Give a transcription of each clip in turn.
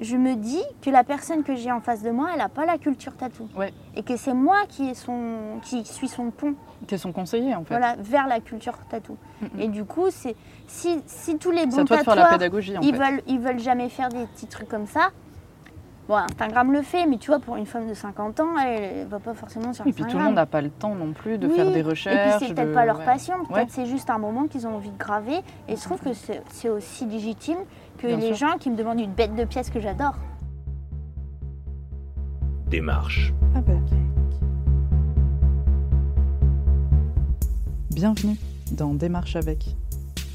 je me dis que la personne que j'ai en face de moi, elle n'a pas la culture tatou. Ouais. Et que c'est moi qui, est son, qui suis son pont T'es son conseiller en fait. voilà, vers la culture tatou. Et du coup, c'est si, si tous les bons faire la tatoueurs, pédagogie en ils, fait. veulent, ils veulent jamais faire des petits trucs comme ça, bon, Instagram le fait, mais tu vois, pour une femme de 50 ans, elle, ne va pas forcément sur Et puis Instagram. tout le monde n'a pas le temps non plus de Oui, faire des Et recherches. puis c'est peut-être de- pas leur passion, peut-être Ouais. c'est juste un moment qu'ils ont envie de graver. Et je trouve que c'est aussi légitime que Bien les sûr. gens qui me demandent une bête de pièce que j'adore. Démarche. Ah bah. Bienvenue dans Démarche avec,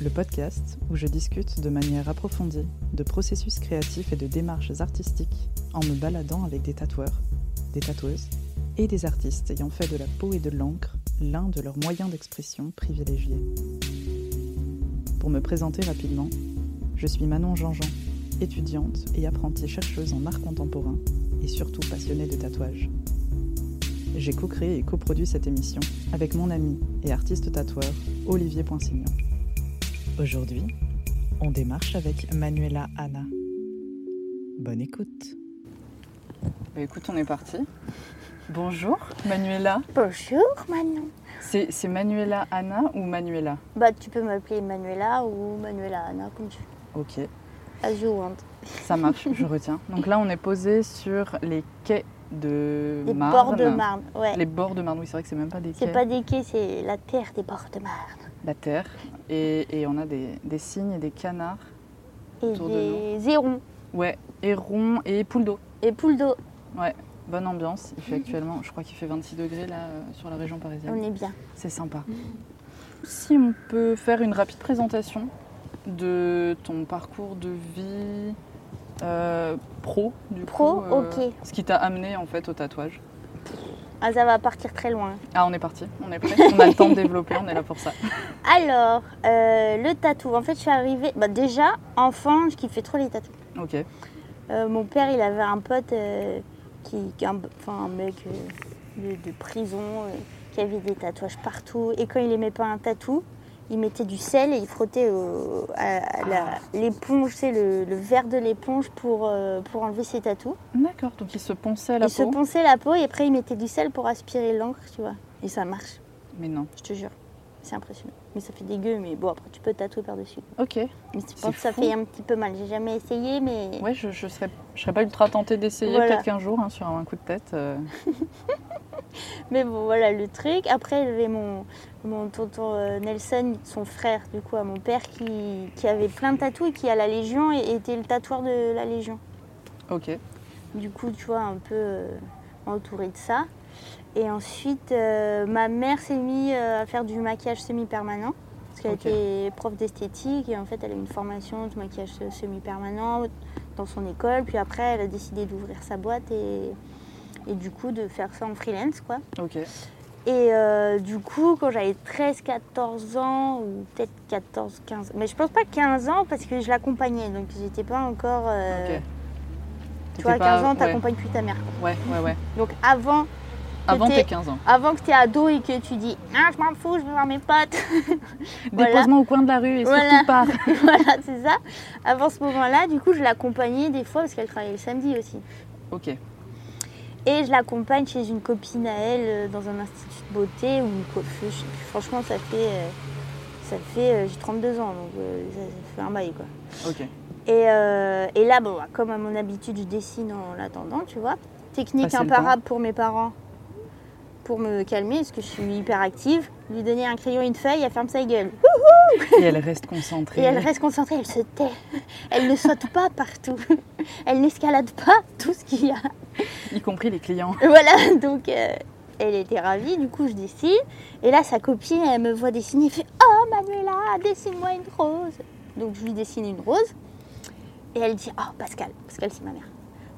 le podcast où je discute de manière approfondie de processus créatifs et de démarches artistiques en me baladant avec des tatoueurs, des tatoueuses et des artistes ayant fait de la peau et de l'encre l'un de leurs moyens d'expression privilégiés. Pour me présenter rapidement, je suis Manon Jean-Jean, étudiante et apprentie chercheuse en art contemporain et surtout passionnée de tatouage. J'ai co-créé et coproduit cette émission avec mon ami et artiste tatoueur Olivier Poinsignon. Aujourd'hui, on démarche avec Manuela Anna. Bonne écoute. Bah, écoute, on est parti. Bonjour Manuela. Bonjour Manon. C'est c'est Manuela Anna ou Manuela? Bah tu peux m'appeler Manuela ou Manuela Anna comme tu veux. Ok, As you want. ça marche, je retiens. Donc là, on est posé sur les quais de Les Marne. bords de Marne, ouais. Les bords de Marne, oui, c'est vrai que c'est même pas des C'est quais. pas des quais, c'est la terre des bords de Marne. La terre. Et, et on a des, des cygnes et des canards. Et Autour de des hérons Ouais, hérons et poules d'eau. et poules d'eau. Ouais, bonne ambiance. Il fait actuellement, je crois qu'il fait 26 degrés là euh, sur la région parisienne. On est bien. C'est sympa. Si on peut faire une rapide présentation de ton parcours de vie euh, pro, du Pro, coup, euh, ok. Ce qui t'a amené en fait au tatouage. Ah ça va partir très loin. Ah, on est parti, on est prêt. On a le temps de développer, on est là pour ça. Alors, euh, le tatou. En fait, je suis arrivée. Bah, déjà, enfant, je kiffais trop les tatous. Ok. Euh, mon père, il avait un pote euh, qui, qui- un, enfin, un mec de, de prison qui avait des tatouages partout. Et quand il aimait pas un tatou, il mettait du sel et il frottait au- à, à la- l'éponge, tu sais, le, le verre de l'éponge pour, euh, pour enlever ses tatous. D'accord, donc il se ponçait la il se peau. ponçait la peau et après il mettait du sel pour aspirer l'encre, tu vois. Et ça marche, Mais non. je te jure. C'est impressionnant. Mais ça fait dégueu, mais bon, après tu peux tatouer par-dessus. Ok. Mais je C'est pense que ça fait un petit peu mal. J'ai jamais essayé, mais. Ouais, je, je serais, je serais pas ultra tentée d'essayer Voilà. peut-être qu'un jour hein, sur un coup de tête. euh, Mais bon, voilà le truc. Après, j'avais mon, mon tonton euh, Nelson, son frère, du coup, à mon père, qui, qui avait plein de tatous et qui, à la Légion, et- était le tatoueur de la Légion. Ok. Du coup, tu vois, un peu euh, entouré de ça. Et ensuite, euh, ma mère s'est mise à faire du maquillage semi-permanent. Parce qu'elle était prof d'esthétique et en fait, elle a eu une formation de maquillage semi-permanent dans son école. Puis après, elle a décidé d'ouvrir sa boîte et, et du coup de faire ça en freelance, quoi. Ok. Et euh, du coup, quand j'avais 13-14 ans, ou peut-être 14-15, mais je pense pas 15 ans parce que je l'accompagnais, donc j'étais pas encore. euh. Tu vois, à T'étais pas- 15 ans, ouais. t'accompagnes plus ta mère. quoi. Ouais, ouais, ouais. Donc avant, Avant t'es- tes 15 ans. avant que tu es ado et que tu dis Ah, je m'en fous, je veux voir mes potes. Voilà. Dépose-moi au coin de la rue et Voilà. surtout pas. voilà, c'est ça. Avant ce moment-là, du coup, je l'accompagnais des fois parce qu'elle travaillait le samedi aussi. Ok. Et je l'accompagne chez une copine à elle euh, dans un institut de beauté ou une coiffeuse. Franchement, ça fait. euh, ça fait. euh, J'ai 32 ans, donc euh, ça, ça fait un bail quoi. Ok. Et, euh, et là, bon, comme à mon habitude, je dessine en l'attendant, tu vois. Technique Passer imparable pour mes parents pour me calmer parce que je suis hyper active. Lui donner un crayon et une feuille, elle ferme sa gueule. Et elle reste concentrée. Et elle reste concentrée, elle se tait. Elle ne saute pas partout. Elle n'escalade pas tout ce qu'il y a. Y compris les clients. Voilà, donc euh, elle était ravie, du coup je dessine. Et là, sa copine, elle me voit dessiner, elle fait Oh Manuela, dessine-moi une rose. Donc je lui dessine une rose. Et elle dit Oh Pascal, Pascal c'est ma mère.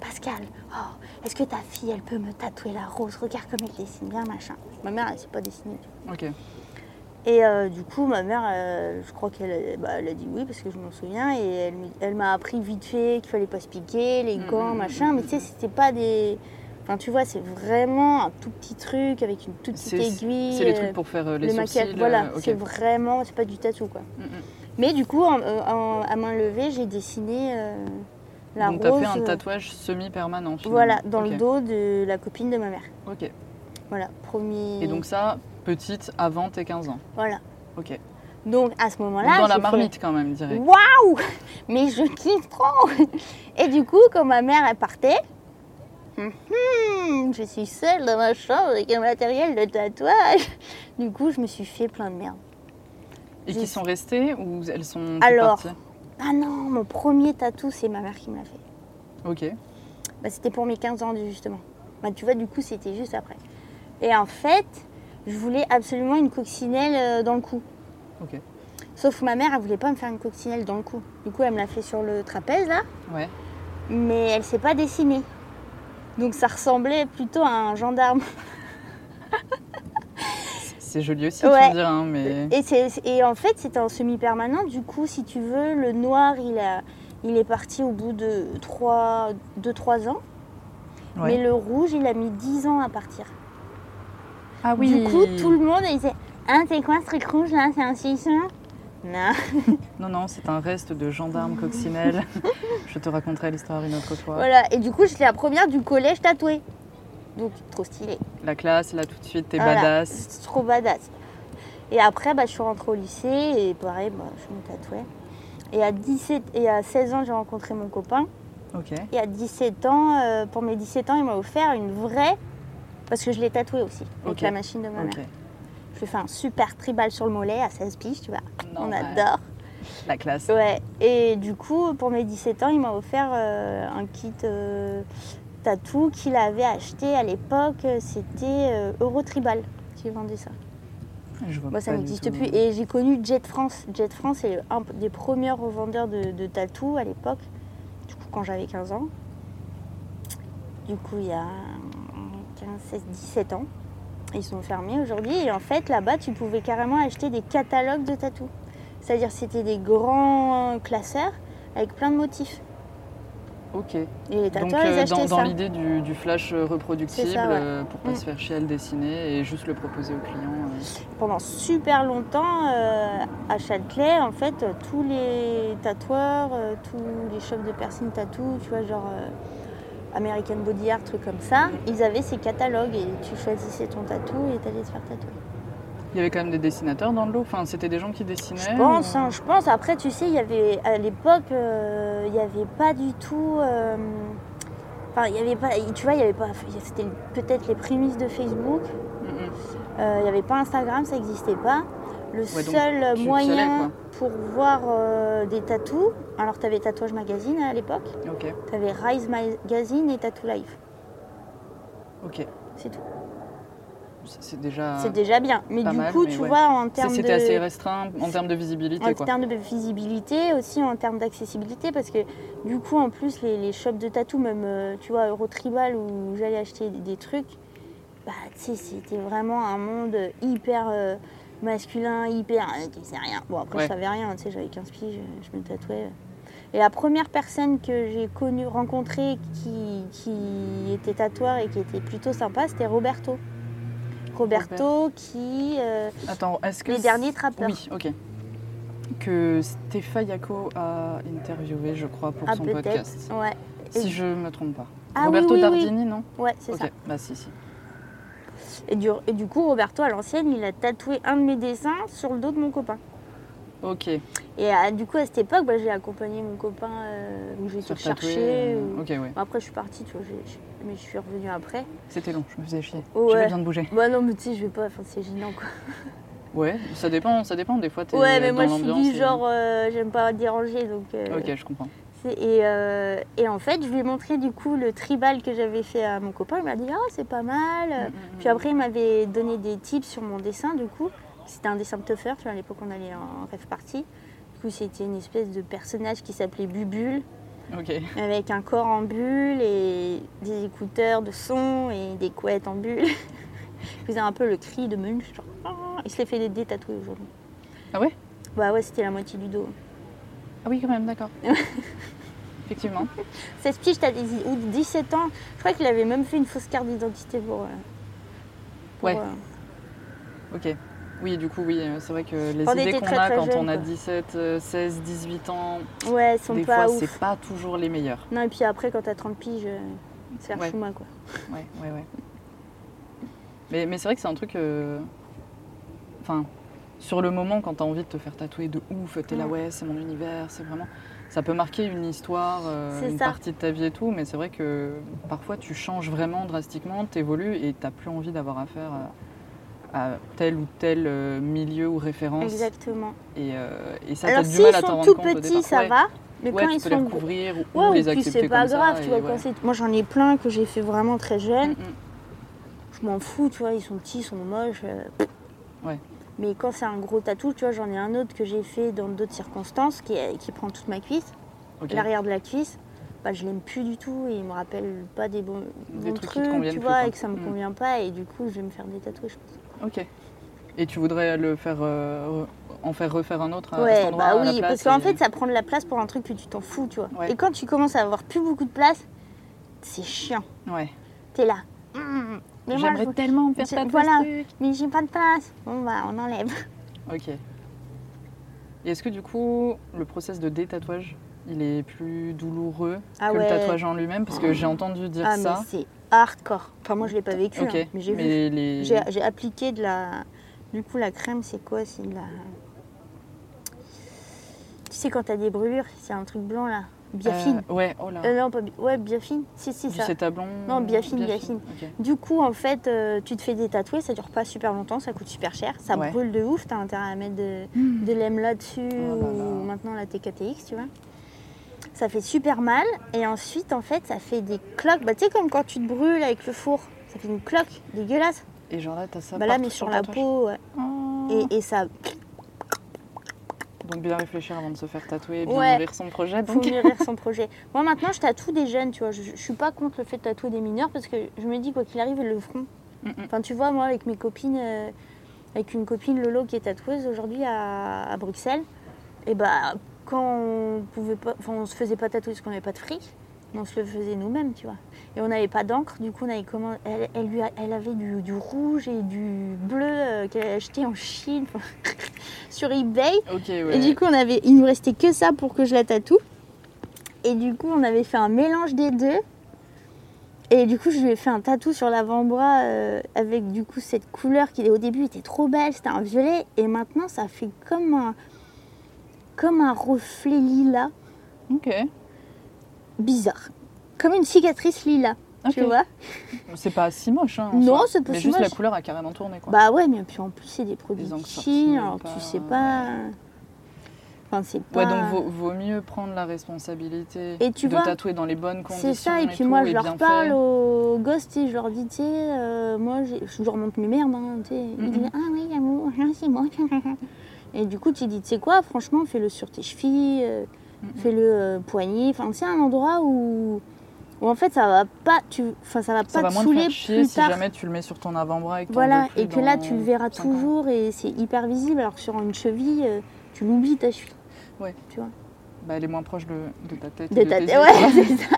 Pascal, oh, est-ce que ta fille, elle peut me tatouer la rose? Regarde comme elle dessine bien, machin. Ma mère, elle sait pas dessiner. Ok. Et euh, du coup, ma mère, euh, je crois qu'elle a- bah, elle a dit oui parce que je m'en souviens. Et elle, elle m'a appris vite fait qu'il fallait pas se piquer, les gants, machin. Mais tu sais, c'était pas des. Enfin, tu vois, c'est vraiment un tout petit truc avec une toute petite aiguille. c'est les trucs pour faire euh, les le sourcils. maquillage. Voilà, euh, c'est vraiment. C'est pas du tatou, quoi. Mais du coup, en- en- à main levée, j'ai dessiné euh, La Donc, tu as fait un euh, tatouage semi-permanent. finalement. voilà, dans le dos de la copine de ma mère. Ok. Voilà, premier. Et donc, ça, petite avant tes 15 ans. Voilà. Ok. Donc à ce moment-là. dans la fait, marmite, quand même, direct. Waouh Mais je kiffe trop Et du coup, quand ma mère elle partait, hum, hum, je suis seule dans ma chambre avec un matériel de tatouage. Du coup, je me suis fait plein de merde. Et qui sont restées ou elles sont Alors. parties? Ah non, mon premier tatou, c'est ma mère qui me l'a fait. Ok. Bah, c'était pour mes 15 ans, justement. Bah, tu vois, du coup, c'était juste après. Et en fait, je voulais absolument une coccinelle euh, dans le cou. Ok. Sauf que ma mère, elle voulait pas me faire une coccinelle dans le cou. Du coup, elle me l'a fait sur le trapèze, là. Ouais. mais elle s'est pas dessinée. Donc ça ressemblait plutôt à un gendarme. C'est joli aussi, Ouais. tu diras, hein, mais. Et, c'est- et en fait, c'était en semi-permanent. Du coup, si tu veux, le noir, il, a, il est parti au bout de 2-3 ans. Ouais. Mais le rouge, il a mis 10 ans à partir. Ah Du coup, tout le monde il disait Ah, c'est quoi ce truc rouge là? C'est un 600 Non. Non, non, c'est un reste de gendarme coccinelle. Je te raconterai l'histoire une autre fois. Voilà. Et du coup, j'étais la première du collège tatouée. Donc, trop stylé. La classe, là, tout de suite, t'es Voilà. badass. Trop badass. Et après, bah, je suis rentrée au lycée et pareil, bah, je me tatouais. Et à, 17, et à 16 ans, j'ai rencontré mon copain. Et à 17 ans, euh, pour mes 17 ans, il m'a offert une vraie. Parce que je l'ai tatouée aussi, avec la machine de ma mère. Je lui ai fait un super tribal sur le mollet à 16 piges, tu vois. On Normal. adore. La classe. Ouais. Et du coup, pour mes 17 ans, il m'a offert euh, un kit euh, tatou qu'il avait acheté à l'époque. C'était euh, Eurotribal qui vendait ça. Vois Moi, ça n'existe plus. Et j'ai connu Jet France. Jet France est un des premiers revendeurs de, de tatou à l'époque, du coup, quand j'avais 15 ans. Du coup, il y a 15, 16, 17 ans. Ils sont fermés aujourd'hui. Et en fait, là-bas, tu pouvais carrément acheter des catalogues de tatou. C'est-à-dire, c'était des grands classeurs avec plein de motifs. Ok. Et les Donc, euh, dans, dans ça. l'idée du, du flash euh, reproductible, ça, ouais. euh, pour pas Mm. se faire chier à le dessiner et juste le proposer au client. euh. pendant super longtemps à Châtelet, en fait, tous les tatoueurs, tous les shops de piercing tattoo, tu vois, genre American Body Art, trucs comme ça, ils avaient ces catalogues et tu choisissais ton tatou et t'allais te faire tatouer. Il y avait quand même des dessinateurs dans le lot. Enfin, c'était des gens qui dessinaient. Je pense, ou- hein, je pense. Après, tu sais, il y avait à l'époque, euh, il n'y avait pas du tout. euh, Enfin, il y avait pas. Tu vois, il y avait pas. C'était peut-être les prémices de Facebook. Mm. Euh, Il n'y avait pas Instagram, ça n'existait pas. Le Ouais, seul moyen pour voir des tatous, alors tu avais Tatouage Magazine à l'époque, Ok, tu avais Rise Magazine et Tattoo Life. ok. C'est tout. C'est déjà. C'est déjà bien. Mais du mal, coup, mais tu ouais. vois, en termes C'était assez de, restreint en termes de visibilité, en quoi. termes de visibilité, aussi en termes d'accessibilité, parce que du coup, en plus, les, les shops de tatou, même, euh, tu vois, Eurotribal, où j'allais acheter des, des trucs, bah, tu sais, c'était vraiment un monde hyper euh, masculin, hyper. euh, tu sais rien. Bon, après, Ouais. je savais rien, tu sais, j'avais 15 piges, je, je me tatouais. Et la première personne que j'ai connue, rencontrée, qui, qui était tatoueur et qui était plutôt sympa, c'était Roberto. Roberto qui. euh, Attends, est-ce que. les derniers trappeurs. Oui, ok. Que Stéphane Yako a interviewé, je crois, pour Ah, son podcast. Ouais, Si je me trompe pas. Ah, Roberto oui, oui, oui. Dardini, non ouais, c'est Ok, ça. bah si, si. Et du, et du coup, Roberto, à l'ancienne, il a tatoué un de mes dessins sur le dos de mon copain. Ok. Et euh, du coup, à cette époque, bah, j'ai accompagné mon copain euh, où j'ai été chercher. euh, ou- Ok, ouais. Après, je suis partie, tu vois, mais je suis revenue après. C'était long, je me faisais chier. Ouais. J'avais besoin de bouger. Bah non, mais tu sais, je vais pas, enfin, c'est gênant quoi. Ouais, ça dépend, ça dépend. Des fois, t'es Ouais, mais dans moi, je suis du genre, euh, j'aime pas déranger, donc. euh, Ok, je comprends. Et, euh, et en fait, je lui ai montré du coup le tribal que j'avais fait à mon copain. Il m'a dit, ah, c'est pas mal. Mm, Puis après, il m'avait donné des tips sur mon dessin, du coup. C'était un dessin de Tuffer, tu vois, à l'époque, on allait en rêve party. Du coup, c'était une espèce de personnage qui s'appelait Bubule, Ok. avec un corps en bulle et des écouteurs de son et des couettes en bulle. Il faisait un peu le cri de Munch, genre. Ah Il se l'est fait détatouer aujourd'hui. Ah ouais? Bah ouais, c'était la moitié du dos. Ah oui, quand même, d'accord. Effectivement. 16 piges, t'as des, ou 17 ans. Je crois qu'il avait même fait une fausse carte d'identité pour. euh, pour, Ouais. euh, Ok. Oui, du coup, oui, euh, c'est vrai que les on idées qu'on a très quand jeune, on a quoi. 17, euh, 16, 18 ans, Ouais, sont des pas fois, c'est pas toujours les meilleurs. Non, et puis après, quand t'as 30 piges, euh, c'est faire Ouais. chouma, quoi. Ouais, ouais, ouais. Mais, mais c'est vrai que c'est un truc. euh, Enfin, sur le moment, quand t'as envie de te faire tatouer de ouf, t'es là, Ouais. ouais, c'est mon univers, c'est vraiment. Ça peut marquer une histoire, euh, une ça. partie de ta vie et tout, mais c'est vrai que parfois tu changes vraiment drastiquement, t'évolues et t'as plus envie d'avoir affaire à, à tel ou tel euh, milieu ou référence. Exactement. Et, euh, et ça, Alors, du mal à t'en sont rendre tout petits, ça Ouais. va. Mais Ouais, quand tu ils peux les sont recouvrir ou, Ouais, ou les accepter c'est pas ça, grave, tu vois. ouais. Quand c'est... Moi, j'en ai plein que j'ai fait vraiment très jeune. Mm, mm. Je m'en fous, tu vois. Ils sont petits, ils sont moches. euh. Ouais. Mais quand c'est un gros tatou, tu vois, j'en ai un autre que j'ai fait dans d'autres circonstances qui, qui prend toute ma cuisse, l'arrière de la cuisse. Bah, je l'aime plus du tout et il me rappelle pas des bons, Des bons trucs tu vois, et que ça me Mm. convient pas. Et du coup, je vais me faire des tatouages, je pense. Ok. Et tu voudrais le faire, euh, en faire refaire un autre à, à cet Ouais, endroit bah à la oui, place parce qu'en et- fait, ça prend de la place pour un truc que tu t'en fous, tu vois. Ouais. Et quand tu commences à avoir plus beaucoup de place, c'est chiant. Ouais. T'es là. Mm, mais J'aimerais je- tellement me faire je- voilà. ce truc. Mais j'ai pas de place. Bon, bah, on enlève. Ok. Et est-ce que du coup, le process de détatouage, il est plus douloureux Ah que ouais. le tatouage en lui-même? Parce que j'ai entendu dire Ah, ça. mais c'est hardcore. Enfin, moi, je l'ai pas vécu, hein, mais j'ai vu. les... J'ai appliqué de la. Du coup, la crème, c'est quoi? C'est de la. Tu sais, quand t'as des brûlures, c'est un truc blanc là. Biafine. Euh, ouais, oh là. Euh, non, pas. bi- Ouais, biafine. Si, si, du ça. cétablon Non, biafine, biafine. Ok. Du coup, en fait, euh, tu te fais des tatoués, ça dure pas super longtemps, ça coûte super cher, ça Ouais. brûle de ouf, t'as intérêt à mettre de, de l'EM là-dessus Oh là là. ou maintenant la TKTX, tu vois. Ça fait super mal et ensuite, en fait, ça fait des cloques. Bah, tu sais, comme quand tu te brûles avec le four, ça fait une cloque dégueulasse. Et genre là, t'as ça bah là, mais sur la peau, ouais. Oh. Et, et ça. Donc bien réfléchir avant de se faire tatouer et bien Ouais. nourrir son projet. Faut Donc... son projet. Moi, maintenant, je tatoue des jeunes, tu vois. Je, je suis pas contre le fait de tatouer des mineurs parce que je me dis, quoi qu'il arrive, ils le feront. Mm, mm. Enfin, tu vois, moi, avec mes copines, euh, avec une copine Lolo qui est tatoueuse aujourd'hui à, à Bruxelles, et bah, quand on pouvait pas, enfin, on se faisait pas tatouer parce qu'on n'avait pas de fric, on se le faisait nous-mêmes, tu vois. Et on n'avait pas d'encre, du coup, on avait comment, elle, elle, lui a- elle avait du, du rouge et du bleu euh, qu'elle avait acheté en Chine, sur eBay. Ouais. Et du coup, on avait, il nous restait que ça pour que je la tatoue. Et du coup, on avait fait un mélange des deux. Et du coup, je lui ai fait un tatou sur l'avant-bras euh, avec du coup cette couleur qui au début était trop belle, c'était un violet. Et maintenant, ça fait comme un, comme un reflet lilas, Ok. bizarre. Comme une cicatrice lilas, tu Ok. vois. C'est pas si moche, hein. Non, c'est pas Mais si juste la couleur a carrément tourné, quoi. Bah ouais, mais puis en plus, c'est des produits de Chine, alors tu sais pas. Enfin, c'est pas. Ouais, donc vaut, vaut mieux prendre la responsabilité Et tu de vois, tatouer dans les bonnes conditions. C'est ça, et puis tout, moi je leur parle fait. aux gosses, tu je leur dis, tu sais, euh, moi je leur montre mes merdes, hein, tu sais. Ils disent, ah oui, amour, c'est moi. Et du coup, tu dis, tu sais quoi, franchement, fais-le sur tes chevilles, euh, fais-le euh, poignet, enfin, c'est un endroit où, où en fait ça va pas, tu, ça va Ça pas va te saouler faire chier plus si jamais tu le mets sur ton avant-bras et que Voilà, et que là tu le verras ans. toujours et c'est hyper visible, alors que sur une cheville, euh, tu l'oublies ta cheville. Ouais. Tu vois. Bah, elle est moins proche de, de ta tête. et De ta tête, ouais, c'est ça.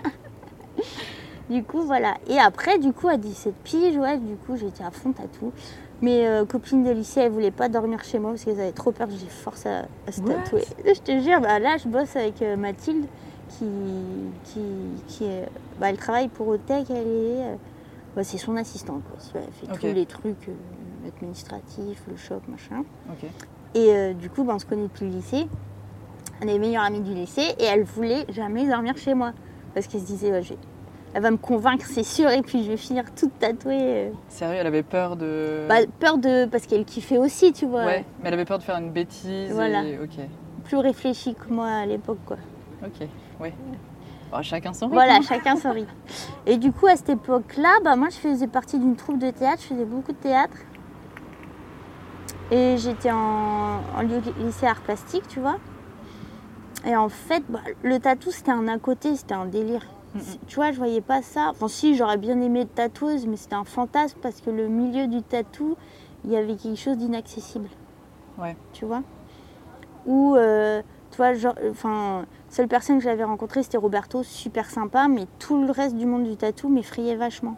Du coup, voilà. Et après, du coup, à 17 piges, ouais, du coup, j'étais à fond tatou. Mes euh, copines de lycée, elles voulaient pas dormir chez moi parce qu'elles avaient trop peur que les force à, à se What? tatouer. Je te jure, bah, là, je bosse avec euh, Mathilde qui, qui, qui est, bah, elle travaille pour Otech, elle est, euh, bah, c'est son assistante, quoi. Elle fait tous les trucs euh, administratifs, le shop, machin. Ok. Et euh, du coup, bah, on se connaît depuis le lycée. On est meilleures amies du lycée et elle voulait jamais dormir chez moi. Parce qu'elle se disait, ouais, je vais- elle va me convaincre, c'est sûr, et puis je vais finir toute tatouée. Sérieux, elle avait peur de. Bah, peur de. Parce qu'elle kiffait aussi, tu vois. ouais, mais elle avait peur de faire une bêtise. Voilà. et- Ok. Plus réfléchie que moi à l'époque, quoi. Ok. Ouais. Bon, chacun son rythme. Voilà, chacun son rythme. Et du coup, à cette époque-là, bah, moi, je faisais partie d'une troupe de théâtre, je faisais beaucoup de théâtre. Et j'étais en, en ly- lycée art plastique, tu vois. Et en fait, bah, le tatou, c'était un à côté, c'était un délire. Mm, mm. Tu vois, je voyais pas ça. Enfin, si, j'aurais bien aimé être tatoueuse, mais c'était un fantasme parce que le milieu du tatou, il y avait quelque chose d'inaccessible. Ouais. Tu vois? Ou, euh, tu vois, genre, enfin, seule personne que j'avais rencontrée, c'était Roberto, super sympa, mais tout le reste du monde du tatou m'effrayait vachement.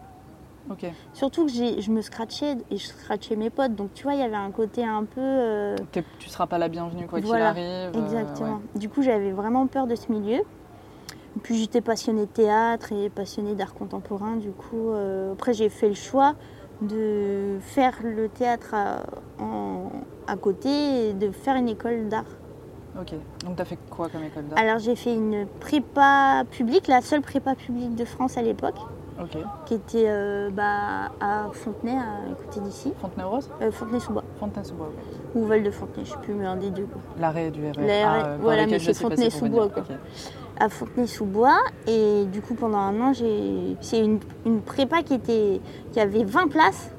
Surtout que je me scratchais et je scratchais mes potes. Donc tu vois, il y avait un côté un peu. euh, tu seras pas la bienvenue quoi Voilà, qu'il arrive. euh, Exactement. Du coup, j'avais vraiment peur de ce milieu. Et puis j'étais passionnée de théâtre et passionnée d'art contemporain. Du coup, euh, après, j'ai fait le choix de faire le théâtre à, en- à côté et de faire une école d'art. Ok. Donc t'as fait quoi comme école d'art? Alors, j'ai fait une prépa publique, la seule prépa publique de France à l'époque, Ok. qui était euh, bah, à Fontenay, à côté d'ici. Fontenay-aux-Roses Euh, Fontenay-sous-Bois Fontenay-sous-Bois, ou Val de Fontenay, je ne sais plus, mais un des deux. quoi. L'arrêt du RER. Ah, par voilà, mais c'est Fontenay-sous-Bois. À Fontenay-sous-Bois. Et du coup pendant un an j'ai c'est une, une prépa qui était qui avait 20 places.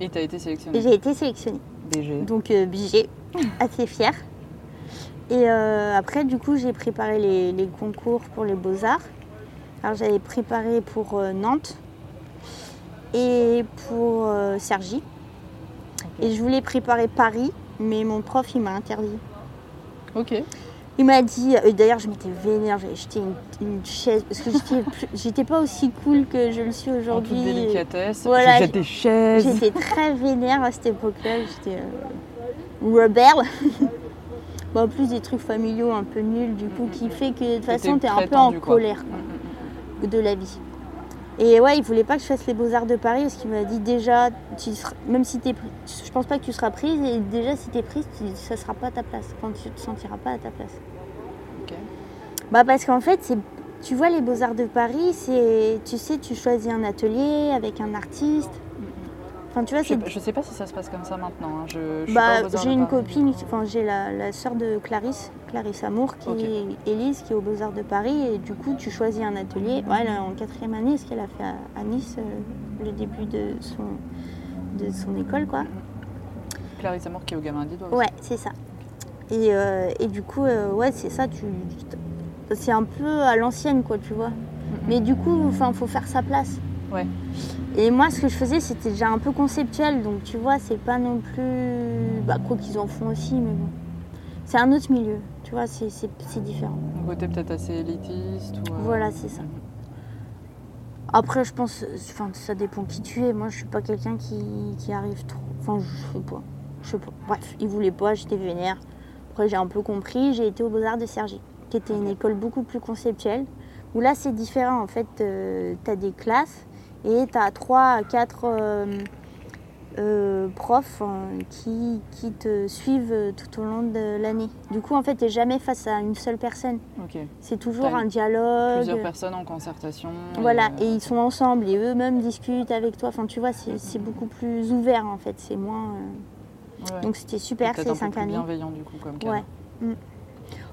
Et t'as été et sélectionnée. j'ai été sélectionnée. DG. donc euh, j'ai assez fière. Et euh, après du coup j'ai préparé les, les concours pour les beaux-arts. Alors j'avais préparé pour euh, Nantes et pour Cergy. Et je voulais préparer Paris mais mon prof il m'a interdit. Ok. Il m'a dit, et d'ailleurs je m'étais vénère, j'avais jeté une, une chaise, parce que j'étais pas aussi cool que je le suis En toute aujourd'hui. délicatesse. Voilà, chaises. J'étais très vénère à cette époque-là, j'étais euh, rebelle. Bon, en plus des trucs familiaux un peu nuls, du coup, qui fait que de toute façon t'es un peu en tendue, quoi. colère quoi, de la vie. Et ouais, il voulait pas que je fasse les beaux-arts de Paris, parce qu'il m'a dit déjà, tu seras- même si t'es je pense pas que tu seras prise, et déjà si t'es prise, tu, ça sera pas à ta place, quand tu te sentiras pas à ta place. Bah parce qu'en fait, c'est, tu vois, les Beaux-Arts de Paris, c'est, tu sais, tu choisis un atelier avec un artiste. Enfin, tu vois, Je sais, pas- je sais pas si ça se passe comme ça maintenant. hein. Je, je suis Bah, j'ai une copine, enfin j'ai la, la sœur de Clarisse, Clarisse Amour, qui est Élise, qui est aux Beaux-Arts de Paris, et du coup tu choisis un atelier. Ouais, elle est en quatrième année, ce qu'elle a fait à, à Nice, euh, le début de son, de son école, quoi. Clarisse Amour qui est au gamin aussi. Ouais, c'est ça. Et, euh, et du coup, euh, ouais, c'est ça, tu, c'est un peu à l'ancienne, quoi, tu vois. Mais du coup, enfin, faut faire sa place. Ouais. Et moi, ce que je faisais, c'était déjà un peu conceptuel, donc tu vois, c'est pas non plus. Bah, quoi qu'ils en font aussi, mais bon. C'est un autre milieu, tu vois, c'est, c'est, c'est différent. Un côté peut-être assez élitiste ou. euh, Voilà, c'est ça. Après, je pense, enfin, ça dépend qui tu es. Moi, je suis pas quelqu'un qui, qui arrive trop. Enfin, je sais pas. Je sais pas. Bref, il voulait pas, j'étais vénère. Après, j'ai un peu compris. J'ai été aux Beaux-Arts de Cergy, qui était une école beaucoup plus conceptuelle. Où là, c'est différent. En fait, tu as des classes et tu as 3 à 4 profs euh, qui, qui te suivent euh, tout au long de l'année. Du coup, en fait, tu n'es jamais face à une seule personne. C'est toujours un dialogue. Plusieurs personnes en concertation. Voilà, et, et euh, ils sont ensemble et eux-mêmes discutent avec toi. Enfin, tu vois, c'est c'est beaucoup plus ouvert en fait. C'est moins. euh, ouais. Donc c'était super ces un peu cinq plus années. bienveillant du coup comme. Ouais.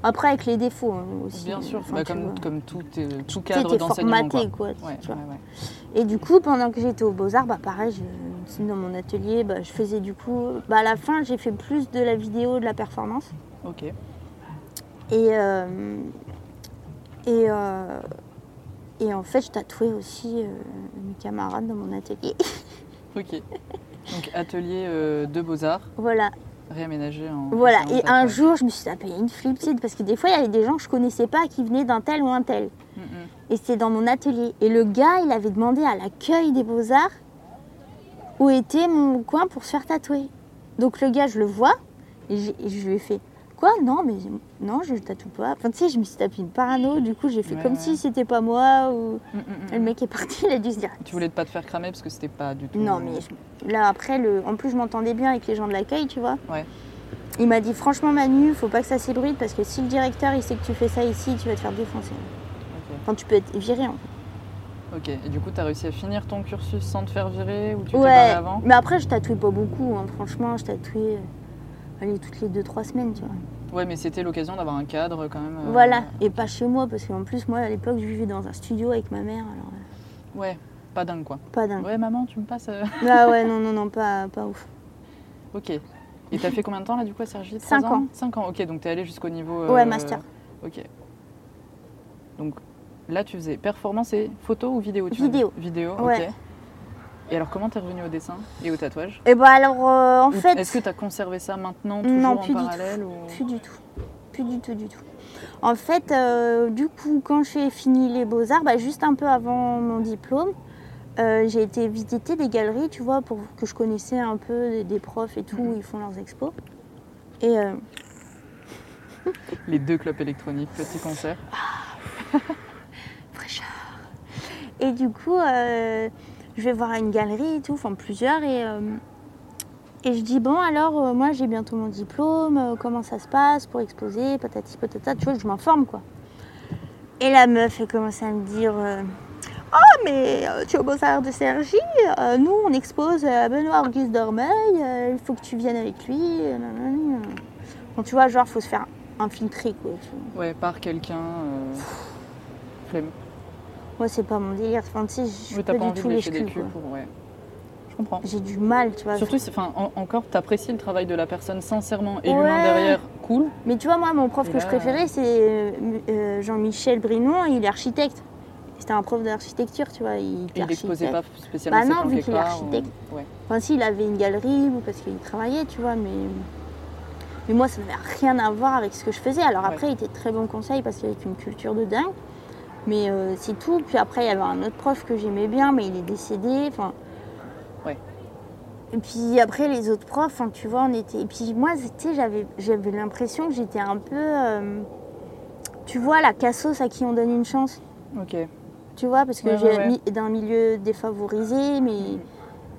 Après, avec les défauts hein, aussi. Bien sûr, Enfin, bah, comme, vois. comme tout, euh, tout cadre d'enseignement. formaté quoi. Ouais, tu vois. ouais, ouais. Et du coup, pendant que j'étais aux Beaux-Arts, bah, pareil, je- dans mon atelier, bah, je faisais du coup. Bah, à la fin, j'ai fait plus de la vidéo, de la performance. Ok. Et, euh, et, euh, et en fait, je tatouais aussi euh, mes camarades dans mon atelier. Ok. Donc atelier euh, de beaux-arts voilà. Réaménagé en. Voilà, en et un jour, je me suis tapé une flipside parce que des fois, il y avait des gens que je connaissais pas qui venaient d'un tel ou un tel. Mm. Et c'était dans mon atelier. Et le gars, il avait demandé à l'accueil des beaux-arts où était mon coin pour se faire tatouer. Donc le gars, je le vois et je lui ai fait Quoi Non, mais non, je tatoue pas. Enfin, tu sais, je me suis tapé une parano. Du coup, j'ai fait Ouais, comme ouais. si c'était pas moi. Ou... Mm, mm, Et le mm. mec est parti, il a dû se dire Tu voulais pas te faire cramer parce que c'était pas du tout. Non, mais je- là, après, le... en plus, je m'entendais bien avec les gens de l'accueil, tu vois. Ouais. Il m'a dit Franchement, Manu, faut pas que ça s'ébruite parce que si le directeur il sait que tu fais ça ici, tu vas te faire défoncer. Enfin, tu peux être viré en fait. Ok. Et du coup, t'as réussi à finir ton cursus sans te faire virer ou tu t'es Ouais, barré avant? mais après, je tatouais pas beaucoup. hein. Franchement, je tatouais euh, toutes les 2-3 semaines, tu vois. Ouais, mais c'était l'occasion d'avoir un cadre quand même. euh, Voilà, et pas chez moi parce qu'en plus, moi à l'époque, je vivais dans un studio avec ma mère, alors euh, Ouais, pas dingue quoi. pas dingue. Ouais, maman, tu me passes. euh, Ah ouais, non, non, non, pas, pas ouf. Ok. Et t'as fait combien de temps là du coup à Sergi? Cinq Trois ans. 5 ans, ok, donc t'es allé jusqu'au niveau. Ouais, master. Ok. Donc là tu faisais performance et photo ou vidéo tu Vidéo. Vidéo, Ouais. ok. Et alors comment t'es revenu au dessin et au tatouage Et bah alors, euh, en Ou fait. Est-ce que t'as conservé ça maintenant toujours Non, en plus du tout. parallèle ou... Plus du tout. Plus du tout, du tout. En fait, euh, du coup, quand j'ai fini les beaux-arts, bah, juste un peu avant mon diplôme, euh, j'ai été visiter des galeries, tu vois, pour que je connaissais un peu des, des profs et tout, Mhm. où ils font leurs expos. Et euh, Les deux clubs électroniques, petit concert. fraîcheur. Et du coup, je vais voir une galerie et tout, enfin plusieurs, et, euh, et je dis bon alors euh, moi j'ai bientôt mon diplôme, euh, comment ça se passe pour exposer, patati patata, tu vois, je m'informe quoi. Et la meuf elle commence à me dire oh mais tu es au Beaux-Arts de euh, nous on expose à Benoît Auguste Dormeil, il faut que tu viennes avec lui. Bon, tu vois, genre faut se faire infiltrer quoi. tu vois. Ouais, par quelqu'un. Flemme. Moi c'est pas mon délire, enfin tu sais, je Oui, pas pas du tout les culs. Ouais. Je comprends. J'ai du mal, tu vois. Surtout, enfin, en- encore, t'apprécies le travail de la personne sincèrement et Ouais. l'humain derrière, cool. Mais tu vois, moi, mon prof Et que je préférais, c'est euh, euh, Jean-Michel Brinon, il est architecte. C'était un prof d'architecture, tu vois. Il, il n'exposait pas spécialement Bah non, vu qu'il est architecte. ou- Ouais. Enfin, si, il avait une galerie ou parce qu'il travaillait, tu vois, mais. Mais moi, ça n'avait rien à voir avec ce que je faisais. Alors après, il était très bon conseil parce qu'il avait une culture de dingue. Mais euh, c'est tout. Puis après, il y avait un autre prof que j'aimais bien, mais il est décédé. Enfin. Ouais. Et puis après, les autres profs, tu vois, on était. Et puis moi, tu sais, j'avais, j'avais l'impression que j'étais un peu. euh, Tu vois, la cassos à qui on donne une chance. Ok. Tu vois, parce que Ouais, j'ai ouais, d'un milieu défavorisé, mais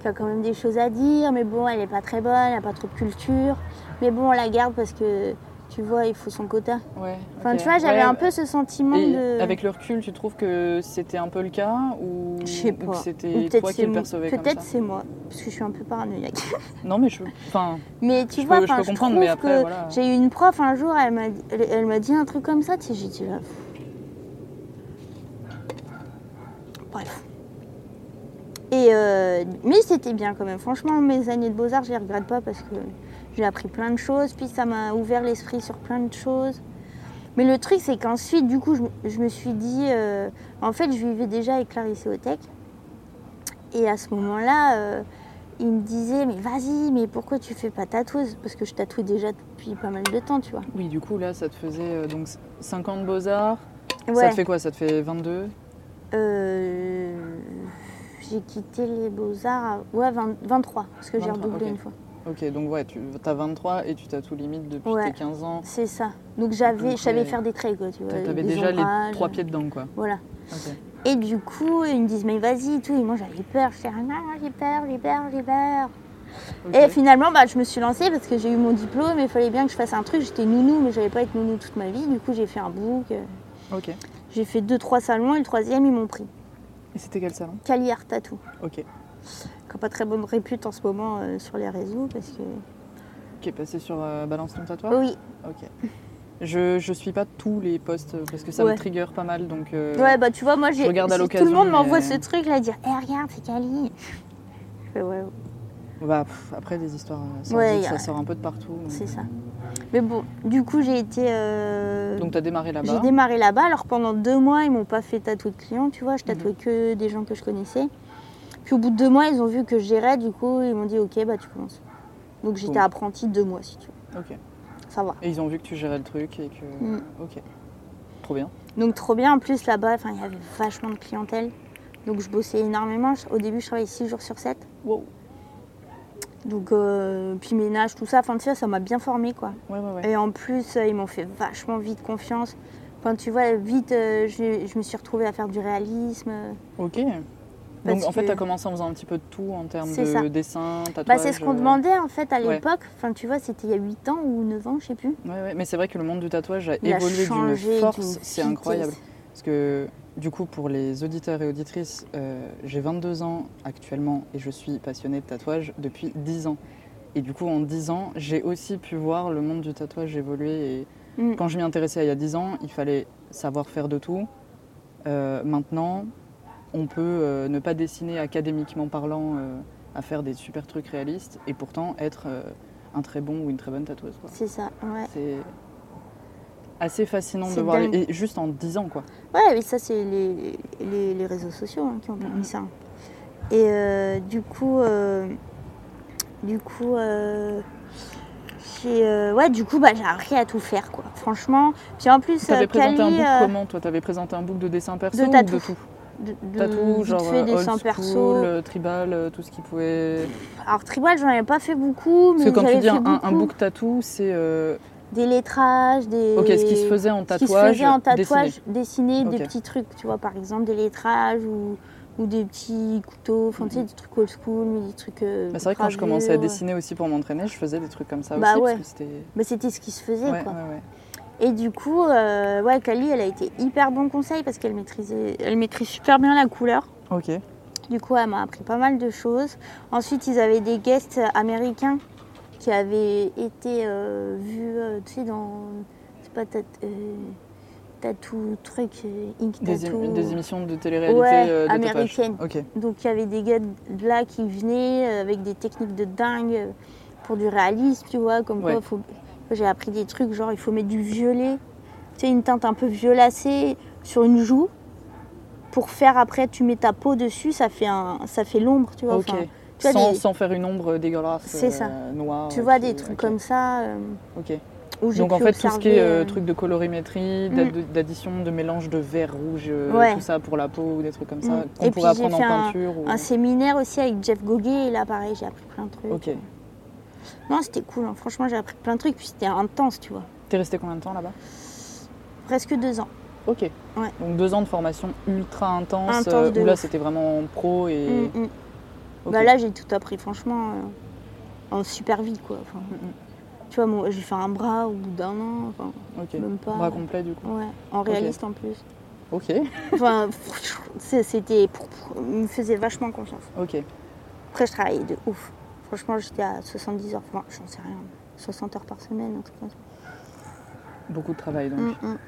qui a quand même des choses à dire. Mais bon, elle n'est pas très bonne, elle n'a pas trop de culture. Mais bon, on la garde parce que, tu vois, il faut son quota. Ouais. Enfin, tu vois, j'avais Ouais, un peu ce sentiment Et de. avec le recul, tu trouves que c'était un peu le cas ou, Je sais pas. c'était peut-être toi qui le percevais Peut-être c'est moi, parce que je suis un peu paranoïaque. Non, mais je. Enfin, Mais tu Je vois, peux- je peux comprendre, mais après, voilà. j'ai eu une prof un jour, elle m'a dit, elle, elle m'a dit un truc comme ça, tu sais, j'ai dit là. pff. Bref. Et euh, mais c'était bien quand même. Franchement, mes années de beaux-arts, je les regrette pas parce que j'ai appris plein de choses, puis ça m'a ouvert l'esprit sur plein de choses. Mais le truc, c'est qu'ensuite, du coup, je, me- je me suis dit, euh, en fait, je vivais déjà avec Clarisse Tech. Et à ce moment-là, euh, il me disait, mais vas-y, mais pourquoi tu fais pas tatoueuse? Parce que je tatouais déjà depuis pas mal de temps, tu vois. oui, du coup, là, ça te faisait euh, donc 50 beaux-arts. Ça te fait quoi? Ça te fait 22 Euh, j'ai quitté les beaux-arts à ouais, 20 23, parce que j'ai 23, redoublé une fois. Ok, donc ouais, tu as 23 et tu tatoues limite depuis Ouais. tes 15 ans. C'est ça. Donc j'avais, je savais euh, faire des traits, quoi, tu vois. T'avais des déjà les trois pieds dedans, quoi. Voilà. Et du coup, ils me disent, mais vas-y, et tout. Et moi, j'avais peur. Je disais, ah, j'ai peur, j'ai peur, j'ai peur. Et finalement, bah, je me suis lancée parce que j'ai eu mon diplôme et il fallait bien que je fasse un truc. J'étais nounou, mais je n'allais pas être nounou toute ma vie. Du coup, j'ai fait un book. Ok. Et J'ai fait deux, trois salons et le troisième, ils m'ont pris. c'était quel salon? Calière Tattoo. Ok. Qui n'a pas très bonne répute en ce moment euh, sur les réseaux parce que. Qui est passé sur euh, Balance ton tatouage Oui, Ok. Je, je suis pas tous les posts euh, parce que ça Ouais. me trigger pas mal donc. euh, ouais, bah tu vois, moi j'ai. regarde à si Tout l'occasion, le monde m'envoie ce truc là, dire, eh regarde, c'est Cali. Je fais, ouais, bah, pff, après des histoires, sordides, Ouais, y a- ça sort un peu de partout. c'est ça. Mais bon, du coup, j'ai été. euh, Donc t'as démarré là-bas. J'ai démarré là-bas. Alors pendant deux mois, ils m'ont pas fait tatouer de clients, tu vois. Je tatouais Mhm. que des gens que je connaissais. Puis au bout de deux mois, ils ont vu que je gérais. Du coup, ils m'ont dit ok, bah tu commences. Donc j'étais Bon. apprentie deux mois, si tu veux. Ok. Ça va. Et ils ont vu que tu gérais le truc et que. Mm. Ok. Trop bien. Donc trop bien. En plus là-bas, enfin, il y avait vachement de clientèle. Donc je bossais énormément. Au début, je travaillais six jours sur 7. Wow. Donc euh, puis ménage, tout ça. Enfin, tu sais, ça m'a bien formé quoi. Ouais, ouais, ouais. Et en plus, euh, ils m'ont fait vachement vite confiance. Enfin, tu vois, vite, euh, je, je me suis retrouvée à faire du réalisme. Ok. Donc en fait, que- tu as commencé en faisant un petit peu de tout en termes de ça. dessin, tatouage. Bah, c'est ce qu'on euh, demandait en fait à ouais. l'époque. Enfin, tu vois, c'était il y a 8 ans ou 9 ans, je sais plus. Ouais, ouais. Mais c'est vrai que le monde du tatouage a Il évolué d'une force, c'est incroyable. Parce que du coup, pour les auditeurs et auditrices, euh, j'ai 22 ans actuellement et je suis passionnée de tatouage depuis 10 ans. Et du coup, en 10 ans, j'ai aussi pu voir le monde du tatouage évoluer. Et Mm. quand je m'y intéressais il y a 10 ans, il fallait savoir faire de tout. Euh, maintenant, on peut euh, ne pas dessiner académiquement parlant euh, à faire des super trucs réalistes et pourtant être euh, un très bon ou une très bonne tatoueuse. quoi. C'est ça, ouais. C'est assez fascinant de voir. Et juste en 10 ans, quoi. Ouais, mais ça, c'est les, les, les réseaux sociaux hein, qui ont permis Mhm. ça. Et euh, du coup, euh, du coup, euh, j'ai, ouais, du coup, bah, j'ai appris à tout faire, quoi. Franchement. Puis en plus, Tu avais euh, présenté un book comment Toi, tu avais présenté un book de dessin perso de ou de tout? De, de Tatou, genre fait euh, old perso. school, euh, tribal, euh, tout ce qui pouvait. Alors tribal, j'en avais pas fait beaucoup, mais Parce que quand tu dis un, book tattoo, c'est euh, des lettrages, des. ok ce qui se faisait en ce qui se tatouage. faisait en tatouage, dessiné. dessiner des petits trucs, tu vois, par exemple des lettrages ou, ou des petits couteaux, enfin tu sais, Mhm. des trucs old school, mais des trucs. euh, Bah, c'est vrai que quand je commençais à dessiner aussi pour m'entraîner, je faisais des trucs comme ça Bah aussi ouais. parce que c'était. Bah, c'était ce qui se faisait, Ouais, quoi. ouais, ouais. Et du coup, euh, ouais, Kali, elle a été hyper bon conseil parce qu'elle maîtrisait, elle maîtrise super bien la couleur. Ok. Du coup, elle m'a appris pas mal de choses. Ensuite, ils avaient des guests américains qui avaient été euh, vus, euh, tu sais, dans. C'est pas tat- euh, Tattoo, truc, Ink Des, des émissions de télé-réalité Ouais, américaines. Ok. Donc, il y avait des gars de là qui venaient avec des techniques de dingue pour du réalisme, tu vois. Comme Ouais. quoi, faut... j'ai appris des trucs, genre, il faut mettre du violet, tu sais, une teinte un peu violacée sur une joue. Pour faire après, tu mets ta peau dessus, ça fait, un, ça fait l'ombre, tu vois. Ok. Enfin, tu vois, sans, des- sans faire une ombre dégueulasse. C'est ça. euh, noire. Tu vois qui- des trucs comme ça euh, Ok. Donc en fait, tout ce qui est euh, euh, truc de colorimétrie, Mm. d'ad- d'addition, de mélange de vert, rouge, euh, Ouais. tout ça pour la peau ou des trucs comme ça, Mm. qu'on Et pourrait apprendre en fait un- peinture. ou- un séminaire aussi avec Jeff Goguet et là pareil j'ai appris plein de trucs. Ok. Non c'était cool, hein. franchement j'ai appris plein de trucs puis c'était intense tu vois. T'es resté combien de temps là-bas? Presque deux ans. Ok. Ouais. Donc deux ans de formation ultra intense, Intense euh, de où là c'était vraiment pro et. Mm, mm. Bah là j'ai tout appris franchement euh, en super vite quoi. Enfin, Mm. Tu vois moi j'ai fait un bras au bout d'un an, enfin, même pas. Bras complet du coup. Ouais, en réaliste en plus. Ok. Enfin c'était, il me faisait vachement confiance. Ok. Après je travaillais de ouf. Franchement j'étais à 70 heures, enfin j'en sais rien, 60 heures par semaine, un truc comme ça. Beaucoup de travail donc. Mm, mm.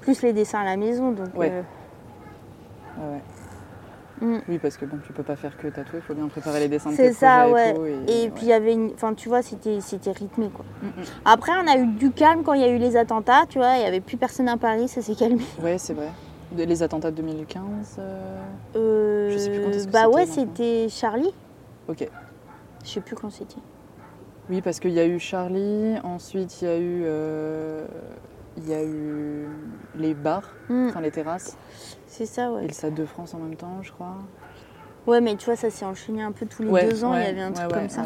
Plus les dessins à la maison. Donc, Ouais. euh, ouais. Mm. Oui, parce que bon, tu peux pas faire que tatouer, il faut bien préparer les dessins de c'est ça, ouais. et tout. Et, ouais. puis il y avait une. Enfin, tu vois, c'était c'était rythmé, quoi. Mm. Après, on a eu du calme quand il y a eu les attentats, tu vois, il n'y avait plus personne à Paris, ça s'est calmé. Ouais, c'est vrai. Les attentats de 2015. euh, Euh, Je sais plus quand est-ce que Bah ouais, c'était Charlie. Ok. Je sais plus quand c'était. Oui, parce qu'il y a eu Charlie, ensuite il y a eu, euh, il y a eu les bars, Mm, enfin les terrasses, c'est ça, ouais. et le Stade de France en même temps, je crois. Ouais, mais tu vois, ça s'est enchaîné un peu tous les Ouais, deux ans, il y avait un truc ouais, comme ça.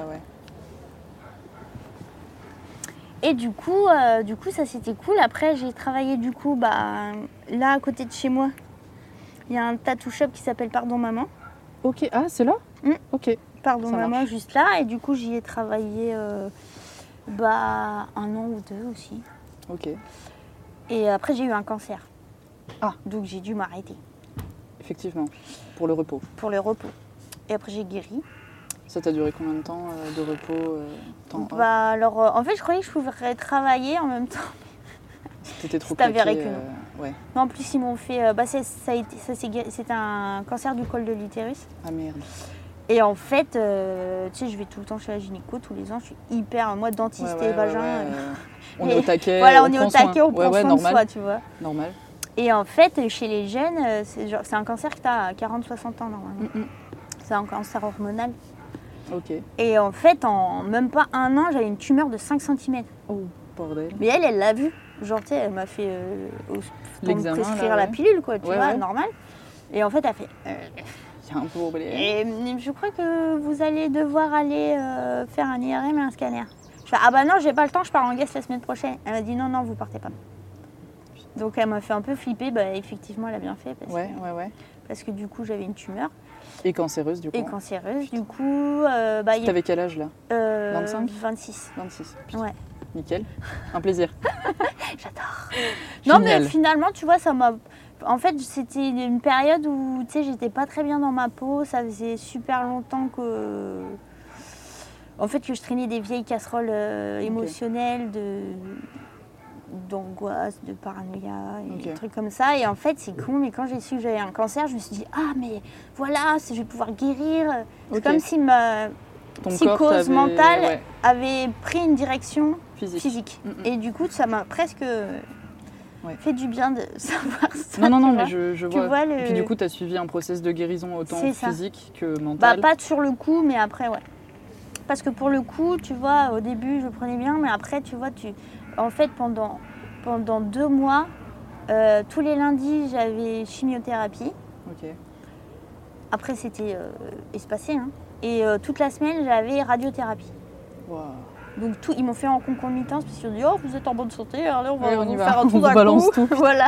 Et du coup, euh, du coup, ça c'était cool. Après, j'ai travaillé du coup, bah, là à côté de chez moi. Il y a un tattoo shop qui s'appelle Pardon Maman. Ok, ah c'est là? Mm. Ok. Pardon Ça maman juste là et du coup j'y ai travaillé euh, bah, un an ou deux aussi. Ok. Et après j'ai eu un cancer. Ah. Donc j'ai dû m'arrêter Effectivement, pour le repos. pour le repos. Et après j'ai guéri. Ça t'a duré combien de temps euh, de repos euh, temps Bah alors euh, en fait je croyais que je pouvais travailler en même temps. T'étais trop c'est avéré claqué, que non. Ouais. Non, en plus ils m'ont fait bah c'est- ça c'était un cancer du col de l'utérus. Ah merde. Et en fait euh, tu sais je vais tout le temps chez la gynéco tous les ans, je suis hyper moi dentiste Ouais, ouais, et vagin. ouais, euh, euh, on est au taquet. Voilà, on, est au soin. taquet, on prend soin normal. de soi, tu vois. Normal. Et en fait, chez les jeunes, euh, c'est un cancer que tu as à 40-60 ans normalement. Mm, mm. C'est un cancer hormonal. Ok. Et en fait, en même pas un an, j'avais une tumeur de 5 cm. Oh, bordel. Mais elle, elle l'a vu. Genre, tu sais, elle m'a fait euh, au- pour me L'examen, prescrire là, la pilule, quoi, tu Ouais, vois, normal. Et en fait, elle fait. euh, Et je crois que vous allez devoir aller euh, faire un IRM et un scanner. Je fais, ah bah non, j'ai pas le temps, je pars en guest la semaine prochaine. Elle m'a dit non, non, vous partez pas. Donc elle m'a fait un peu flipper, bah effectivement elle a bien fait parce, Ouais, que, ouais, ouais. parce que du coup j'avais une tumeur Et cancéreuse du coup. et cancéreuse. Du coup, euh, bah, T'avais quel âge là? Euh, 25? 26. 26. Ouais. Nickel. Un plaisir. J'adore. Non mais finalement tu vois ça m'a. En fait c'était une période où tu sais j'étais pas très bien dans ma peau. Ça faisait super longtemps que. En fait que je traînais des vieilles casseroles euh, émotionnelles de d'angoisse, de paranoïa, et des trucs comme ça. Et en fait, c'est con, mais quand j'ai su que j'avais un cancer, je me suis dit, ah, mais voilà, je vais pouvoir guérir. C'est comme si ma Ton psychose mentale ouais, avait pris une direction physique. physique. Mm, mm. Et du coup, ça m'a presque Ouais. fait du bien de savoir ça. Non, non, non, mais je, Tu vois. vois le- Et puis du coup, tu as suivi un process de guérison autant physique que Bah, mental. pas sur le coup, mais après, ouais. Parce que pour le coup, tu vois, au début, je le prenais bien, mais après, tu vois, tu... en fait, pendant, pendant deux mois, euh, tous les lundis, j'avais chimiothérapie. Ok. Après, c'était euh, espacé. hein. Et euh, toute la semaine, j'avais radiothérapie. Waouh. Donc tout, ils m'ont fait en concomitance parce qu'ils ont dit oh vous êtes en bonne santé alors on va Ouais, on vous y va. faire un vous d'un coup. tout. voilà.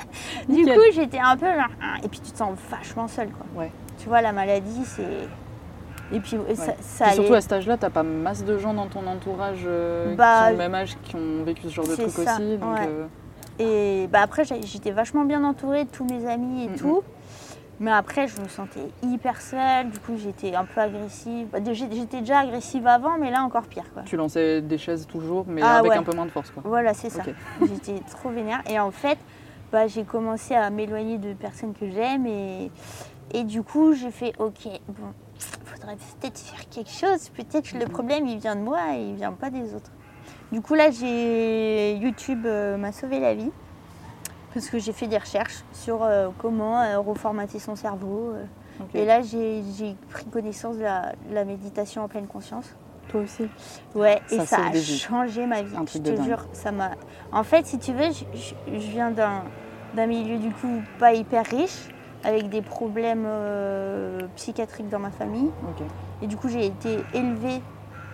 du Nickel. coup j'étais un peu genre ah, et puis tu te sens vachement seule quoi. Ouais. Tu vois la maladie c'est et puis ça, ça Et surtout à cet âge-là, t'as pas masse de gens dans ton entourage euh, Bah, qui ont le même âge, qui ont vécu ce genre de truc ça, aussi. Donc, ouais. euh, et bah après j'étais vachement bien entourée de tous mes amis et Mhm. tout. Mais après je me sentais hyper seule. Du coup j'étais un peu agressive. Bah, J'étais déjà agressive avant mais là encore pire quoi. tu lançais des chaises toujours, mais Ah avec ouais. un peu moins de force. Quoi. Voilà, c'est ça. J'étais trop vénère. Et en fait, bah, j'ai commencé à m'éloigner de personnes que j'aime. Et, et du coup, j'ai fait OK, bon, faudrait peut-être faire quelque chose. Peut-être que le Mhm. problème, il vient de moi et il vient pas des autres. Du coup, là, j'ai YouTube euh, m'a sauvé la vie. Parce que j'ai fait des recherches sur euh, comment euh, reformater son cerveau. euh. Et là, j'ai pris connaissance de la, de la méditation en pleine conscience. Toi aussi Ouais, et Ça a changé ma vie. Un je te dingue. jure, ça m'a. En fait, si tu veux, je, je- je viens d'un milieu du coup pas hyper riche, avec des problèmes psychiatriques dans ma famille. Et du coup, j'ai été élevée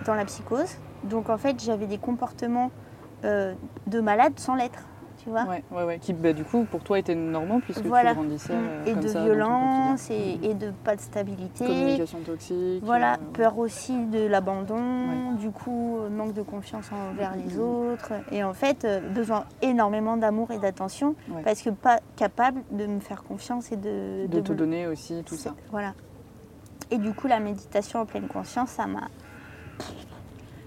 dans la psychose. Donc en fait, j'avais des comportements de malade sans l'être, tu vois. Ouais, ouais, ouais. Qui, bah, du coup, pour toi, étaient normaux puisque Voilà. tu grandissais euh, et comme de ça violence et, de pas de stabilité. Communication toxique. Voilà, euh, peur aussi de l'abandon, Ouais. du coup, euh, manque de confiance envers les autres. Et en fait, besoin énormément d'amour et d'attention Ouais. parce que pas capable de me faire confiance et de, de te me- donner aussi tout ça. Voilà. Et du coup, la méditation en pleine conscience, ça m'a.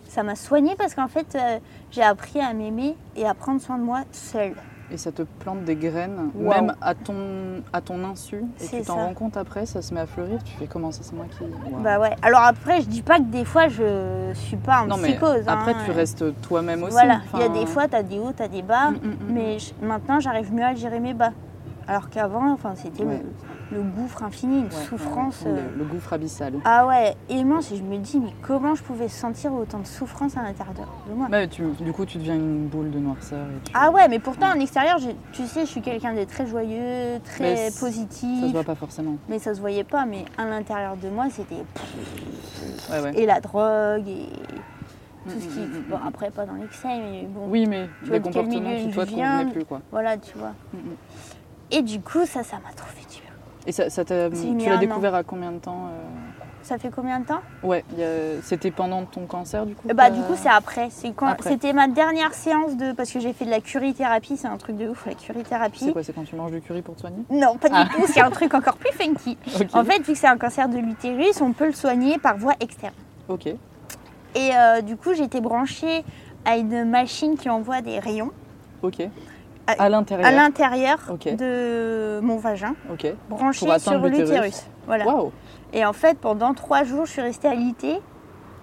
Ça m'a soignée parce qu'en fait, euh, j'ai appris à m'aimer et à prendre soin de moi seule. Et ça te plante des graines, même à ton, à ton insu. Et tu t'en rends compte après, ça se met à fleurir. Tu fais comment ça, c'est moi qui. Waouh. Bah ouais. Alors après, je dis pas que des fois, je suis pas en non, mais psychose. après, hein. tu restes toi-même aussi. Voilà, il y a des fois, tu as des hauts, tu as des bas. Mm, mm, mm, Mais je- maintenant, j'arrive mieux à gérer mes bas. Alors qu'avant, enfin, c'était Ouais. Le, gouffre infini, une ouais, souffrance. ouais. euh, Le, le gouffre abyssal. Ah ouais, immense. Et je me dis, mais comment je pouvais sentir autant de souffrance à l'intérieur de moi? Bah, tu- du coup, tu deviens une boule de noirceur. Et tu- Ah ouais, mais pourtant, en extérieur, tu sais, je suis quelqu'un de très joyeux, très positif. Ça se voit pas forcément. Mais ça se voyait pas. Mais à l'intérieur de moi, c'était. Et la drogue, et tout Mm, ce qui. mm, mm, Bon, mm. après, pas dans l'excès, mais bon. Oui, mais Tu vois les quel comportements milieu qui, toi, je te convenaient plus, quoi. Voilà, tu vois. Mm, mm. Et du coup, ça, ça m'a trop fait du bien. Et ça, ça tu l'as an. découvert à combien de temps euh Ça fait combien de temps? Ouais, c'était pendant ton cancer, du coup Bah du coup c'est après. C'était ma dernière séance de parce que j'ai fait de la curithérapie, c'est un truc de ouf la curithérapie. C'est quoi C'est quand tu manges du curry pour te soigner? Non, pas Ah. du tout, c'est un truc encore plus funky. En fait, vu que c'est un cancer de l'utérus, on peut le soigner par voie externe. Ok. Et euh, du coup, été branchée à une machine qui envoie des rayons Ok. À- À l'intérieur. de mon vagin, atteindre sur l'utérus. Voilà. Et en fait, pendant trois jours, je suis restée alitée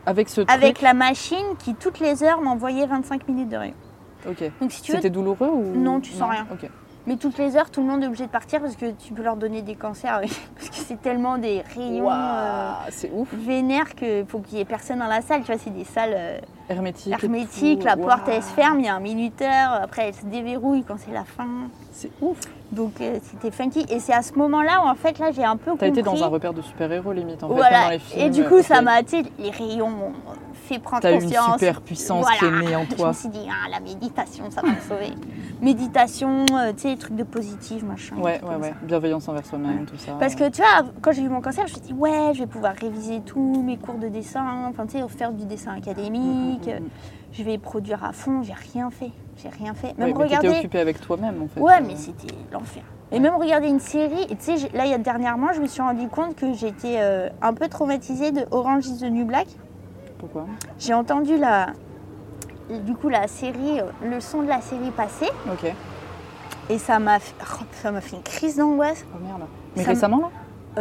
Avec ce truc. avec la machine qui, toutes les heures, m'envoyait 25 minutes de rayons. Ok. Donc si tu veux, C'était douloureux ou Non, tu sens rien. Mais toutes les heures, tout le monde est obligé de partir parce que tu peux leur donner des cancers. parce que c'est tellement des rayons Waouh, euh, ouf. vénères qu'il faut qu'il y ait personne dans la salle. Tu vois, c'est des salles euh, hermétiques. tout. La porte, elle se ferme, il y a un minuteur. Après, elle se déverrouille quand c'est la fin. C'est ouf. Donc, euh, c'était funky. Et c'est à ce moment-là où, en fait, là, j'ai un peu T'as compris. été dans un repère de super-héros limite en fait, Voilà. dans les films. Et du coup, ça m'a, tu les rayons fait prendre T'as une conscience. super puissance Voilà. qui est née en Je toi. me suis dit, ah, la méditation, ça va me sauver. méditation, euh, tu sais, les trucs de positif, machin. Ouais, ouais, ouais. ça. Bienveillance envers soi-même, tout ça. Parce que tu vois, quand j'ai eu mon cancer, je me suis dit, ouais, je vais pouvoir réviser tous mes cours de dessin, enfin, tu sais, faire du dessin académique, Mm, mm, mm, je vais produire à fond. J'ai rien fait. J'ai rien fait. Ouais, Même t'étais regarder. occupée avec toi-même en fait. Ouais, Euh, mais c'était l'enfer. Et même regarder une série, et tu sais, là, il y a dernièrement, je me suis rendu compte que j'étais euh, un peu traumatisée de Orange is the New Black. Pourquoi J'ai entendu la. Du coup, la série, euh, le son de la série passer, Ok. et ça m'a fait, oh, ça m'a fait une crise d'angoisse. Oh merde. Mais Ça récemment là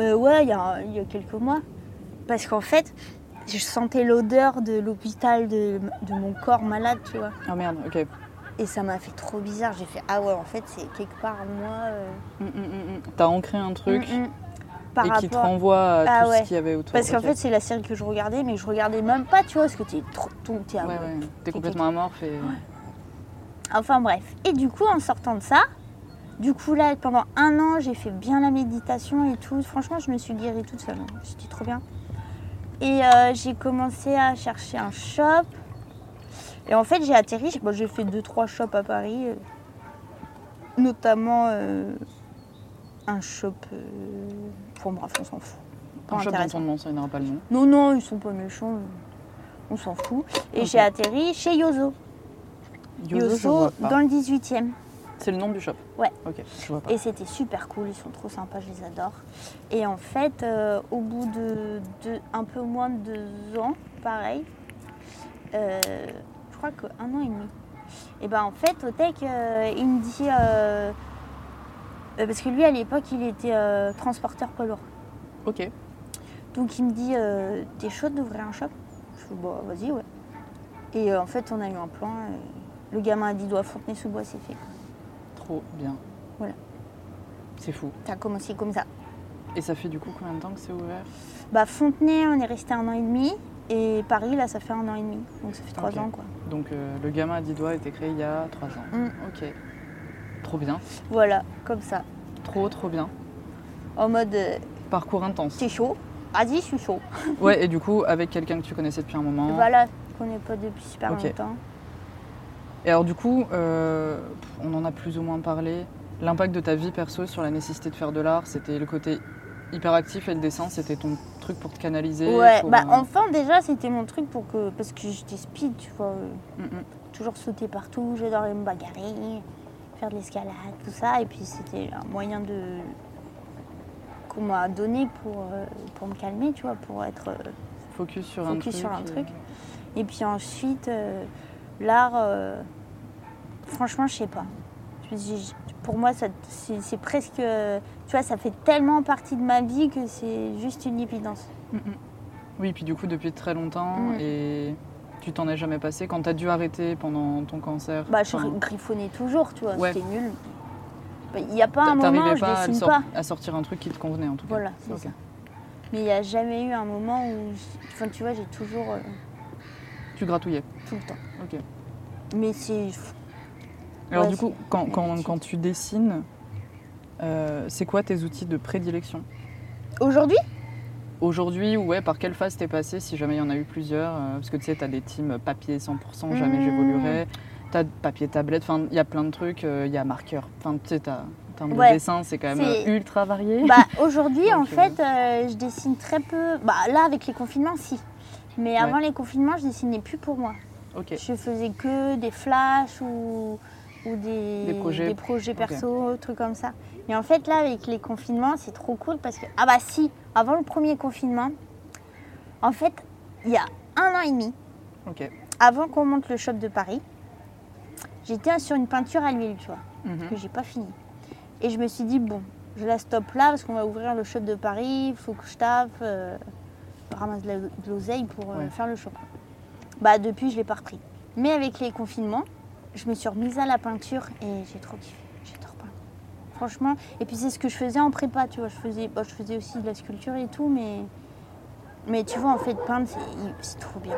Euh, ouais, il y, a, il y a quelques mois. Parce qu'en fait, je sentais l'odeur de l'hôpital, de, de mon corps malade, tu vois. Oh merde, ok. Et ça m'a fait trop bizarre. J'ai fait, ah ouais, en fait, c'est quelque part moi. euh, Mm, mm, mm. T'as ancré un truc par et qui te rapport- renvoie à Ah tout ouais. ce qu'il y avait autour. Parce qu'en fait, c'est la série que je regardais, mais je regardais même pas, tu vois, parce que t'es trop. ton- t'es à- Ouais, ouais. T'es complètement amorphe et. Enfin bref. Et du coup, en sortant de ça, Du coup, là, pendant un an, j'ai fait bien la méditation et tout. Franchement, je me suis guérie toute seule. hein. C'était trop bien. Et euh, j'ai commencé à chercher un shop. Et en fait, j'ai atterri. bon, j'ai fait deux, trois shops à Paris. euh, notamment euh, un shop. Bref, on s'en fout. Pas intéressant. pas le nom. Non, non, ils sont pas méchants. On s'en fout. Et j'ai atterri chez Yozo. Yozo, dans le 18e. C'est le nom du shop Ouais. Ok, je vois pas. Et c'était super cool, ils sont trop sympas, je les adore. Et en fait, euh, au bout de, de un peu moins de deux ans, pareil, euh, je crois qu'un an et demi. Et ben en fait, au tech, euh, il me dit. Euh, parce que lui, à l'époque, il était euh, transporteur poids lourd. Ok. Donc il me dit euh, T'es chaude d'ouvrir un shop? Je fais Bah vas-y, ouais. Et en fait, on a eu un plan. le gamin a dit Doigt Fontenay-sous-Bois, c'est fait. Trop bien. Voilà. C'est fou. Ça a commencé comme ça. Et ça fait du coup combien de temps que c'est ouvert? Bah Fontenay, on est resté un an et demi. Et Paris, là, ça fait un an et demi. Donc ça fait trois ans, quoi. Donc le gamin à 10 doigts a été créé il y a 3 ans. Mm. Ok. Trop bien. Voilà, comme ça. Trop, trop bien. En mode euh, Parcours intense. C'est chaud? Vas-y, je suis chaud. Ouais, et du coup, avec quelqu'un que tu connaissais depuis un moment. Voilà, qu'on n'est pas depuis super longtemps. Et alors du coup, euh, on en a plus ou moins parlé. L'impact de ta vie perso sur la nécessité de faire de l'art, c'était le côté hyperactif et le dessin, c'était ton truc pour te canaliser. Ouais, pour, bah euh, enfant, déjà, c'était mon truc pour que. Parce que j'étais speed, tu vois. mm, mm. toujours sauter partout, j'adorais me bagarrer, faire de l'escalade, tout ça. Et puis c'était un moyen de qu'on m'a donné pour, euh, pour me calmer, tu vois, pour être. euh, Focus sur un truc. sur un et- truc. Et puis ensuite, euh, l'art, euh, franchement, je sais pas. Pour moi, ça- c'est presque. euh, Tu vois, ça fait tellement partie de ma vie que c'est juste une évidence. Mm, mm. Oui, puis du coup, depuis très longtemps, Mm. et tu t'en es jamais passé. Quand t'as dû arrêter pendant ton cancer, Bah, je enfin, griffonnais toujours, tu vois, Ouais. c'était nul. Bah, Il n'y a pas un moment où je pas à, dessine sor- pas. à sortir un truc qui te convenait en tout cas. Voilà, c'est Ok. ça. Mais il n'y a jamais eu un moment où. Enfin, tu vois, j'ai toujours. euh, Tu gratouillais? tout le temps. Ok. Mais c'est. Alors Ouais, du coup, quand, quand tu dessines, euh, c'est quoi tes outils de prédilection? Aujourd'hui? Aujourd'hui, ouais, par quelle phase t'es passé si jamais il y en a eu plusieurs euh, Parce que tu sais, t'as des teams papier 100%, jamais Mmh. j'évoluerai. T'as papier tablette, enfin, il y a plein de trucs, euh, il y a marqueur. Enfin, tu sais, t'as- termes Ouais. de dessin, c'est quand même euh, ultra varié. Bah, aujourd'hui, en fait, euh, je dessine très peu. Bah, là, avec les confinements, si. Mais avant les confinements, je dessinais plus pour moi. ok. Je faisais que des flashs ou, ou des, Des projets. des projets perso, trucs comme ça. Et en fait, là, avec les confinements, c'est trop cool parce que. Ah, bah, si, avant le premier confinement, en fait, il y a un an et demi, avant qu'on monte le shop de Paris, j'étais sur une peinture à l'huile, tu vois. Mhm. que j'ai pas fini. Et je me suis dit, bon, je la stoppe là parce qu'on va ouvrir le shop de Paris, il faut que je tape, euh, ramasse de la- de l'oseille pour euh, Ouais. faire le shop. Bah depuis, je l'ai pas repris. Mais avec les confinements, je me suis remise à la peinture et j'ai trop kiffé. Franchement, et puis c'est ce que je faisais en prépa, tu vois, je faisais, bah, je faisais aussi de la sculpture et tout, mais, mais tu vois, en fait, peindre, c'est- trop bien.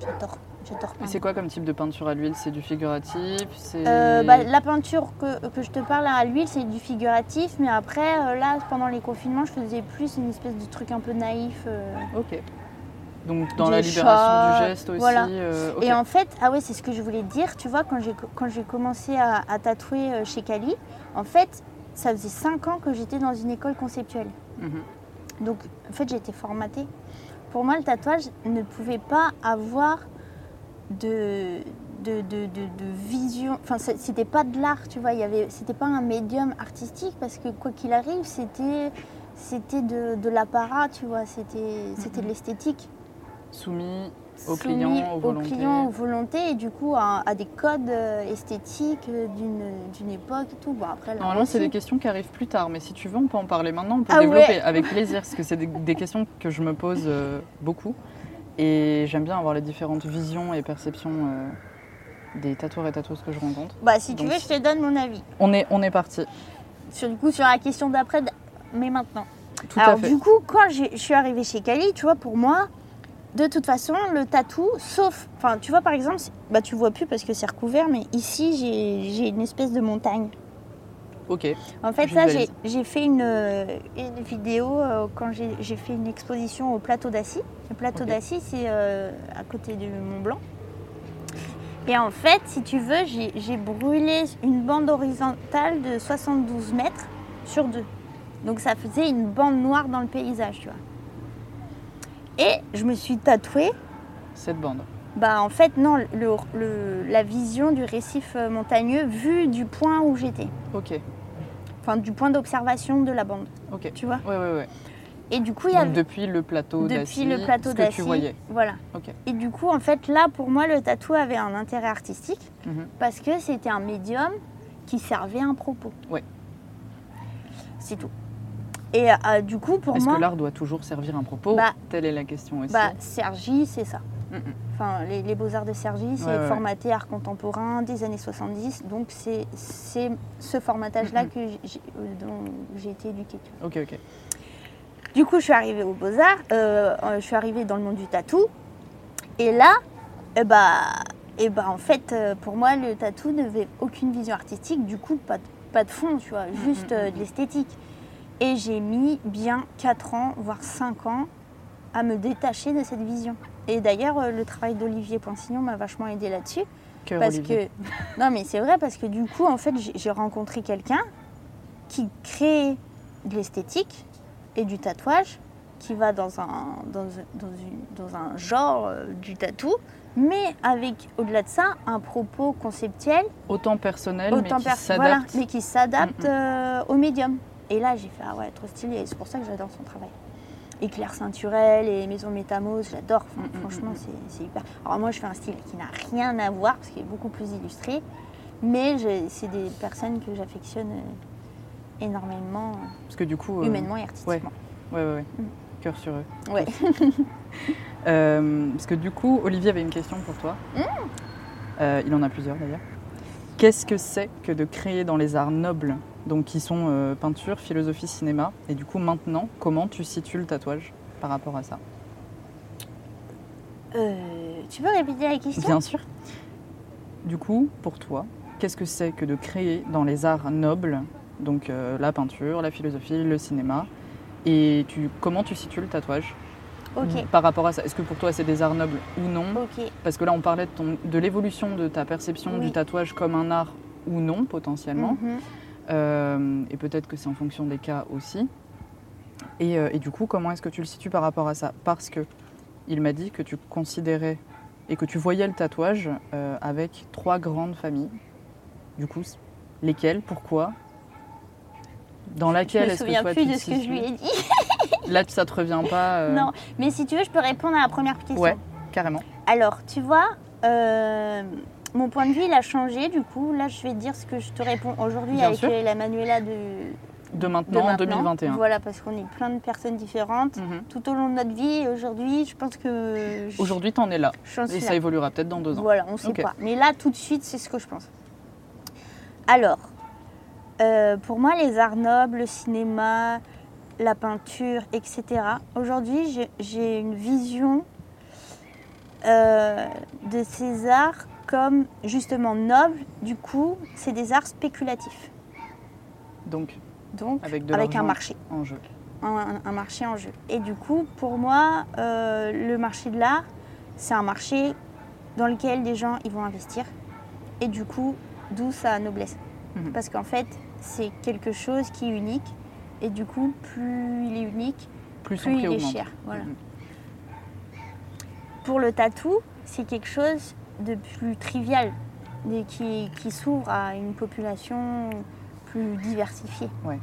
J'adore, j'adore Et peindre. c'est quoi comme type de peinture à l'huile? C'est du figuratif? Euh, bah, la peinture que, que je te parle à l'huile, c'est du figuratif, mais après, euh, là, pendant les confinements, je faisais plus une espèce de truc un peu naïf. euh. Ok. Donc dans la libération du geste aussi. voilà. euh. Et en fait, ah ouais, c'est ce que je voulais te dire, tu vois, quand j'ai, quand j'ai commencé à, à tatouer chez Cali, en fait, ça faisait 5 ans que j'étais dans une école conceptuelle. Mhm. Donc, en fait, été formatée. Pour moi, le tatouage ne pouvait pas avoir de, de, de, de- de vision. Enfin, c'était pas de l'art, tu vois. Il y avait, c'était pas un médium artistique parce que quoi qu'il arrive, c'était, c'était de, de l'apparat, tu vois. C'était, c'était de l'esthétique. Soumis aux clients, aux aux volontés. clients, aux volontés et du coup à, à des codes euh, esthétiques euh, d'une, époque et tout. Bon, après, Normalement, c'est des questions qui arrivent plus tard, mais si tu veux, on peut en parler maintenant, on peut Ah développer ouais. avec plaisir, parce que c'est des, des questions que je me pose euh, beaucoup. Et j'aime bien avoir les différentes visions et perceptions euh, des tatoueurs et tatoueuses que je rencontre. Bah, si tu Donc- veux, je te donne mon avis. On est, on est parti. Sur, du coup, sur la question d'après, mais maintenant. Tout Alors à fait. du coup, quand je suis arrivée chez Cali, tu vois, pour moi, de toute façon, le tatou, sauf, enfin, tu vois, par exemple, bah tu vois plus parce que c'est recouvert, mais ici, j'ai une espèce de montagne. Ok. En fait, ça, j'ai fait une, euh, une vidéo euh, quand j'ai fait une exposition au plateau d'Assy. Le plateau Ok. d'Assy, c'est euh, à côté du Mont Blanc. Et en fait, si tu veux, j'ai j'ai brûlé une bande horizontale de 72 mètres sur deux. Donc ça faisait une bande noire dans le paysage, tu vois. Et je me suis tatouée Cette bande. bah en fait non, le- le- la vision du récif euh, montagneux vu du point où j'étais. Ok. Enfin du point d'observation de la bande, Ok. tu vois. Ouais, ouais, ouais. Et du coup, il y Donc, depuis le plateau depuis le plateau ce que tu voyais. Voilà. Et du coup, en fait, là, pour moi, le tatou avait un intérêt artistique Mhm. parce que c'était un médium qui servait un propos. Ouais. C'est tout. Et euh, du coup, pour Est-ce moi, que l'art doit toujours servir un propos Bah, Telle est la question aussi. bah, Sergi, c'est ça. Mm, mm. Enfin, les, les beaux-arts de Sergi, c'est Ouais, ouais, formaté art contemporain des années 70. Donc, c'est c'est ce formatage-là Mhm. que j'ai- euh, dont j'ai été éduquée. Ok, ok. Du coup, je suis arrivée aux Beaux-Arts, euh, euh, je suis arrivée dans le monde du tatou. Et là, eh bah, eh bah, en fait, euh, pour moi, le tatou n'avait aucune vision artistique, du coup, pas de, pas de fond, tu vois, juste euh, de l'esthétique. Et j'ai mis bien 4 ans, voire 5 ans, à me détacher de cette vision. Et d'ailleurs, euh, le travail d'Olivier Poinsignon m'a vachement aidé là-dessus. Parce Olivier. que non mais c'est vrai parce que du coup en fait j'ai- rencontré quelqu'un qui crée de l'esthétique et du tatouage qui va dans un dans, dans une- dans un genre euh, du tatou mais avec au-delà de ça un propos conceptuel Autant personnel, autant mais qui pers- voilà, mais qui s'adapte Mm, mm. euh, au médium. Et là j'ai fait ah ouais trop stylé et c'est pour ça que j'adore son travail. Éclair ceinturel et maison métamose, j'adore. Enfin, Mm, mm, franchement, mm, c'est hyper. Alors moi, je fais un style qui n'a rien à voir parce qu'il est beaucoup plus illustré, mais c'est des personnes que j'affectionne euh, énormément, euh, Parce que du coup. euh, humainement et artistiquement. Ouais, ouais, ouais. Cœur sur eux. Ouais. Euh, parce que du coup, Olivier avait une question pour toi. Euh, il en a plusieurs d'ailleurs. Qu'est-ce que c'est que de créer dans les arts nobles, donc qui sont euh, peinture, philosophie, cinéma Et du coup, maintenant, comment tu situes le tatouage par rapport à ça? Euh, tu peux répéter la question? Bien sûr. Du coup, pour toi, qu'est-ce que c'est que de créer dans les arts nobles, donc euh, la peinture, la philosophie, le cinéma Et tu, comment tu situes le tatouage? Par rapport à ça Est-ce que pour toi c'est des arts nobles ou non? Parce que là, on parlait de, ton- de l'évolution de ta perception Oui. du tatouage comme un art ou non, potentiellement. Mhm. Euh, et peut-être que c'est en fonction des cas aussi. Et, euh, et du coup, comment est-ce que tu le situes par rapport à ça? Parce que il m'a dit que tu considérais et que tu voyais le tatouage euh, avec trois grandes familles. Du coup, lesquelles? Pourquoi? Dans Je laquelle me est-ce que souviens toi plus tu de te ce que je lui ai dit. Là, ça te revient pas Non, mais si tu veux, je peux répondre à la première question. Ouais, carrément. Alors, tu vois, mon point de vue, il a changé. Du coup, là, je vais te dire ce que je te réponds aujourd'hui avec sûr. la Manuela de, De de maintenant, en maintenant. 2021. Voilà, parce qu'on est plein de personnes différentes Mhm. tout au long de notre vie. Et aujourd'hui, je pense que je- Aujourd'hui, t'en es là. Et ça là. évoluera peut-être dans deux ans. Voilà, on sait pas. Mais là, tout de suite, c'est ce que je pense. Alors, euh, pour moi, les arts nobles, le cinéma, la peinture, etc. Aujourd'hui, j'ai- j'ai une vision euh, de ces arts comme justement nobles. Du coup, c'est des arts spéculatifs. Donc, Donc, avec de avec un marché. en jeu. un, un marché en jeu. Et du coup, pour moi, euh, le marché de l'art, c'est un marché dans lequel des gens ils vont investir. Et du coup, d'où sa noblesse. Mhm. Parce qu'en fait, c'est quelque chose qui est unique. Et du coup, plus il est unique, Plus il est cher. Voilà. Mhm. Pour le tatou, c'est quelque chose de plus trivial, mais qui, qui s'ouvre à une population plus diversifiée Ouais.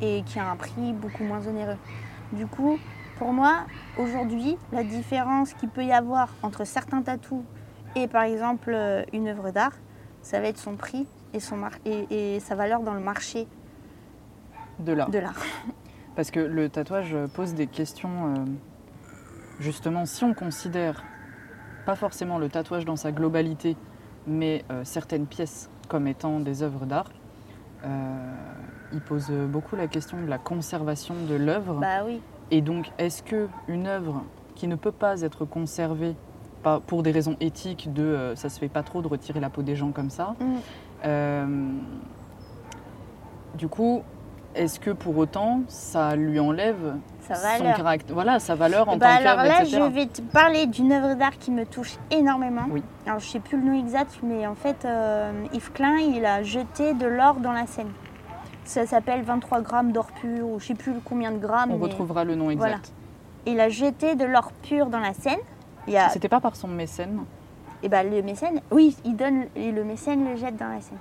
et qui a un prix beaucoup moins onéreux. Du coup, pour moi, aujourd'hui, la différence qu'il peut y avoir entre certains tatous et par exemple euh, une œuvre d'art, ça va être son prix et, son mar- et, et sa valeur dans le marché de l'art. Parce que le tatouage pose des questions. euh, justement, si on considère pas forcément le tatouage dans sa globalité, mais euh, certaines pièces comme étant des œuvres d'art, euh, il pose beaucoup la question de la conservation de l'œuvre. Bah oui. Et donc, est-ce que une œuvre qui ne peut pas être conservée pas pour des raisons éthiques, de euh, ça se fait pas trop de retirer la peau des gens comme ça, Mm. euh, du coup, est-ce que pour autant, ça lui enlève Ça son va caractère, voilà, sa valeur en bah tant alors là, etc. je vais te parler d'une œuvre d'art qui me touche énormément. Oui. Alors, je sais plus le nom exact, mais en fait, euh, Yves Klein, il a jeté de l'or dans la Seine. Ça s'appelle 23 grammes d'or pur, ou je sais plus combien de grammes. On mais retrouvera le nom voilà. exact. Il a jeté de l'or pur dans la Seine. A, C'était pas par son mécène et ben, le mécène, oui, il donne, et le mécène le jette dans la Seine.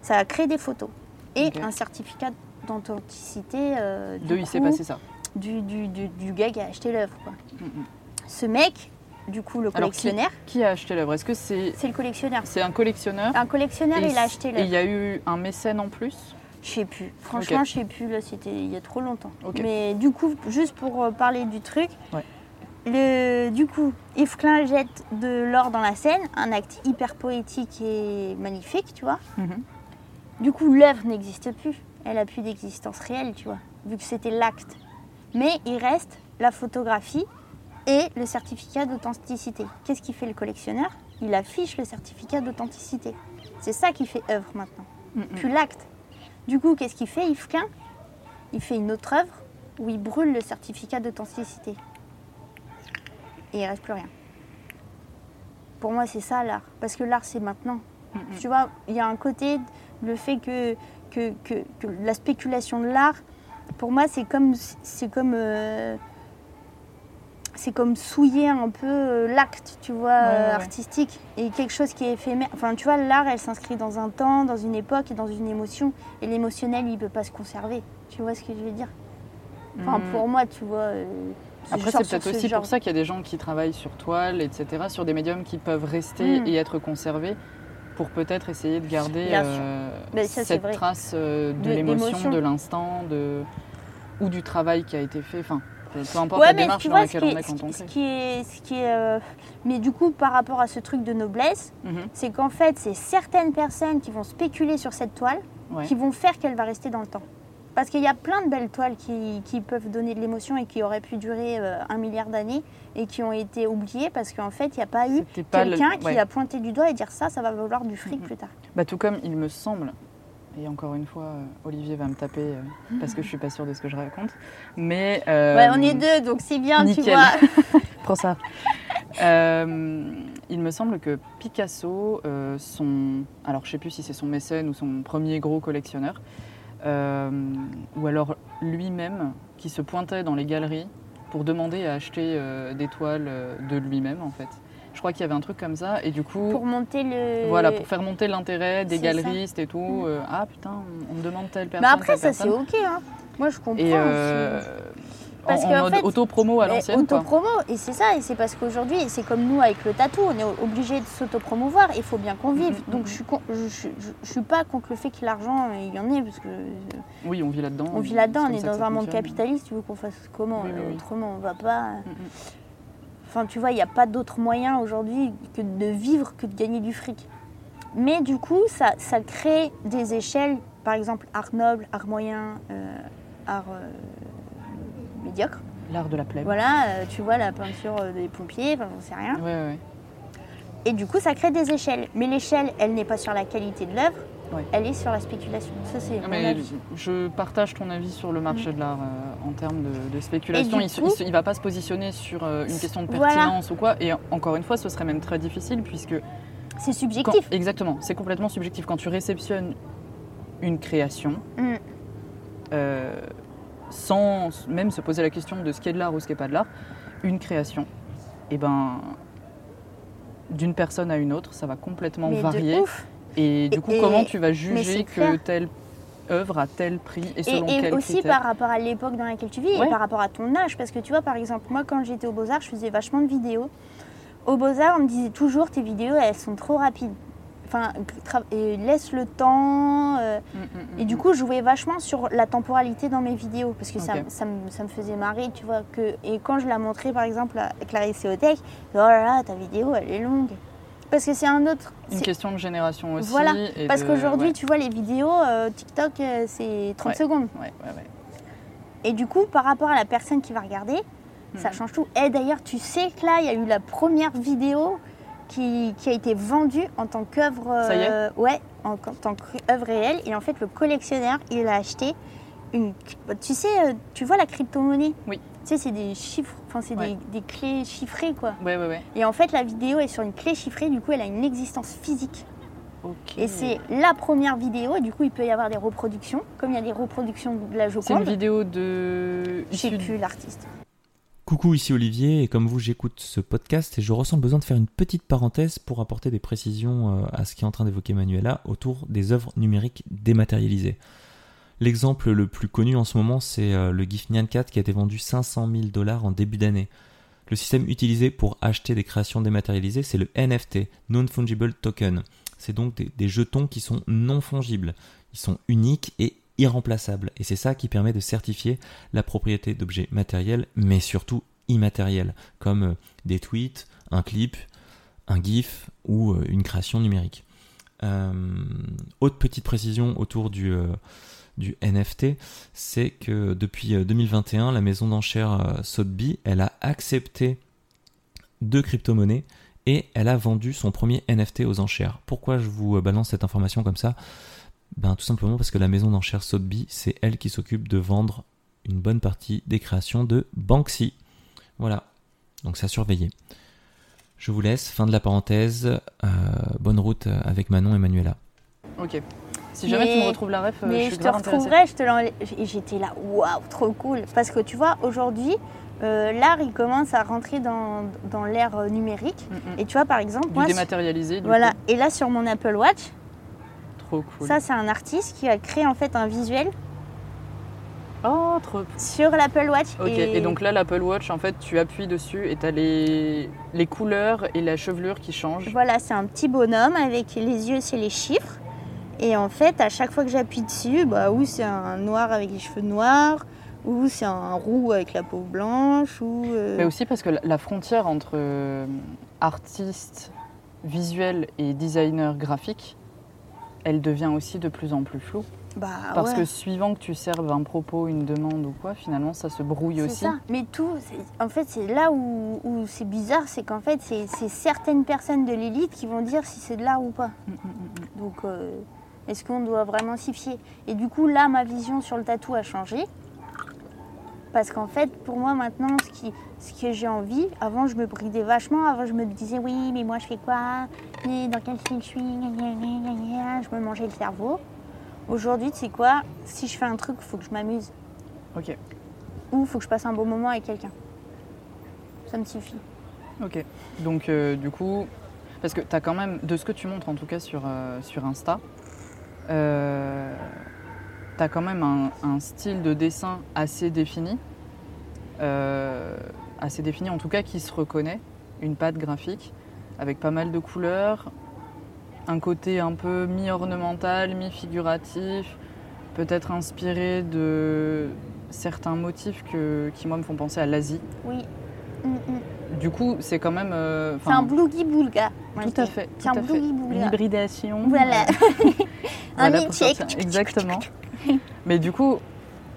Ça a créé des photos et un certificat d'authenticité euh, De il s'est passé ça. Du, du, du- du gars qui a acheté l'œuvre. Mm. Ce mec, du coup, le Alors, qui- collectionneur, Qui a acheté l'œuvre? Est-ce que c'est c'est le collectionneur. c'est un collectionneur? Un collectionneur, et il a acheté Et il l'œuvre. y a eu un mécène en plus? Je sais plus. Franchement, Ok. je sais plus. Là, c'était il y a trop longtemps. Mais du coup, juste pour euh, parler du truc, Ouais. le, du coup, Yves Klein jette de l'or dans la Seine, un acte hyper poétique et magnifique, tu vois. Mhm. Du coup, l'œuvre n'existe plus. Elle a plus d'existence réelle, tu vois, vu que c'était l'acte. Mais il reste la photographie et le certificat d'authenticité. Qu'est-ce qui fait le collectionneur? Il affiche le certificat d'authenticité. C'est ça qui fait œuvre maintenant, Mm, mm. plus l'acte. Du coup, qu'est-ce qu'il fait? Yves Klein Il fait une autre œuvre où il brûle le certificat d'authenticité. Et il reste plus rien. Pour moi, c'est ça l'art. Parce que l'art, c'est maintenant. Mm. Tu vois, il y a un côté, le fait que, que, que- que la spéculation de l'art, pour moi, c'est comme, c'est comme, euh, c'est comme souiller un peu euh, l'acte, tu vois, Ouais, euh, ouais. artistique, et quelque chose qui est éphémère. Enfin, tu vois, l'art, elle s'inscrit dans un temps, dans une époque et dans une émotion, et l'émotionnel, il peut pas se conserver. Tu vois ce que je veux dire? Enfin, Mm. pour moi, tu vois. euh, Après, c'est peut-être ce aussi genre. pour ça qu'il y a des gens qui travaillent sur toile, etc., sur des médiums qui peuvent rester Mm. et être conservés pour peut-être essayer de garder euh, ça, cette trace euh, de De- l'émotion, de l'instant, de... ou du travail qui a été fait. Enfin, peu importe Ouais, la mais démarche dans vois, laquelle on est, quand on ce qui est, ce qui est, euh, mais du coup, par rapport à ce truc de noblesse, Mhm. c'est qu'en fait, c'est certaines personnes qui vont spéculer sur cette toile, Ouais. qui vont faire qu'elle va rester dans le temps. Parce qu'il y a plein de belles toiles qui, qui peuvent donner de l'émotion et qui auraient pu durer euh, un milliard d'années et qui ont été oubliées parce qu'en fait, il n'y a pas eu le- quelqu'un qui a pointé du doigt et dire ça, ça va valoir du fric plus tard. Bah, tout comme il me semble, et encore une fois, euh, Olivier va me taper euh, parce que je suis pas sûre de ce que je raconte, mais... euh, Ouais, on est deux, donc c'est bien, tu vois. Prends ça. Il me semble que Picasso, son, alors je sais plus si c'est son mécène ou son premier gros collectionneur, ou alors lui-même qui se pointait dans les galeries pour demander à acheter euh, des toiles euh, de lui-même en fait. Je crois qu'il y avait un truc comme ça et du coup, Pour monter le. voilà, pour faire monter l'intérêt des ça. galeristes et tout. Euh, ah putain, on, me demande telle personne. Mais après, telle ça c'est ok. Hein. Moi, je comprends. Et euh, aussi. Parce en mode auto-promo à l'ancienne. Autopromo, et c'est ça, et c'est parce qu'aujourd'hui, c'est comme nous avec le tatou, on est obligé de s'autopromouvoir, il faut bien qu'on vive. Mhm, Donc mhm. je suis, con- je, je- je- je suis pas contre le fait que l'argent, euh, il y en ait, parce que euh, Oui, on vit là-dedans. on vit là-dedans, on est dans un monde capitaliste, tu veux qu'on fasse comment Oui, oui, euh. Autrement, on va pas. Mm, mm. Enfin, tu vois, il n'y a pas d'autre moyen aujourd'hui que de vivre que de gagner du fric. Mais du coup, ça, ça crée des échelles, par exemple, art noble, art moyen, euh, art euh, médiocre. L'art de la plèbe. Voilà, euh, tu vois la peinture euh, des pompiers, enfin, j'en sais rien. Ouais, ouais, ouais. Et du coup, ça crée des échelles. Mais l'échelle, elle n'est pas sur la qualité de l'œuvre, Ouais. elle est sur la spéculation. Ça, c'est Ah, mon avis. je partage ton avis sur le marché de l'art euh, en termes de, de spéculation. il, il va pas se positionner sur euh, une question de Voilà. pertinence ou quoi. Et encore une fois, ce serait même très difficile puisque C'est quand- subjectif. exactement, c'est complètement subjectif. Quand tu réceptionnes une création, Mm. euh, sans même se poser la question de ce qui est de l'art ou ce qui n'est pas de l'art, une création, et ben d'une personne à une autre, ça va complètement Mais varier. Et du Et- coup, et- comment tu vas juger que telle œuvre a tel prix et Et, selon et quels aussi par rapport à l'époque dans laquelle tu vis Ouais. et par rapport à ton âge. Parce que tu vois, par exemple, moi, quand j'étais au Beaux-Arts, je faisais vachement de vidéos. Au Beaux-Arts, on me disait toujours tes vidéos, elles sont trop rapides. Enfin, et laisse le temps. euh, Mm, mm, Et mm, du mm. coup, je jouais vachement sur la temporalité dans mes vidéos parce que ça, me, ça me faisait marrer, tu vois. Que, et quand je la montrais, par exemple, à Clarisse Eotech, oh là là, ta vidéo, elle est longue. Parce que c'est un autre. une question de génération aussi. Voilà, et Parce de- qu'aujourd'hui, ouais, tu vois, les vidéos, euh, TikTok, euh, c'est 30 Ouais. secondes. ouais. Et du coup, par rapport à la personne qui va regarder, ça change tout. Et d'ailleurs, tu sais que là, il y a eu la première vidéo qui, qui a été vendu en tant qu'œuvre. Euh, Ouais, en, en tant qu'œuvre réelle. Et en fait, le collectionneur, il a acheté une. Tu sais, euh, tu vois la crypto-monnaie Oui. Tu sais, c'est des chiffres, enfin, c'est Ouais. des, des clés chiffrées, quoi. Ouais, ouais, ouais. Et en fait, la vidéo est sur une clé chiffrée, du coup, elle a une existence physique. Et c'est la première vidéo, et du coup, il peut y avoir des reproductions, comme il y a des reproductions de la C'est une Joconde. vidéo de. Je sais plus l'artiste. Coucou, ici Olivier, et comme vous, j'écoute ce podcast et je ressens le besoin de faire une petite parenthèse pour apporter des précisions euh, à ce qu'est en train d'évoquer Manuela autour des œuvres numériques dématérialisées. L'exemple le plus connu en ce moment, c'est euh, le GIF Nyan 4 qui a été vendu 500 000 dollars en début d'année. Le système utilisé pour acheter des créations dématérialisées, c'est le NFT, Non-Fungible Token. C'est donc des, des jetons qui sont non fongibles. Ils sont uniques et irremplaçables. Et c'est ça qui permet de certifier la propriété d'objets matériels, mais surtout immatériels, comme euh, des tweets, un clip, un GIF ou euh, une création numérique. Euh, autre petite précision autour du, NFT, c'est que depuis euh, 2021, la maison d'enchères Sotheby's, elle a accepté deux crypto-monnaies et elle a vendu son premier NFT aux enchères. Pourquoi je vous balance cette information comme ça? Ben, Tout simplement parce que la maison d'enchères Sotheby's, c'est elle qui s'occupe de vendre une bonne partie des créations de Banksy. Voilà, donc ça surveiller. Je vous laisse, fin de la parenthèse. Euh, bonne route avec Manon et Manuela. Ok. Si jamais Mais- tu me retrouves la ref, euh, Mais je je, suis te grave intéressée. retrouverai, je te j'étais là, waouh, trop cool. Parce que tu vois, aujourd'hui, euh, l'art, il commence à rentrer dans, dans l'ère euh, numérique. Mm, mm. Et tu vois, par exemple, Du moi, dématérialisé, du voilà. coup. Et là, sur mon Apple Watch, Trop cool. ça, c'est un artiste qui a créé en fait un visuel Oh, trop sur l'Apple Watch. Ok, et... donc là, l'Apple Watch, en fait, tu appuies dessus et tu as les... les couleurs et la chevelure qui changent. Voilà, c'est un petit bonhomme avec les yeux, c'est les chiffres. Et en fait, à chaque fois que j'appuie dessus, bah, ou c'est un noir avec les cheveux noirs, ou c'est un roux avec la peau blanche, ou. euh, Mais aussi parce que la- la frontière entre euh, artiste visuel et designer graphique, elle devient aussi de plus en plus floue. bah, Parce ouais. que suivant que tu serves un propos, une demande ou quoi, finalement, ça se brouille aussi. ça. Mais tout, en fait, c'est là où, où c'est bizarre, c'est qu'en fait, c'est c'est certaines personnes de l'élite qui vont dire si c'est de l'art ou pas. Mm, mm, mm, Donc, euh, est-ce qu'on doit vraiment s'y fier? Et du coup, là, ma vision sur le tatou a changé. Parce qu'en fait, pour moi, maintenant, ce, qui, ce que j'ai envie, avant, je me bridais vachement. Avant, je me disais, oui, mais moi, je fais quoi? Mais Dans quel style je suis? Je me mangeais le cerveau. Aujourd'hui, tu sais quoi? Si je fais un truc, il faut que je m'amuse. Ok, Ou il faut que je passe un bon moment avec quelqu'un. Ça me suffit. ok. Donc, euh, du coup, parce que tu as quand même, de ce que tu montres en tout cas sur, euh, sur Insta, euh, tu as quand même un, un style de dessin assez défini. Assez défini, en tout cas qui se reconnaît, une patte graphique avec pas mal de couleurs, un côté un peu mi-ornemental, mi-figuratif, peut-être inspiré de certains motifs que- qui moi me font penser à l'Asie. Oui. Mm, mm. Du coup, c'est quand même. euh, C'est un enfin, bloogie boulga. moi, je Tout à fait. C'est un tout à fait. bloogie Une boulga. hybridation. Voilà. Un voilà, pour milkshake. sortir- Exactement. Mais du coup,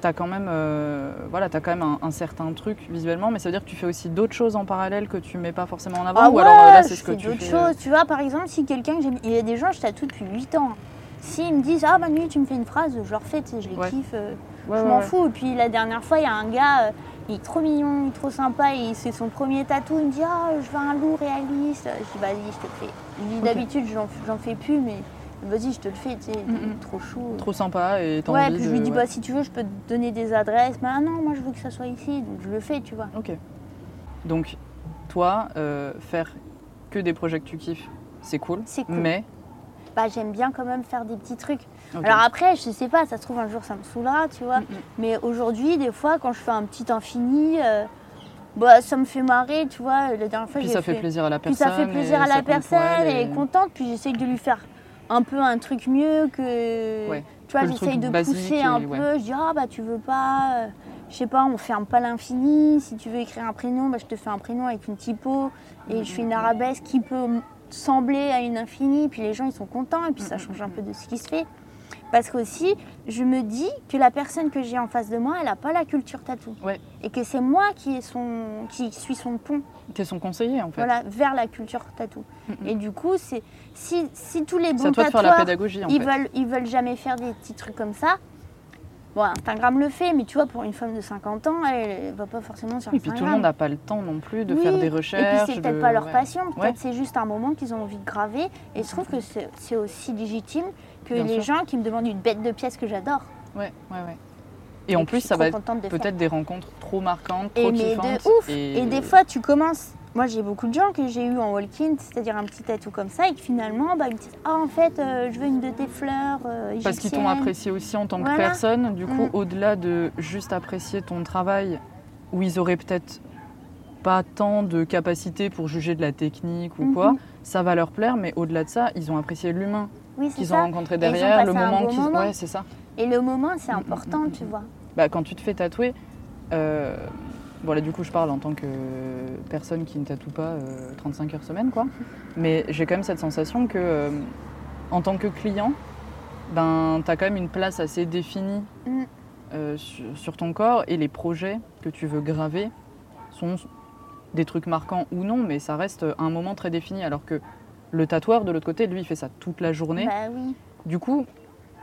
tu as quand même, euh, voilà, as quand même un, un certain truc visuellement, mais ça veut dire que tu fais aussi d'autres choses en parallèle que tu mets pas forcément en avant Ah ou ouais, alors euh, là, c'est je ce que fais tu d'autres fais. euh, choses. Tu vois, par exemple, si quelqu'un il y a des gens, je tatoue depuis 8 ans. S'ils me disent, ah Manu, tu me fais une phrase, je leur fais, tu sais, je les Ouais. kiffe, euh, Ouais, je m'en fous. Et puis la dernière fois, il y a un gars, euh, il est trop mignon, il est trop sympa, et c'est son premier tatou. Il me dit, ah, je veux un loup réaliste. Je dis, vas-y, je te fais. Il dit, Ok. d'habitude, j'en, j'en fais plus, mais vas-y, je te le fais, tu sais, trop chou. Trop sympa et t'as Ouais, puis je lui dis, ouais. bah si tu veux, je peux te donner des adresses. Mais ah non, moi je veux que ça soit ici, donc je le fais, tu vois. Ok. Donc, toi, euh, faire que des projets que tu kiffes, c'est cool. C'est cool. Mais. Bah j'aime bien quand même faire des petits trucs. Alors après, je sais pas, ça se trouve un jour ça me saoulera, tu vois. Mm. Mais aujourd'hui, des fois, quand je fais un petit infini, euh, bah ça me fait marrer, tu vois. La dernière fois, Puis j'ai ça fait fait. plaisir à la Puis personne. ça fait plaisir et à la personne, elle elle est contente, puis j'essaye de lui faire un peu un truc mieux que. Ouais, Tu vois, j'essaye de pousser et- un ouais. peu. Je dis, ah bah tu veux pas. euh, Je sais pas, on ferme pas l'infini. Si tu veux écrire un prénom, bah, je te fais un prénom avec une typo. Et je fais une arabesque qui peut sembler à une infinie. Puis les gens, ils sont contents. Et puis ça change un peu de ce qui se fait. Parce qu'aussi, je me dis que la personne que j'ai en face de moi, elle n'a pas la culture tatou. Ouais. Et que c'est moi qui, est son, qui suis son pont T'es son conseiller en fait. voilà, vers la culture tatou. Et du coup, c'est si, si tous les bons tatoueurs, ils, fait. veulent, ils veulent jamais faire des petits trucs comme ça, bon, Instagram le fait, mais tu vois, pour une femme de 50 ans, elle, ne va pas forcément sur Et puis Instagram. tout le monde n'a pas le temps non plus de Oui, faire des Et recherches. puis c'est peut-être de- pas leur ouais. passion, peut-être Ouais. c'est juste un moment qu'ils ont envie de graver. Et je trouve que c'est c'est aussi légitime que Bien les sûr. gens qui me demandent une bête de pièce que j'adore. Ouais, ouais, ouais. Et, en plus, ça va être de peut-être des rencontres trop marquantes, trop mais kiffantes. de ouf Et, Et des fois, tu commences. Moi, j'ai beaucoup de gens que j'ai eu en walk-in, c'est-à-dire un petit tatou comme ça, et que finalement, bah, ils me disent Ah, en fait, euh, je veux une de tes fleurs. euh, Parce qu'ils t'ont apprécié aussi en tant que Voilà. personne. Du coup, Mm. au-delà de juste apprécier ton travail, où ils auraient peut-être pas tant de capacité pour juger de la technique ou quoi, Mhm. ça va leur plaire. Mais au-delà de ça, ils ont apprécié l'humain Oui, qu'ils ont rencontré derrière, le moment qu'ils. Ouais, c'est ça. Et le moment, c'est important, tu vois. Bah, quand tu te fais tatouer, euh, bon là du coup je parle en tant que personne qui ne tatoue pas euh, 35 heures semaine quoi, mais j'ai quand même cette sensation que euh, en tant que client, ben tu as quand même une place assez définie Mm. euh, sur, sur ton corps et les projets que tu veux graver sont des trucs marquants ou non, mais ça reste un moment très défini alors que le tatoueur de l'autre côté, lui, il fait ça toute la journée. Bah oui. Du coup,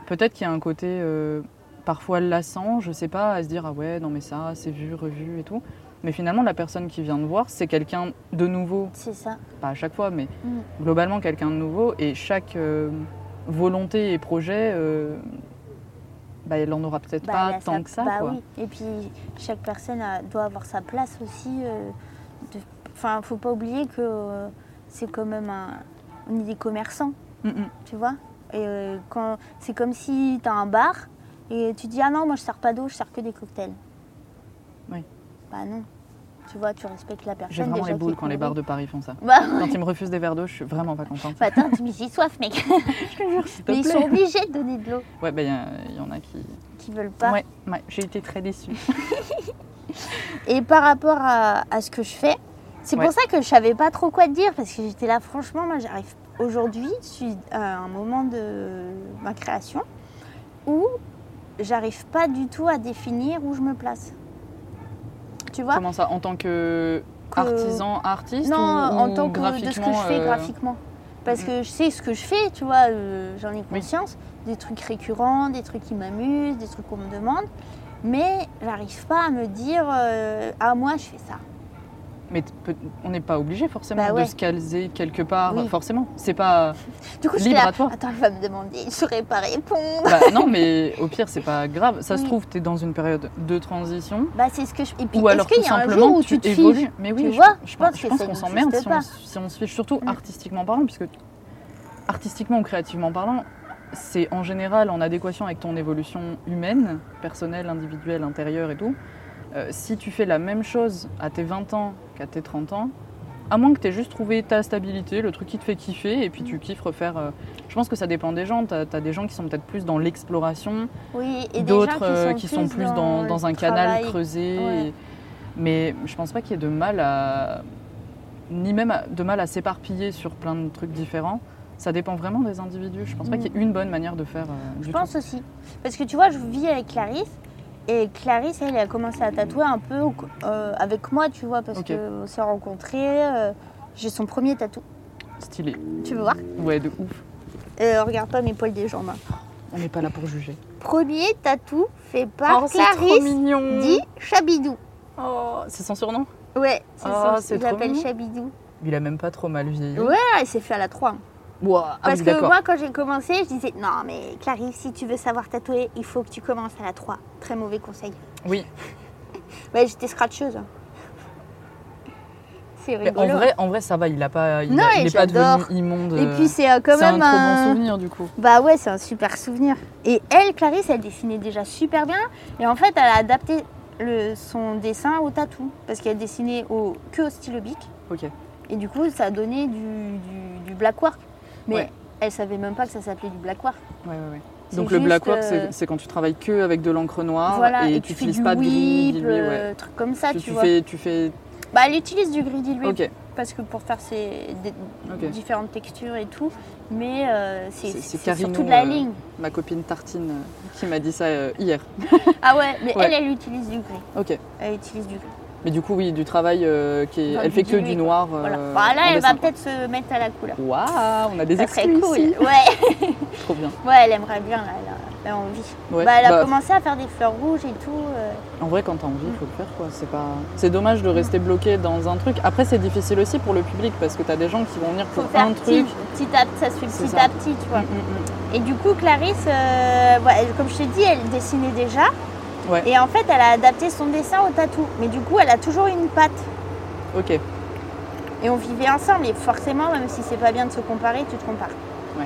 peut-être qu'il y a un côté euh, parfois lassant, je sais pas, à se dire ah ouais, non mais ça, c'est vu, revu et tout. Mais finalement, la personne qui vient de voir, c'est quelqu'un de nouveau, C'est ça. pas à chaque fois, mais Mm. globalement quelqu'un de nouveau. Et chaque euh, volonté et projet, euh, bah, elle en aura peut-être Bah, pas tant sa- que ça. bah quoi. oui. Et puis, chaque personne a- doit avoir sa place aussi. de- Enfin, faut pas oublier que c'est quand même un. On est des commerçants. Mm, mm. tu vois? Et euh, quand c'est comme si tu as un bar et tu dis ah non moi je sers pas d'eau, je sers que des cocktails. Oui. Bah non. Tu vois, tu respectes la personne. J'ai vraiment déjà les boules quand les bars de Paris font ça. Bah Quand ils me refusent des verres d'eau, je suis vraiment pas contente. Bah, attends, dis j'ai soif mec. Te Mais ils sont obligés de donner de l'eau. Ouais, bah il y, en a qui. Qui veulent pas. Ouais, ouais, j'ai été très déçue. Et par rapport à, à ce que je fais, c'est Ouais. pour ça que je savais pas trop quoi te dire parce que j'étais là franchement moi j'arrive aujourd'hui, je suis à un moment de ma création où j'arrive pas du tout à définir où je me place. Tu vois? Comment ça En tant que Que- artisan, artiste Non, ou, en ou tant que de ce que je fais euh, graphiquement. Parce Mhm. que je sais ce que je fais, tu vois, euh, j'en ai Oui. conscience. Des trucs récurrents, des trucs qui m'amusent, des trucs qu'on me demande. Mais j'arrive pas à me dire, euh, ah moi je fais ça. Mais on n'est pas obligé forcément Bah ouais. de se caler quelque part, Oui. forcément. C'est pas. Du coup, je Libre là, à toi. attends, elle va me demander, je saurais pas répondre. bah, non, mais au pire, c'est pas grave. Ça se trouve, tu es dans une période de transition. Bah c'est ce que je... Et puis ou alors tout y a un simplement jour où tu, tu te évolues. fiches Mais oui, Tu je, vois, je je pense, je que pense qu'on s'emmerde si, si on se fiche, surtout Mm. artistiquement parlant, puisque artistiquement ou créativement parlant, c'est en général en adéquation avec ton évolution humaine, personnelle, individuelle, intérieure et tout. Euh, si tu fais la même chose à tes 20 ans qu'à tes 30 ans, à moins que tu aies juste trouvé ta stabilité, le truc qui te fait kiffer, et puis tu kiffes refaire. euh, je pense que ça dépend des gens. Tu as, des gens qui sont peut-être plus dans l'exploration, Oui, d'autres qui euh, sont, qui sont plus dans, dans un canal creusé. Ouais. et- Mais je pense pas qu'il y ait de mal à. ni même à- de mal à s'éparpiller sur plein de trucs différents. Ça dépend vraiment des individus. Je pense pas Mm. qu'il y ait une bonne manière de faire. euh, du Je tout. pense aussi. Parce que tu vois, je vis avec Clarisse. Et Clarisse, elle, a commencé à tatouer un peu euh, avec moi, tu vois, parce Ok. qu'on s'est rencontrés. euh, J'ai son premier tatou. Stylé. Tu veux voir? Ouais, de ouf. Euh, Regarde pas mes poils des jambes. hein. On n'est pas là pour juger. Premier tatou fait par oh, Clarisse, mignon. dit Chabidou. Oh, c'est son surnom? Ouais, c'est Oh, c'est Il mignon. Chabidou. Il a même pas trop mal vieilli. Ouais, il s'est fait à la 3. Ah Parce oui, que moi, quand j'ai commencé, je disais Non, mais Clarisse, si tu veux savoir tatouer, il faut que tu commences à la 3. Très mauvais conseil. Oui. Ouais, j'étais scratcheuse. C'est Mais rigolo. en vrai, en vrai, ça va. Il a pas. Il, Non, a- il et est pas j'adore. devenu immonde. Et euh, puis c'est euh, quand c'est un même trop un. bon souvenir du coup. Bah ouais, c'est un super souvenir. Et elle, Clarisse, elle dessinait déjà super bien. Et en fait, elle a adapté le, son dessin au tatou. Parce qu'elle dessinait au, que au stylo bic. Ok. Et du coup, ça a donné du, du, du black work. Mais Ouais. elle savait même pas que ça s'appelait du black work. Ouais, ouais, Donc le black work, euh, c'est- quand tu travailles que avec de l'encre noire voilà, et, et, tu n'utilises du pas de gris whip, dilué. Euh, truc comme ça, tu, tu, tu vois. fais, tu fais. Bah, elle utilise du gris dilué parce que pour faire ces différentes textures et tout, mais euh, c'est surtout de la euh, ligne. Ma copine Tartine qui m'a dit ça hier. Ah ouais, mais elle, elle utilise du gris. Ok. Elle utilise du gris. Mais du coup, oui, du travail euh, qui est. Enfin, elle du fait que du quoi. noir. Voilà. euh, Bah, là, elle va peut-être se mettre à la couleur. Waouh, on a des exclus cool. ici. Ouais. Trop bien. ouais, elle aimerait bien, là, elle a, elle a envie. Ouais. Bah, elle a Bah, commencé à faire des fleurs rouges et tout. euh. En vrai, quand t'as envie, il faut le faire, quoi. C'est pas. C'est dommage de rester bloqué dans un truc. Après, c'est difficile aussi pour le public parce que t'as des gens qui vont venir Faut pour faire un petit, truc. petit à petit, ça se fait petit ça. à petit, tu vois. Mm, mm, Et du coup, Clarisse, euh, ouais, comme je t'ai dit, elle dessinait déjà. Ouais. Et en fait, elle a adapté son dessin au tatou. Mais du coup, elle a toujours une patte. Ok. Et on vivait ensemble. Et forcément, même si c'est pas bien de se comparer, tu te compares. Ouais.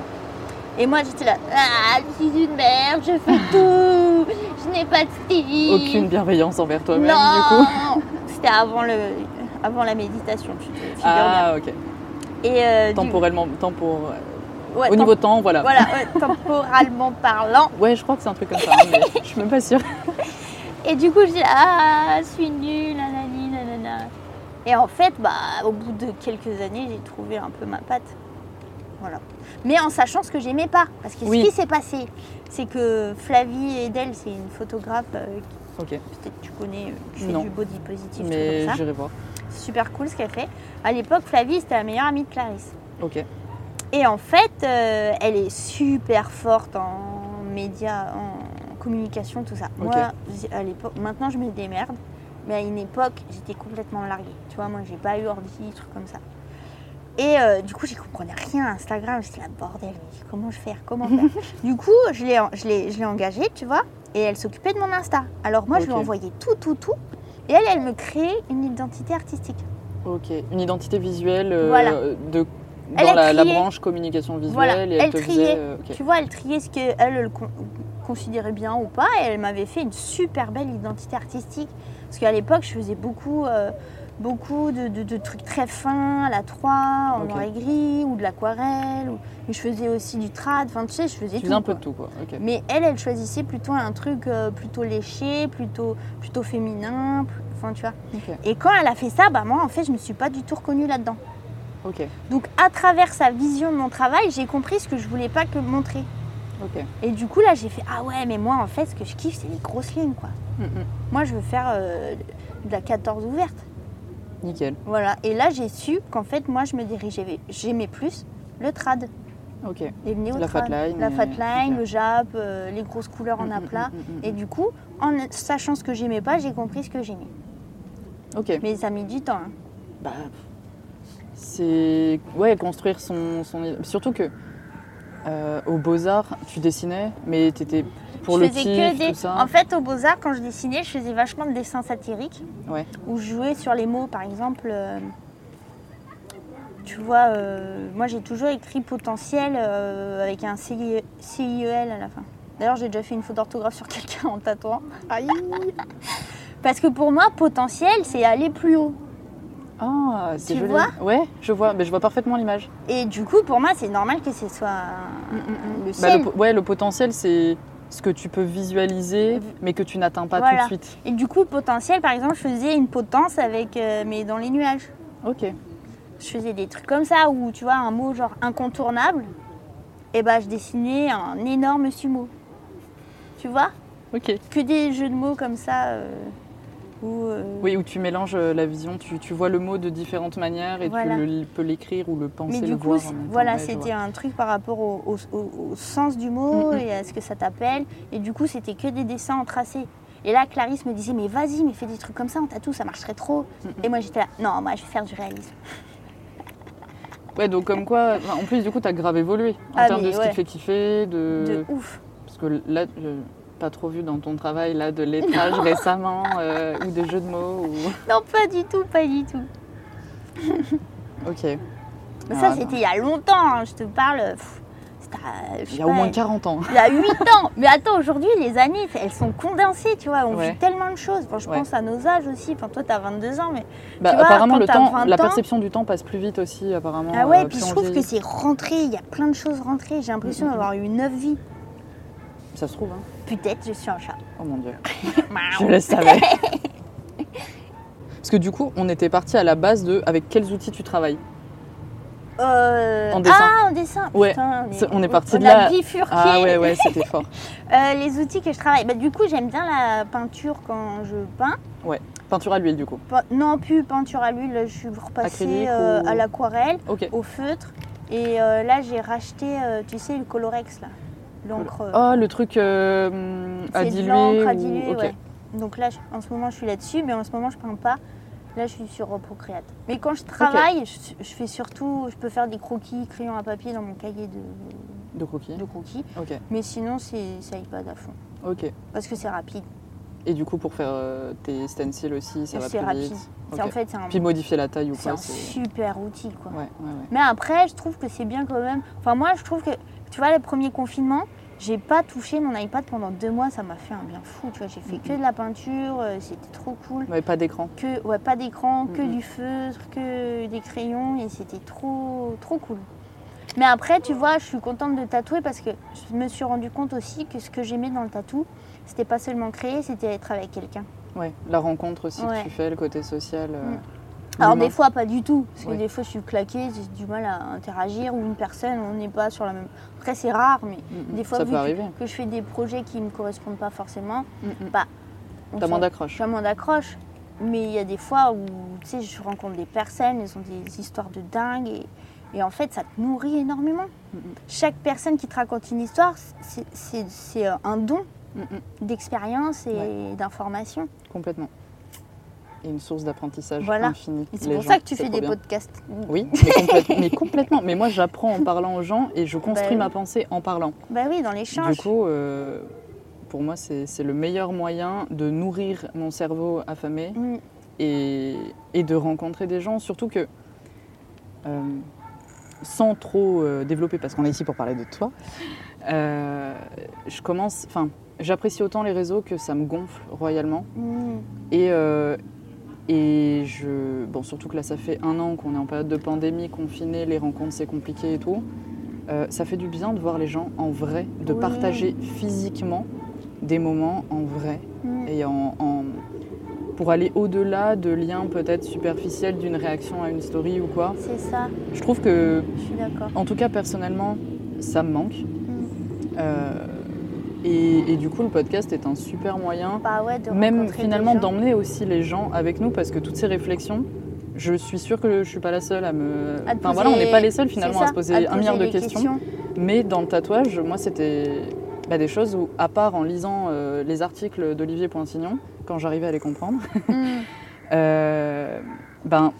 Et moi, j'étais là, ah, je suis une merde, je fais tout, je n'ai pas de style. Aucune bienveillance envers toi-même, du non coup. C'était avant, le, avant la méditation, tu te figures Ah, ok. Et euh, du- Temporellement, tempor... ouais, Au niveau temps, voilà. Voilà, ouais, temporalement parlant. Ouais, je crois que c'est un truc comme ça, hein, mais je suis même pas sûre. Et du coup, je dis ah, je suis nulle, nanani, nanana. Et en fait, bah, au bout de quelques années, j'ai trouvé un peu ma patte. Voilà. Mais en sachant ce que j'aimais pas. Parce que Oui. ce qui s'est passé, c'est que Flavie Edel, c'est une photographe, euh, qui- Ok, peut-être tu connais, euh, qui fait Non. du body positif, mais j'irai voir. C'est super cool ce qu'elle fait. À l'époque, Flavie, c'était la meilleure amie de Clarisse. Ok. Et en fait, euh, elle est super forte en médias, en communication, tout ça. Moi, à l'époque, maintenant je me démerde, mais à une époque, j'étais complètement larguée. Tu vois, moi, j'ai pas eu ordi, trucs comme ça. Et euh, du coup, j'y comprenais rien à Instagram. J'étais là, bordel, mais comment je faire? Comment faire? Du coup, je l'ai, je, l'ai, je l'ai engagée, tu vois, et elle s'occupait de mon Insta. Alors moi, je lui envoyais tout, tout, tout. Et elle, elle me créait une identité artistique. Ok. Une identité visuelle euh, Voilà. de... Elle, dans elle la, la branche communication visuelle Voilà, et elle, elle te triait. faisait. euh. Tu vois, elle triait ce qu'elle elle, con- considérait bien ou pas, et elle m'avait fait une super belle identité artistique. Parce qu'à l'époque, je faisais beaucoup, euh, beaucoup de, de- de trucs très fins, à la 3, en noir et gris, ou de l'aquarelle, ou... mais je faisais aussi du trad, enfin tu sais, je faisais Tu tout. faisais un peu de tout, quoi. Mais elle, elle choisissait plutôt un truc euh, plutôt léché, plutôt, plutôt féminin, plus- enfin tu vois. Et quand elle a fait ça, bah moi en fait, je me suis pas du tout reconnue là-dedans. Donc à travers sa vision de mon travail, j'ai compris ce que je voulais pas que montrer. Ok. Et du coup, là, j'ai fait Ah ouais, mais moi, en fait, ce que je kiffe, c'est les grosses lignes, quoi. Mm, mm. Moi, je veux faire euh, de la 14 ouverte. Nickel. Voilà. Et là, j'ai su qu'en fait, moi, je me dirigeais, j'aimais plus le trad, Ok. les La flatline la et- flatline, ok. le jap, euh, les grosses couleurs en Mm, aplat. mm, mm, mm. Et du coup, en sachant ce que j'aimais pas, j'ai compris ce que j'aimais. Ok. Mais ça a mis du temps. hein. Bah, c'est ouais construire son, son surtout que euh, aux beaux arts tu dessinais mais t'étais pour je le faisais kiff que des. tout ça En fait, au Beaux-Arts, quand je dessinais, je faisais vachement de dessins satiriques. Ouais. Où je jouais sur les mots, par exemple. euh, tu vois, euh, moi j'ai toujours écrit potentiel euh, avec un CIE CIEL à la fin. D'ailleurs, j'ai déjà fait une faute d'orthographe sur quelqu'un en tatouant. Aïe Parce que pour moi, potentiel, c'est aller plus haut. Ah c'est Tu joli vois ouais je vois mais je vois parfaitement l'image Et du coup, pour moi, c'est normal que ce soit le Bah, ciel. le, ouais le potentiel c'est ce que tu peux visualiser mais que tu n'atteins pas Voilà. tout de suite Et du coup, potentiel, par exemple, je faisais une potence avec, euh, mais dans les nuages. ok Je faisais des trucs comme ça où tu vois un mot genre incontournable, et ben je dessinais un énorme sumo. Tu vois? Ok Que des jeux de mots comme ça. euh, euh, oui où tu mélanges euh, la vision tu, tu vois le mot de différentes manières et Voilà. tu le- peux l'écrire ou le penser Mais le du coup, voir c'est- en même temps. voilà, c'était un truc par rapport au, au- sens du mot Mm, mm. et à ce que ça t'appelle. Et du coup, c'était que des dessins en tracé. Et là, Clarisse me disait, mais vas-y, mais fais des trucs comme ça en tatou, ça marcherait trop. Mm, Et moi, j'étais là, non, moi, je vais faire du réalisme. Ouais, donc comme quoi, en plus du coup, tu as grave évolué en Ah, termes de ce ouais. qui te fait kiffer, de... De ouf. Parce que là, je pas trop vu dans ton travail là de lettrage récemment euh, ou de jeux de mots. Ou... Non, pas du tout, pas du tout. Ok. Mais Ah, ça, c'était il y a longtemps, hein, je te parle. pff, à- Il y a au moins 40 ans. Il y a 8 ans. Mais attends, aujourd'hui, les années, elles sont condensées, tu vois. On Ouais. vit tellement de choses. Enfin, je Ouais. pense à nos âges aussi. Enfin, toi, t'as 22 ans, mais. Bah, vois, apparemment, quand le temps, 20 la ans- perception du temps passe plus vite aussi, apparemment. Ah ouais, euh, puis je trouve que c'est rentré. Il y a plein de choses rentrées. J'ai l'impression Mhm. d'avoir eu 9 vies. Ça se trouve, hein. Peut-être, je suis un chat. Oh mon dieu. Je le savais. Parce que du coup, on était parti à la base de avec quels outils tu travailles? Euh, En dessin. Ah, en dessin. Ouais, Putain, on est parti on de là. bifurqué. Ah ouais, ouais, c'était fort. Euh, les outils que je travaille. Bah, du coup, j'aime bien la peinture quand je peins. Peinture à l'huile, du coup. Pe- Non, plus peinture à l'huile. Je suis repassée euh, ou- à l'aquarelle, au feutre. Et là, j'ai racheté, tu sais, le Colorex, là. L'encre. Oh, le truc euh, à diluer. l'encre à ou- diluer, ok. ouais. Donc là, en ce moment, je suis là-dessus, mais en ce moment, je peins pas. Là, je suis sur Procreate. Mais quand je travaille, je, je fais surtout, je peux faire des croquis, crayons à papier dans mon cahier de, De croquis. de croquis. Mais sinon, c'est ça iPad à fond. Ok. Parce que c'est rapide. Et du coup, pour faire euh, tes stencils aussi, ça va C'est plus rapide. vite. En fait, un, Puis modifier la taille ou c'est quoi. un c'est- super outil, quoi. Ouais, ouais, ouais. Mais après, je trouve que c'est bien quand même. Enfin, moi, je trouve que, tu vois, le premier confinement, j'ai pas touché mon iPad pendant deux mois. Ça m'a fait un bien fou. Tu vois, j'ai fait que de la peinture. euh, C'était trop cool. Ouais, pas d'écran. Que, ouais, pas d'écran, que du feutre, que des crayons. Et c'était trop, trop cool. Mais après, tu vois, je suis contente de tatouer parce que je me suis rendu compte aussi que ce que j'aimais dans le tatou, c'était pas seulement créer, c'était être avec quelqu'un. Ouais, la rencontre aussi Ouais. que tu fais, le côté social. euh, Mm. Alors des fois pas du tout, parce que Oui. des fois je suis claquée, j'ai du mal à interagir ou une personne, on n'est pas sur la même. Après c'est rare, mais Mm, mm. des fois ça vu peut que- je fais des projets qui me correspondent pas forcément, Mm, mm. on T'as moins d'accroche. j'ai moins d'accroche. Mais il y a des fois où tu sais, je rencontre des personnes, elles ont des histoires de dingue et, et en fait ça te nourrit énormément. Mm. Chaque personne qui te raconte une histoire, c'est- un don d'expérience et Ouais. d'information. Complètement. Et une source d'apprentissage Voilà. infinie. C'est pour gens, ça que tu fais des bien. podcasts. Oui, mais, complète- mais complètement. Mais moi, j'apprends en parlant aux gens et je construis Bah oui. ma pensée en parlant. Bah oui, dans Du l'échange. coup, euh, pour moi, c'est le meilleur moyen de nourrir mon cerveau affamé Mm. et, et de rencontrer des gens. Surtout que, euh, sans trop euh, développer, parce qu'on est ici pour parler de toi, je commence. Enfin, j'apprécie autant les réseaux que ça me gonfle royalement. Mm. Et, et je. Bon, surtout que là, ça fait un an qu'on est en période de pandémie, confiné, les rencontres, c'est compliqué et tout. Euh, ça fait du bien de voir les gens en vrai, de Oui. partager physiquement des moments en vrai Mm. et en, en- pour aller au-delà de liens peut-être superficiels d'une réaction à une story ou quoi. C'est ça, Je trouve que, je suis d'accord. en tout cas personnellement, ça me manque. Mm. Euh, et, et du coup, le podcast est un super moyen Bah ouais, de même finalement d'emmener aussi les gens avec nous parce que toutes ces réflexions, je suis sûre que je suis pas la seule à me. À Enfin voilà, on n'est pas les seuls finalement à se poser un milliard de questions. Mais dans le tatouage, moi c'était bah, des choses où, à part en lisant euh, les articles d'Olivier Pointignon, quand j'arrivais à les comprendre, Mm. euh, ben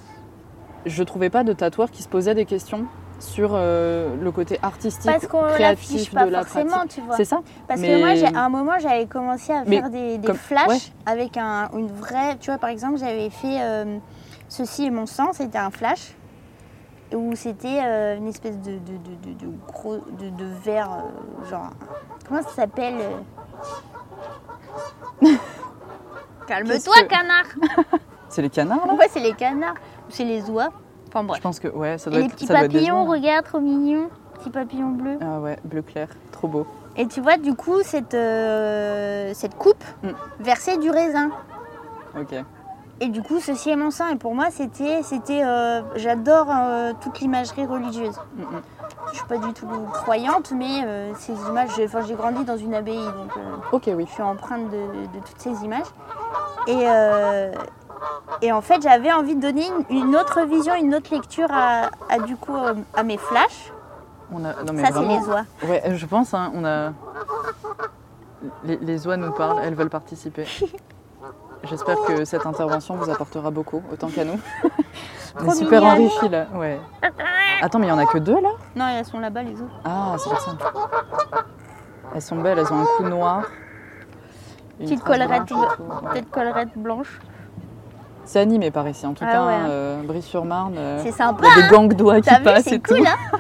je trouvais pas de tatoueurs qui se posaient des questions sur euh, le côté artistique, Parce qu'on créatif pas de la forcément, pratique. tu vois. C'est ça Parce mais- que moi, j'ai- à un moment, j'avais commencé à Mais faire des, des comme- flashs ouais. avec un, une vraie. Tu vois, par exemple, j'avais fait euh, Ceci est mon sang, c'était un flash. Où c'était euh, une espèce de, de, de, gros. de, verre. genre. Comment ça s'appelle Calme-toi, que- canard C'est les canards là? Ouais, c'est les canards. C'est les oies. Enfin Je pense que ouais, ça Et doit les être petits ça doit être des papillons, oies. regarde, trop mignons. Petits papillons bleus. Ah ouais, bleu clair, trop beau. Et tu vois, du coup, cette, euh, cette coupe Mm. versait du raisin. Ok. Et du coup, ceci est mon sang. Et pour moi, c'était. c'était euh, J'adore euh, toute l'imagerie religieuse. Mm, mm. Je suis pas du tout croyante, mais euh, ces images. j'ai- Enfin, j'ai grandi dans une abbaye, donc euh, Ok, oui. je suis empreinte de, de toutes ces images. Et, euh, et en fait, j'avais envie de donner une, autre vision, une autre lecture à, à, du coup, euh, à mes flashs. On a, non mais Ça, c'est les oies. Ouais, je pense, hein, on a. Les, les oies nous parlent, elles veulent participer. J'espère que cette intervention vous apportera beaucoup, autant qu'à nous. On est super enrichis là. Ouais. Attends, mais il y en a que deux là? Non, elles sont là-bas, les autres. Ah, c'est pour ça. Elles sont belles, elles ont un cou noir. une Petite collerette, peut-être collerette blanche. C'est animé par ici, en tout Ah cas, ouais. euh, Brie-sur-Marne. euh, C'est Il sympa. y a des gangs d'oies qui vu, passent c'est et tout. cool, hein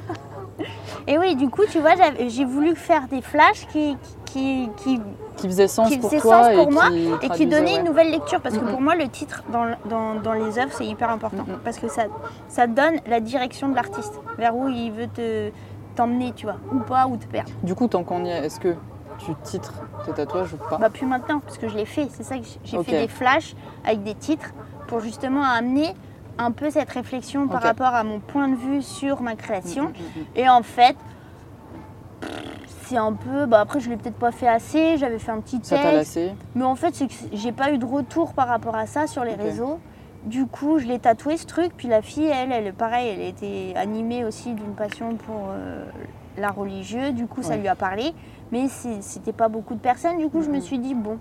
Et oui, du coup, tu vois, j'ai voulu faire des flashs qui, qui, qui, Qui faisait sens Qui pour faisait toi sens pour et, moi qui et qui donnaient ouais. une nouvelle lecture. Parce que pour moi, le titre dans, dans, dans les œuvres, c'est hyper important. Parce que ça, ça donne la direction de l'artiste, vers où il veut te t'emmener, tu vois, ou pas, ou te perdre. Du coup, tant qu'on y est, est-ce que tu titres tes tatouages ou pas? Bah, plus maintenant, parce que je l'ai fait. C'est ça que j'ai- fait des flashs avec des titres pour justement amener un peu cette réflexion par rapport à mon point de vue sur ma création. Mm, mm, mm, Et en fait, c'est un peu. Bah après, je l'ai peut-être pas fait assez. J'avais fait un petit Ça t'a texte. lassé? Mais en fait, c'est que j'ai pas eu de retour par rapport à ça sur les réseaux. Du coup, je l'ai tatoué ce truc. Puis la fille, elle, elle, pareil, elle était animée aussi d'une passion pour euh, l'art religieux. Du coup, ça Ouais. lui a parlé. Mais c'était pas beaucoup de personnes. Du coup, je me suis dit, bon,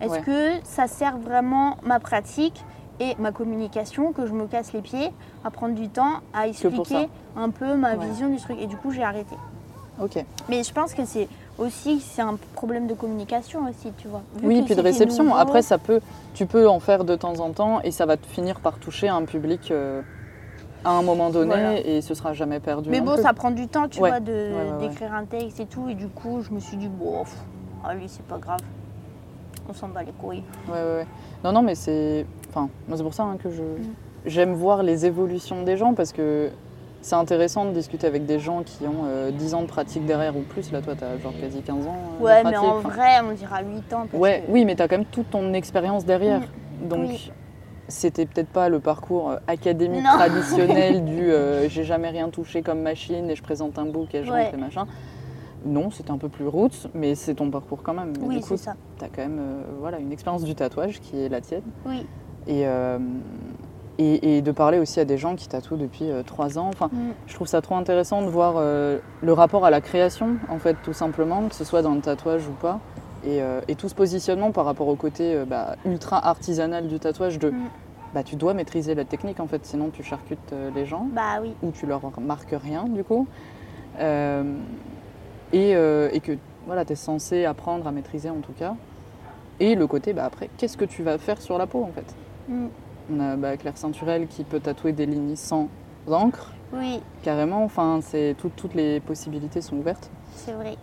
est-ce Ouais. que ça sert vraiment ma pratique? Et ma communication, que je me casse les pieds à prendre du temps à expliquer un peu ma Ouais. vision du truc. Et du coup, j'ai arrêté. Ok. Mais je pense que c'est aussi c'est un problème de communication aussi, tu vois. Vu Oui, puis de réception. nouveau, Après, ça peut, tu peux en faire de temps en temps et ça va te finir par toucher un public euh, à un moment donné Voilà. et ce sera jamais perdu. Mais bon, ça prend du temps, tu Ouais. vois, Ouais, d'écrire un texte et tout. Et du coup, je me suis dit, bon, allez, c'est pas grave. On s'en bat les couilles. Ouais, ouais, ouais. Non, non, mais c'est. Enfin, moi, c'est pour ça hein, que je. Mm. J'aime voir les évolutions des gens parce que c'est intéressant de discuter avec des gens qui ont euh, 10 ans de pratique derrière ou plus. Là, toi, t'as genre quasi 15 ans. euh, de Ouais, mais en Enfin, vrai, on dira 8 ans. Parce Ouais, que- oui, mais t'as quand même toute ton expérience derrière. Donc, Oui. c'était peut-être pas le parcours euh, académique Non. traditionnel du euh, j'ai jamais rien touché comme machine et je présente un book et je Ouais. rentre et machin. Non, c'était un peu plus roots, mais c'est ton parcours quand même. Mais Oui, du coup, c'est ça. t'as quand même euh, voilà, une expérience du tatouage qui est la tienne. Oui. Et, euh, et, et de parler aussi à des gens qui tatouent depuis 3 ans. Enfin, Mm. je trouve ça trop intéressant de voir euh, le rapport à la création, en fait, tout simplement, que ce soit dans le tatouage ou pas. Et, euh, et tout ce positionnement par rapport au côté euh, bah, ultra artisanal du tatouage de Mm. bah, tu dois maîtriser la technique, en fait, sinon tu charcutes euh, les gens Bah oui. ou tu leur marques rien, du coup. Euh, et, euh, et que voilà, tu es censé apprendre à maîtriser, en tout cas. Et le côté, bah, après, qu'est-ce que tu vas faire sur la peau, en fait? Mm. on a bah, Claire Ceinturel qui peut tatouer des lignes sans encre, Oui, carrément. Enfin, c'est tout- toutes les possibilités sont ouvertes. c'est vrai.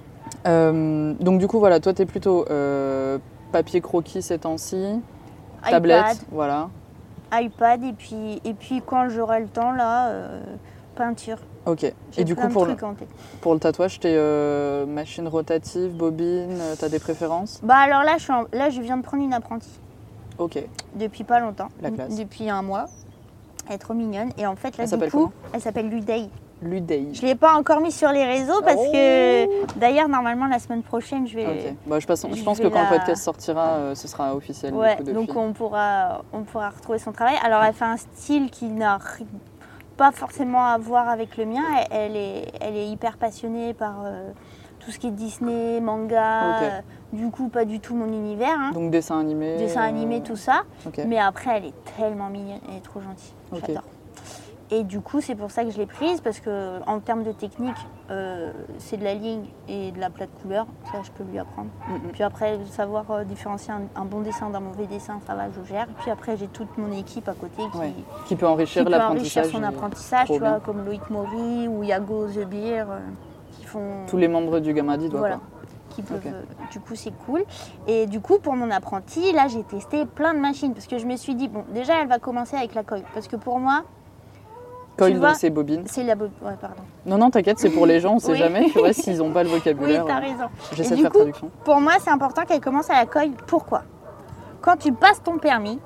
Euh, donc du coup, voilà, toi, tu es plutôt euh, papier croquis ces temps-ci, tablette, voilà. iPad et puis, et puis quand j'aurai le temps, là, euh, peinture. Ok. Et du coup, pour le, pour le tatouage, t'es machine rotative, bobine, t'as des préférences? Bah alors là je, suis en- là, je viens de prendre une apprentie. Ok. Depuis pas longtemps. La classe. Depuis un mois. Elle est trop mignonne. Et en fait, là, Elle du coup, elle s'appelle Ludey. Ludei. Je ne l'ai pas encore mis sur les réseaux parce Oh. que d'ailleurs, normalement, la semaine prochaine, je vais. Ok. Bah, je, pense- je je pense que quand le podcast sortira, euh, ce sera officiel. Ouais, coup, donc on pourra, on pourra retrouver son travail. Alors, elle fait un style qui n'a pas forcément à voir avec le mien. Elle, elle est, elle est hyper passionnée par euh, tout ce qui est Disney, manga. Euh, du coup, pas du tout mon univers. hein. Donc dessin animé. Dessin animé, euh, tout ça. Mais après, elle est tellement mignonne, elle est trop gentille. J'adore. Et du coup, c'est pour ça que je l'ai prise, parce que en termes de technique, euh, c'est de la ligne et de la plate couleur. Ça, je peux lui apprendre. Mm, mm. Puis après, savoir euh, différencier un, un bon dessin d'un mauvais dessin, ça va, je gère. Puis après, j'ai toute mon équipe à côté qui, Ouais. Qui peut qui enrichir peut enrichir l'apprentissage. son apprentissage, tu vois, bien. comme Loïc Maury ou Yago The Beer, euh, qui font. Tous les membres du Gamadi doivent. Voilà. Qui peuvent, euh, du coup, c'est cool. Et du coup, pour mon apprenti, là, j'ai testé plein de machines parce que je me suis dit, bon, déjà, elle va commencer avec la coil. Parce que pour moi, Coil, c'est bobine. c'est la. bo- Ouais, pardon. Non, non, t'inquiète, c'est pour les gens, on sait Oui. jamais. Tu vois, s'ils n'ont pas le Oui, vocabulaire. t'as euh, raison. J'essaie de du faire coup, traduction. Pour moi, c'est important qu'elle commence à la coil. Pourquoi? Quand tu passes ton permis,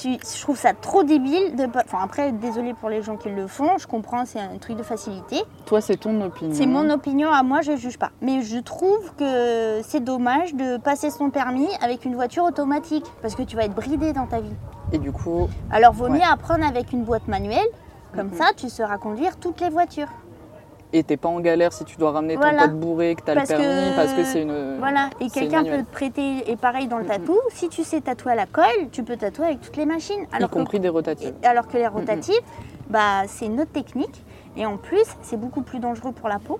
tu, je trouve ça trop débile de pas. Enfin, après, désolé pour les gens qui le font, je comprends, c'est un truc de facilité. Toi, c'est ton opinion. C'est mon opinion à moi, je juge pas. Mais je trouve que c'est dommage de passer son permis avec une voiture automatique parce que tu vas être bridé dans ta vie. Et du coup, Alors, vaut Ouais. mieux apprendre avec une boîte manuelle. Comme ça, tu sauras conduire toutes les voitures. Et t'es pas en galère si tu dois ramener ton Voilà. pote bourré, que t'as le que- permis, parce que c'est une. Voilà, et quelqu'un peut te prêter, et pareil dans le Mhm. tatou, si tu sais tatouer à la colle, tu peux tatouer avec toutes les machines. y Alors, que, compris des rotatives. alors que les rotatives, bah, c'est une autre technique, et en plus, c'est beaucoup plus dangereux pour la peau,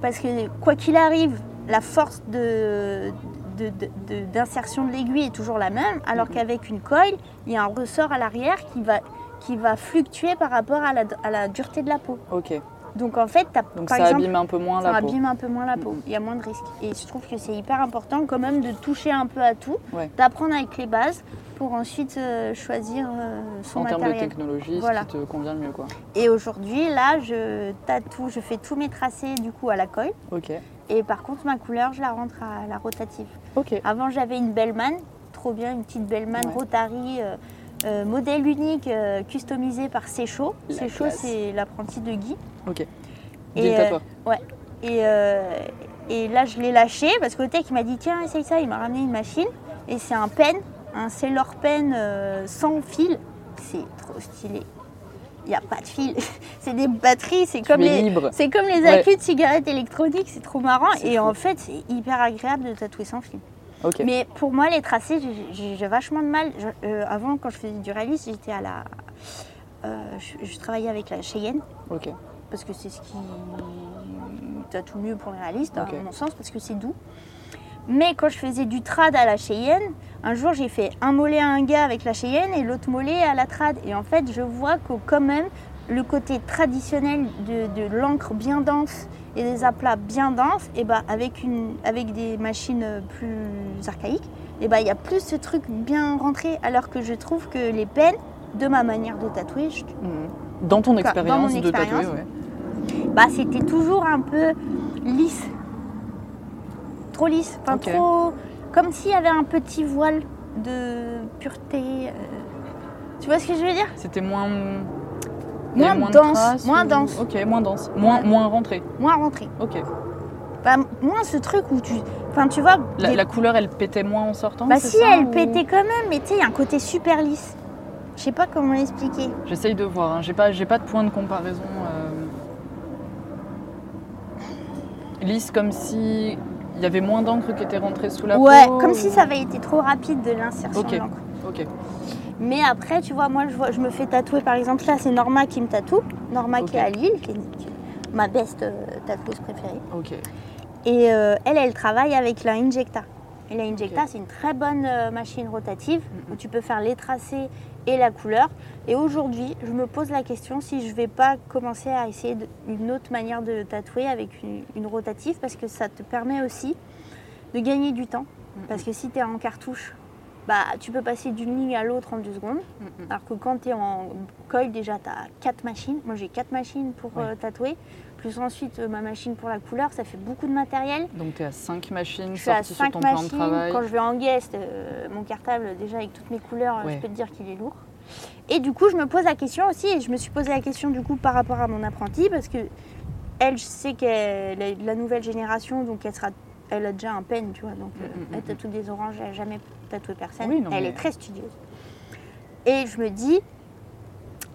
parce que quoi qu'il arrive, la force de, de- de- de- d'insertion de, l'aiguille est toujours la même, alors Mhm. qu'avec une colle, il y a un ressort à l'arrière qui va, qui va fluctuer par rapport à la, à la dureté de la peau. Ok. Donc en fait, as Donc par ça exemple, abîme un peu moins ça la peau. abîme un peu moins la peau. Mhm. Il y a moins de risques. Et je trouve que c'est hyper important quand même de toucher un peu à tout, Ouais. d'apprendre avec les bases pour ensuite euh, choisir euh, son En termes de matériel. technologie, Voilà. ce qui te convient le mieux, quoi. Et aujourd'hui, là, je tatoue, je fais tous mes tracés du coup à la colle. Ok. Et par contre, ma couleur, je la rentre à la rotative. Ok. Avant, j'avais une Bellman, trop bien, une petite Bellman Ouais. Rotary. euh, euh, modèle unique, euh, customisé par Secho. Secho, c'est l'apprenti de Guy. Ok. Et, euh, toi. Et, et là, je l'ai lâché parce qu'au tech, il m'a dit tiens, essaye ça. Il m'a ramené une machine et c'est un pen, un Sailor Pen sans fil. C'est trop stylé. Il n'y a pas de fil. c'est des batteries, c'est comme les. comme les Ouais. accus de cigarettes électroniques, c'est trop marrant. Et fou. en fait, c'est hyper agréable de tatouer sans fil. Mais pour moi, les tracés, j'ai- vachement de mal. Je- euh, avant, quand je faisais du réalisme, j'étais à la. euh, je, je travaillais avec la Cheyenne parce que c'est ce qui tatoue mieux pour les réalistes, à mon sens, parce que c'est doux. Mais quand je faisais du trad à la Cheyenne, un jour j'ai fait un mollet à un gars avec la Cheyenne et l'autre mollet à la trad. Et en fait, je vois que quand même, le côté traditionnel de, de l'encre bien dense et des aplats bien denses, et bah avec, une, avec des machines plus archaïques, et bah il y a plus ce truc bien rentré. Alors que je trouve que les peines, de ma manière de tatouer, je- Mhm. Dans ton expérience de tatouer, ouais. bah, c'était toujours un peu lisse. Trop lisse. Enfin, trop. Comme s'il y avait un petit voile de pureté. euh, Tu vois ce que je veux dire? C'était moins. Moins dense, traces moins ou- dense. Ok, moins dense. Moins, Ouais. moins rentré. Moins rentré. Ok. Moins ce truc où tu. Enfin, tu vois. La, des- la couleur, elle pétait moins en sortant Bah, si, ça, elle ou- pétait quand même, mais tu sais, il y a un côté super lisse. Je sais pas comment l'expliquer. J'essaye de voir. hein. J'ai pas, j'ai pas de point de comparaison. euh, Lisse comme si il y avait moins d'encre qui était rentrée sous la ouais, peau. comme ou- si ça avait été trop rapide de l'insertion Ok. de. Ok. Mais après, tu vois, moi, je, vois, je me fais tatouer, par exemple, là, c'est Norma qui me tatoue. Norma qui est à Lille, qui est, ma best euh, tatoueuse préférée. Ok. Et euh, elle, elle travaille avec la Injecta. Et la Injecta, c'est une très bonne euh, machine rotative où tu peux faire les tracés et la couleur. Et aujourd'hui, je me pose la question si je vais pas commencer à essayer de- une autre manière de tatouer avec une, une rotative parce que ça te permet aussi de gagner du temps. Parce que si tu es en cartouche, bah, tu peux passer d'une ligne à l'autre en deux secondes. Alors que quand tu es en coil, déjà, tu as quatre machines. Moi, j'ai quatre machines pour euh, tatouer. Plus ensuite, euh, ma machine pour la couleur, ça fait beaucoup de matériel. Donc tu es à 5 machines Je suis à sorties sur 5 ton plan de machines. travail. Quand je vais en guest, euh, mon cartable, déjà avec toutes mes couleurs, Ouais. je peux te dire qu'il est lourd. Et du coup, je me pose la question aussi, et je me suis posé la question du coup par rapport à mon apprenti, parce que elle, je sais qu'elle est de la nouvelle génération, donc elle sera, elle a déjà un pen, tu vois, donc euh, Mm, mm, elle mm, tatoue des oranges, elle n'a jamais tatoué personne. Oui, non, elle mais- est très studieuse. Et je me dis,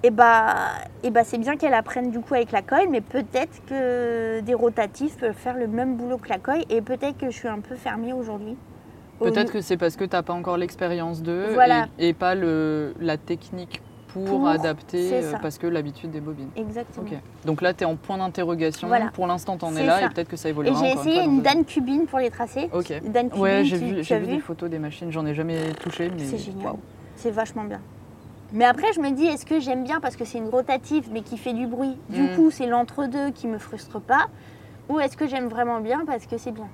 eh bah, eh bah, c'est bien qu'elle apprenne du coup avec la coille, mais peut-être que des rotatifs peuvent faire le même boulot que la coille, et peut-être que je suis un peu fermée aujourd'hui. Au Peut-être que c'est parce que tu n'as pas encore l'expérience d'eux Voilà. et, et pas le, la technique pour, Pour, adapter euh, parce que l'habitude des bobines. Exactement. Ok. Donc là, tu es en point d'interrogation. Voilà. Pour l'instant, tu en es là ça. et peut-être que ça Et évoluera j'ai essayé fois une. Dan cubine pour les tracer. Ok. Dan cubine, Ouais, j'ai vu, des photos des machines. J'en ai jamais touché, mais C'est génial. C'est vachement bien. Mais après, je me dis, est-ce que j'aime bien parce que c'est une rotative mais qui fait du bruit? Du Mm. coup, c'est l'entre-deux qui me frustre pas. Ou est-ce que j'aime vraiment bien parce que c'est bien?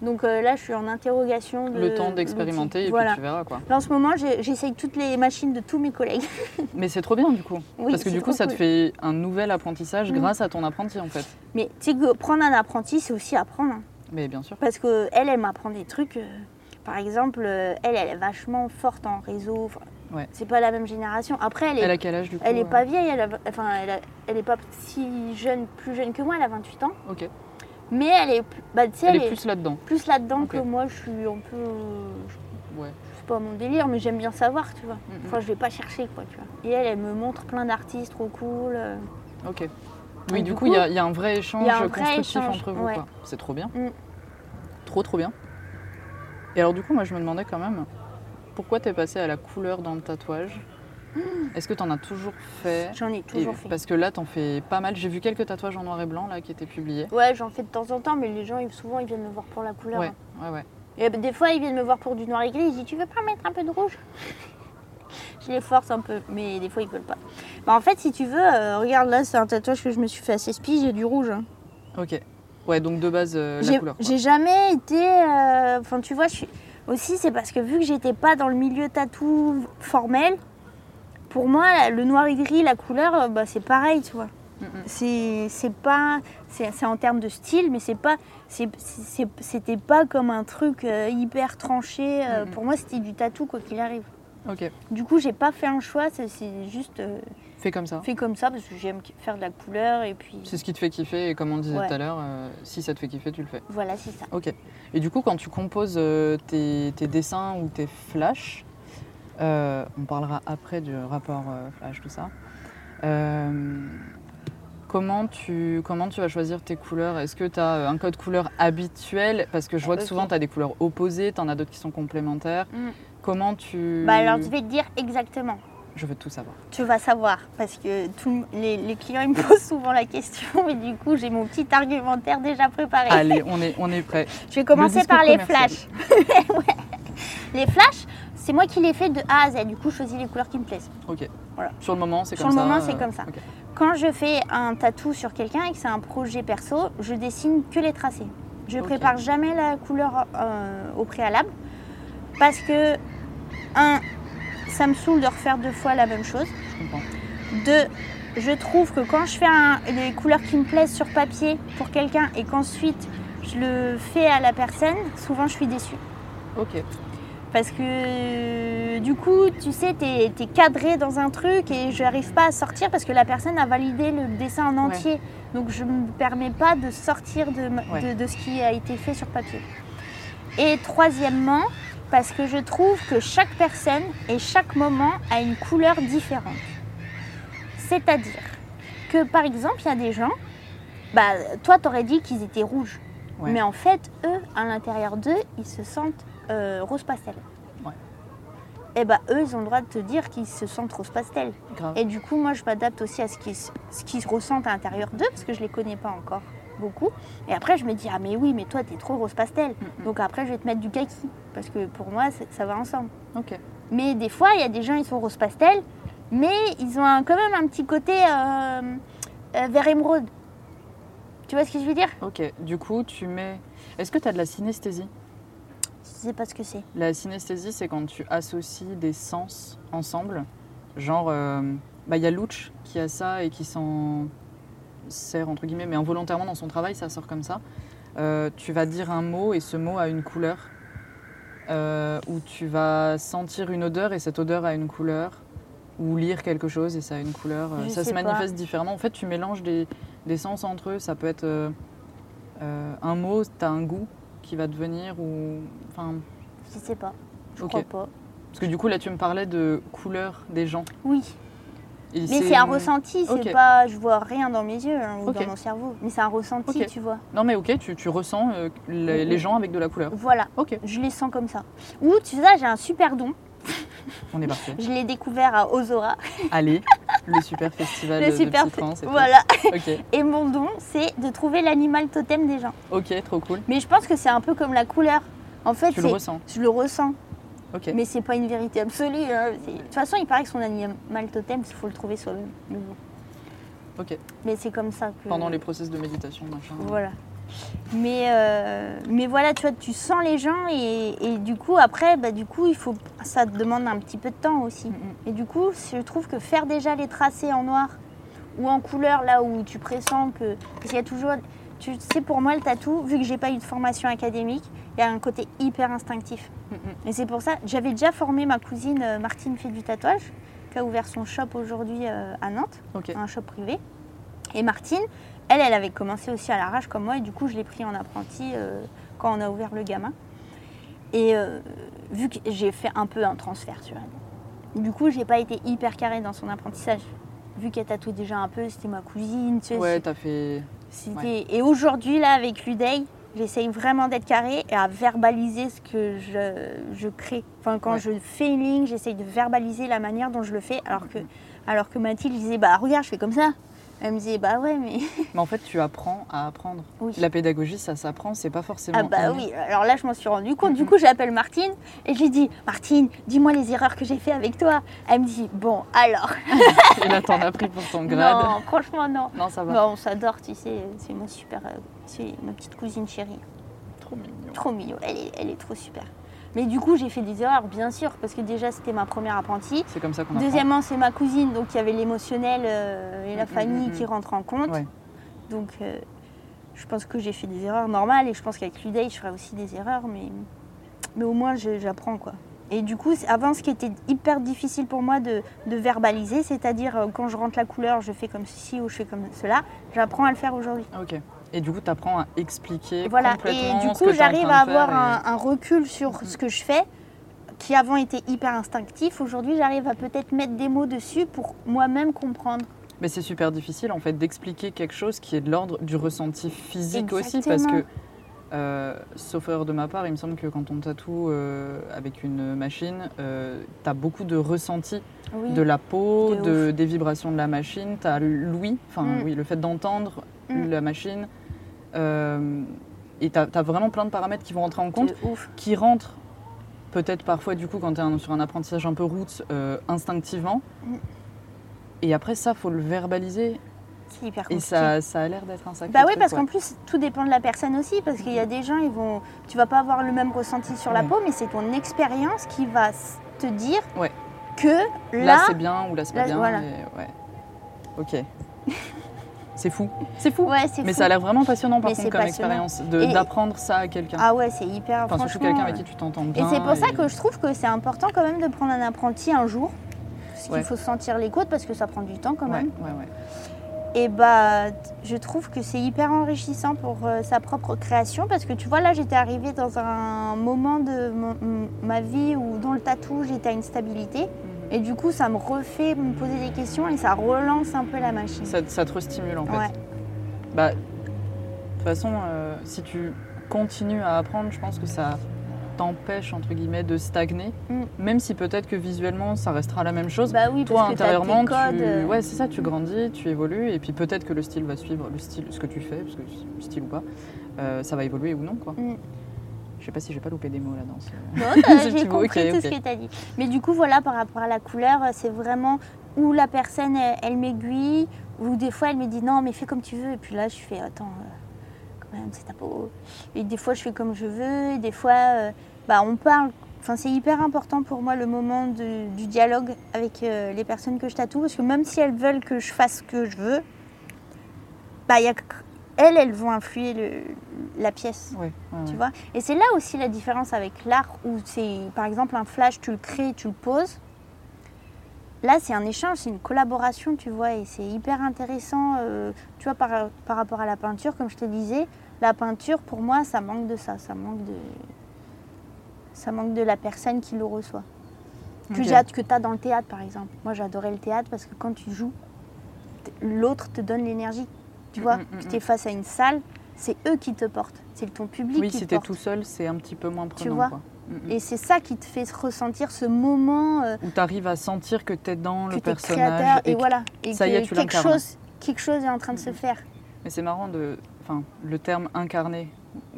Donc euh, là, je suis en interrogation. De Le temps d'expérimenter et Voilà. puis tu verras quoi. Là, en ce moment, j'essaye toutes les machines de tous mes collègues. Mais c'est trop bien du coup. Oui, Parce que du coup, ça te fait un nouvel apprentissage Mm. grâce à ton apprenti en fait. Mais tu sais que prendre un apprenti, c'est aussi apprendre. hein. Mais bien sûr. Parce que elle, elle m'apprend des trucs. euh, par exemple, euh, elle, elle est vachement forte en réseau. Enfin, Ouais. C'est pas la même génération. Après, elle est, Elle a quel âge du coup elle est pas vieille. Elle, a- enfin, elle, a- elle est pas si jeune, plus jeune que moi. Elle a 28 ans. Ok. Mais elle est, plus- bah, Elle elle est plus là-dedans. plus là-dedans que moi. Je suis un peu, je- Ouais. c'est pas mon délire, mais j'aime bien savoir, tu vois. Enfin, je vais pas chercher, quoi, tu vois. Et elle, elle me montre plein d'artistes trop cool. euh. Ok. Oui, Et du coup, il y, a- il y a un vrai échange un vrai constructif échange, entre vous. ouais. quoi. C'est trop bien. Mm. Trop, trop bien. Et alors, du coup, moi, je me demandais quand même, pourquoi t'es passé à la couleur dans le tatouage? Est-ce que t'en as toujours fait? J'en ai Et- toujours fait. Parce que là, t'en fais pas mal. J'ai vu quelques tatouages en noir et blanc là qui étaient publiés. Ouais, j'en fais de temps en temps, mais les gens, ils- souvent, ils viennent me voir pour la couleur. Ouais, hein. ouais, ouais. Et des fois, ils viennent me voir pour du noir et gris. Ils disent Tu veux pas mettre un peu de rouge Je les force un peu, mais des fois, ils veulent pas. Bah, en fait, si tu veux, euh, regarde là, c'est un tatouage que je me suis fait à 16 piges, j'ai du rouge. hein. Ok. Ouais, donc de base, euh, la J'ai couleur. j'ai jamais été. euh, Enfin, tu vois, je suis. Aussi, c'est parce que vu que j'étais pas dans le milieu tatou formel, pour moi, le noir et gris, la couleur, euh, bah, c'est pareil, tu vois. Mm, mm. C'est pas. C'est c'est en termes de style, mais c'est pas. c'est- c'est- C'était pas comme un truc euh, hyper tranché. euh, Mhm. Pour moi, c'était du tatou, quoi qu'il arrive. Ok. Du coup, j'ai pas fait un choix, c'est- juste euh, Fais comme ça. fait comme ça parce que j'aime faire de la couleur et puis C'est ce qui te fait kiffer et comme on disait Ouais. tout à l'heure, euh, si ça te fait kiffer, tu le fais. voilà, c'est ça. Ok. Et du coup, quand tu composes euh, tes, tes dessins ou tes flashs, euh, on parlera après du rapport euh, flash, tout ça. euh, comment, tu, comment tu vas choisir tes couleurs? Est-ce que tu as un code couleur habituel? Parce que je vois que souvent tu as des couleurs opposées, tu en as d'autres qui sont complémentaires. Mm. Comment tu. Bah alors, je vais te dire exactement. Je veux tout savoir. Tu vas savoir parce que tous les, les clients ils me posent souvent la question et du coup j'ai mon petit argumentaire déjà préparé. Allez, on est, on est prêt. Je vais commencer par les commercial. flashs. Ouais. Les flashs, c'est moi qui les fais de A à Z. Du coup, je choisis les couleurs qui me plaisent. Ok. Voilà. Sur le moment, c'est Sur comme le ça. moment, c'est euh, comme ça. Quand je fais un tatou sur quelqu'un et que c'est un projet perso, je dessine que les tracés. Je Ok. prépare jamais la couleur euh, au préalable parce que un, ça me saoule de refaire deux fois la même chose. Je comprends. Deux, je trouve que quand je fais un- les couleurs qui me plaisent sur papier pour quelqu'un et qu'ensuite je le fais à la personne, souvent je suis déçue. Ok. Parce que du coup, tu sais, tu es, cadré dans un truc et je n'arrive pas à sortir parce que la personne a validé le dessin en entier. Donc je ne me permets pas de sortir de, Ouais. de- de ce qui a été fait sur papier. Et troisièmement, parce que je trouve que chaque personne et chaque moment a une couleur différente. C'est-à-dire que par exemple, il y a des gens, bah, toi, tu aurais dit qu'ils étaient rouges. Ouais. Mais en fait, eux, à l'intérieur d'eux, ils se sentent euh, rose pastel. Ouais. Et bah eux, ils ont le droit de te dire qu'ils se sentent rose pastel. Grave. Et du coup, moi, je m'adapte aussi à ce qu'ils ce qu'ils ressentent à l'intérieur d'eux, parce que je les connais pas encore beaucoup. Et après, je me dis, ah mais oui, mais toi, t'es trop rose pastel. Mm, mm. Donc après, je vais te mettre du kaki, parce que pour moi, ça va ensemble. Ok. Mais des fois, il y a des gens, ils sont rose pastel, mais ils ont un- quand même un petit côté euh, euh, vert émeraude. Tu vois ce que je veux dire? Ok. Du coup, tu mets. Est-ce que tu as de la synesthésie? Sais pas ce que c'est. La synesthésie, c'est quand tu associes des sens ensemble. Genre, euh, bah, il y a Luch qui a ça et qui s'en sert, entre guillemets, mais involontairement dans son travail, ça sort comme ça. Euh, tu vas dire un mot et ce mot a une couleur. Euh, ou tu vas sentir une odeur et cette odeur a une couleur. Ou lire quelque chose et ça a une couleur. Je ça se pas. manifeste différemment. En fait, tu mélanges des, des sens entre eux. Ça peut être un mot, tu as un goût qui va devenir. Ou, enfin, Je sais pas. Je crois pas. parce que du coup, là, tu me parlais de couleur des gens. Oui, Et mais c'est un ressenti, c'est pas, je vois rien dans mes yeux hein, ou dans mon cerveau, mais c'est un ressenti, tu vois. Non, mais ok, tu, tu ressens euh, les, les gens avec de la couleur. Voilà, Ok, je les sens comme ça. Ou tu sais, j'ai un super don. on est parti. Je l'ai découvert à Ozora. Allez, le super festival Le de super et tout. Voilà. Et mon don, c'est de trouver l'animal totem des gens. ok, trop cool. Mais je pense que c'est un peu comme la couleur. En fait, Tu le ressens. je le ressens. Ok. Mais c'est pas une vérité absolue. hein. De toute façon, il paraît que son animal totem, il faut le trouver soi-même. Ok. Mais c'est comme ça que. Pendant les process de méditation, machin. Voilà. Mais, euh, mais voilà, tu vois, tu sens les gens et, et du coup, après, bah, du coup, il faut, ça te demande un petit peu de temps aussi. Mhm. Et du coup, je trouve que faire déjà les tracés en noir ou en couleur, là où tu pressens que. Parce qu'il y a toujours. Tu sais, pour moi, le tatou, vu que j'ai pas eu de formation académique, il y a un côté hyper instinctif. Mhm. Et c'est pour ça, j'avais déjà formé ma cousine euh, Martine fait du tatouage, qui a ouvert son shop aujourd'hui euh, à Nantes un shop privé. Et Martine, elle, elle avait commencé aussi à l'arrache comme moi, et du coup, je l'ai pris en apprenti euh, quand on a ouvert le gamin. Et euh, vu que j'ai fait un peu un transfert, tu vois. Du coup, j'ai pas été hyper carré dans son apprentissage. Vu qu'elle tatouait déjà un peu, c'était ma cousine, tu sais. Ouais, t'as fait. Et aujourd'hui, là, avec l'UDEI, j'essaye vraiment d'être carré et à verbaliser ce que je, je crée. Enfin, quand Ouais. je fais une ligne, j'essaye de verbaliser la manière dont je le fais. Alors que, alors que Mathilde disait, bah regarde, je fais comme ça. Elle me disait, bah ouais, mais. Mais en fait, tu apprends à apprendre. Oui. La pédagogie, ça s'apprend, c'est pas forcément. Ah bah oui, alors là je m'en suis rendu compte. Du coup j'appelle Martine et je lui dis Martine, dis-moi les erreurs que j'ai fait avec toi. Elle me dit bon alors. Et là, t'en as pris pour ton grade. Non, franchement non. Non, ça va. On s'adore, tu sais, c'est ma super, euh, c'est ma petite cousine chérie. Trop mignon. Trop mignon, elle est, elle est trop super. Mais du coup j'ai fait des erreurs bien sûr parce que déjà c'était ma première apprentie. C'est comme ça qu'on. Deuxièmement c'est ma cousine donc il y avait l'émotionnel euh, et la Mhm, famille mhm, qui rentrent en compte. Ouais. Donc euh, je pense que j'ai fait des erreurs normales et je pense qu'avec l'UDEI je ferai aussi des erreurs mais, mais au moins j'apprends quoi. Et du coup, avant, ce qui était hyper difficile pour moi de, de verbaliser, c'est-à-dire euh, quand je rentre la couleur, je fais comme ceci ou je fais comme cela, j'apprends à le faire aujourd'hui. Ok. Et du coup, tu apprends à expliquer Voilà. Et du coup, j'arrive à avoir et- un, recul sur ce que je fais, qui avant était hyper instinctif. Aujourd'hui, j'arrive à peut-être mettre des mots dessus pour moi-même comprendre. Mais c'est super difficile en fait d'expliquer quelque chose qui est de l'ordre du ressenti physique aussi parce que, euh, sauf erreur de ma part, il me semble que quand on tatoue euh, avec une machine, tu as beaucoup de ressentis Oui. de la peau, De de, des vibrations de la machine, tu as l'ouïe, enfin Mm. oui, le fait d'entendre Mm. la machine. euh, et tu as, vraiment plein de paramètres qui vont rentrer en compte, ouf. qui rentrent peut-être parfois du coup quand tu es sur un apprentissage un peu euh, instinctivement. Mm. Et après ça, faut le verbaliser C'est hyper et compliqué. ça, ça a l'air d'être un sacré Bah oui, parce qu'en plus, tout dépend de la personne aussi, parce qu'il y a des gens, ils vont, tu vas pas avoir le même ressenti sur la Ouais. peau, mais c'est ton expérience qui va te dire Ouais. que Là, là, c'est bien ou là c'est pas là, bien. voilà. et- ouais. Ok. c'est fou. C'est fou. ouais, c'est Mais fou. ça a l'air vraiment passionnant par Mais contre comme passionnant. expérience de- Et- d'apprendre ça à quelqu'un. Ah ouais, c'est hyper. enfin, surtout quelqu'un avec euh, qui tu t'entends Et bien. c'est pour ça et- que je trouve que c'est important quand même de prendre un apprenti un jour. Parce qu'il faut sentir les côtes parce que ça prend du temps quand Ouais, même. ouais, ouais. Et bah, je trouve que c'est hyper enrichissant pour euh, sa propre création parce que tu vois, là, j'étais arrivée dans un moment de ma vie où, dans le tatou, j'étais à une stabilité. Mhm. Et du coup, ça me refait me poser des questions et ça relance un peu la machine. Ça, ça te restimule en fait. Ouais. Bah, de toute façon, euh, si tu continues à apprendre, je pense que ça t'empêche entre guillemets de stagner, Mm. même si peut-être que visuellement ça restera la même chose. Bah oui, Toi parce que t'as tes intérieurement, codes, tu... ouais, c'est ça, tu grandis, tu évolues, et puis peut-être que le style va suivre le style, ce que tu fais, parce que style ou pas, euh, ça va évoluer ou non quoi. Mm. Je sais pas si j'ai pas loupé des mots là dans ce. Non, j'ai compris tout ce que tu as dit. Mais du coup, voilà, par rapport à la couleur, c'est vraiment où la personne, elle, elle m'aiguille, ou des fois, elle me dit non, mais fais comme tu veux. Et puis là, je fais attends, c'est ta peau. Et des fois, je fais comme je veux. Et des fois, euh, bah, on parle. Enfin, c'est hyper important pour moi le moment de- du dialogue avec euh, les personnes que je tatoue, parce que même si elles veulent que je fasse ce que je veux, bah, y a elles, elles vont influer le- la pièce tu vois? Et c'est là aussi la différence avec l'art où c'est, par exemple, un flash, tu le crées, tu le poses. Là, c'est un échange, c'est une collaboration, tu vois, et c'est hyper intéressant, euh, tu vois, par, par rapport à la peinture, comme je te disais. La peinture, pour moi, ça manque de ça, ça manque de, ça manque de la personne qui le reçoit. Que, Ok. j'ai hâte- que tu as dans le théâtre, par exemple. Moi, j'adorais le théâtre parce que quand tu joues, l'autre te donne l'énergie. Tu Mm, vois, mm, mm, tu es face à une salle, c'est eux qui te portent, c'est ton public Oui, qui si te porte. tout seul, c'est un petit peu moins prenant. vois. quoi. Mm, mm. Et c'est ça qui te fait ressentir ce moment euh, Où t'arrives à sentir que t'es dans que le tu es personnage. créateur et, que- voilà. Et ça y que est, tu quelque chose, quelque chose est en train de se faire. Mais c'est marrant de, enfin, le terme incarné,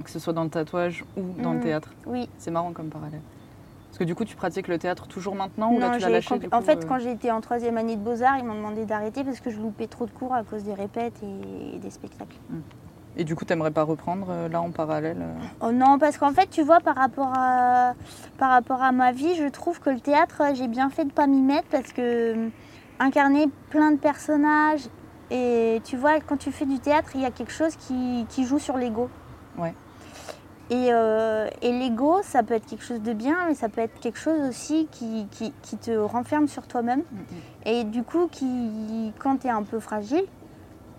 que ce soit dans le tatouage ou dans le Mm. théâtre. Oui. C'est marrant comme parallèle. Parce que du coup, tu pratiques le théâtre toujours maintenant ou là Non, tu l'as lâché en fait, euh, quand j'étais en troisième année de Beaux-Arts, ils m'ont demandé d'arrêter parce que je loupais trop de cours à cause des répètes et des spectacles. Et du coup, t'aimerais pas reprendre euh, là en parallèle euh, Oh non, parce qu'en fait, tu vois, par rapport à, par rapport à ma vie, je trouve que le théâtre, j'ai bien fait de pas m'y mettre parce que hum, incarner plein de personnages et tu vois, quand tu fais du théâtre, il y a quelque chose qui, qui joue sur l'ego. Ouais. Et, euh, et l'ego, ça peut être quelque chose de bien, mais ça peut être quelque chose aussi qui, qui, qui te renferme sur toi-même. Et du coup, qui, quand tu es un peu fragile,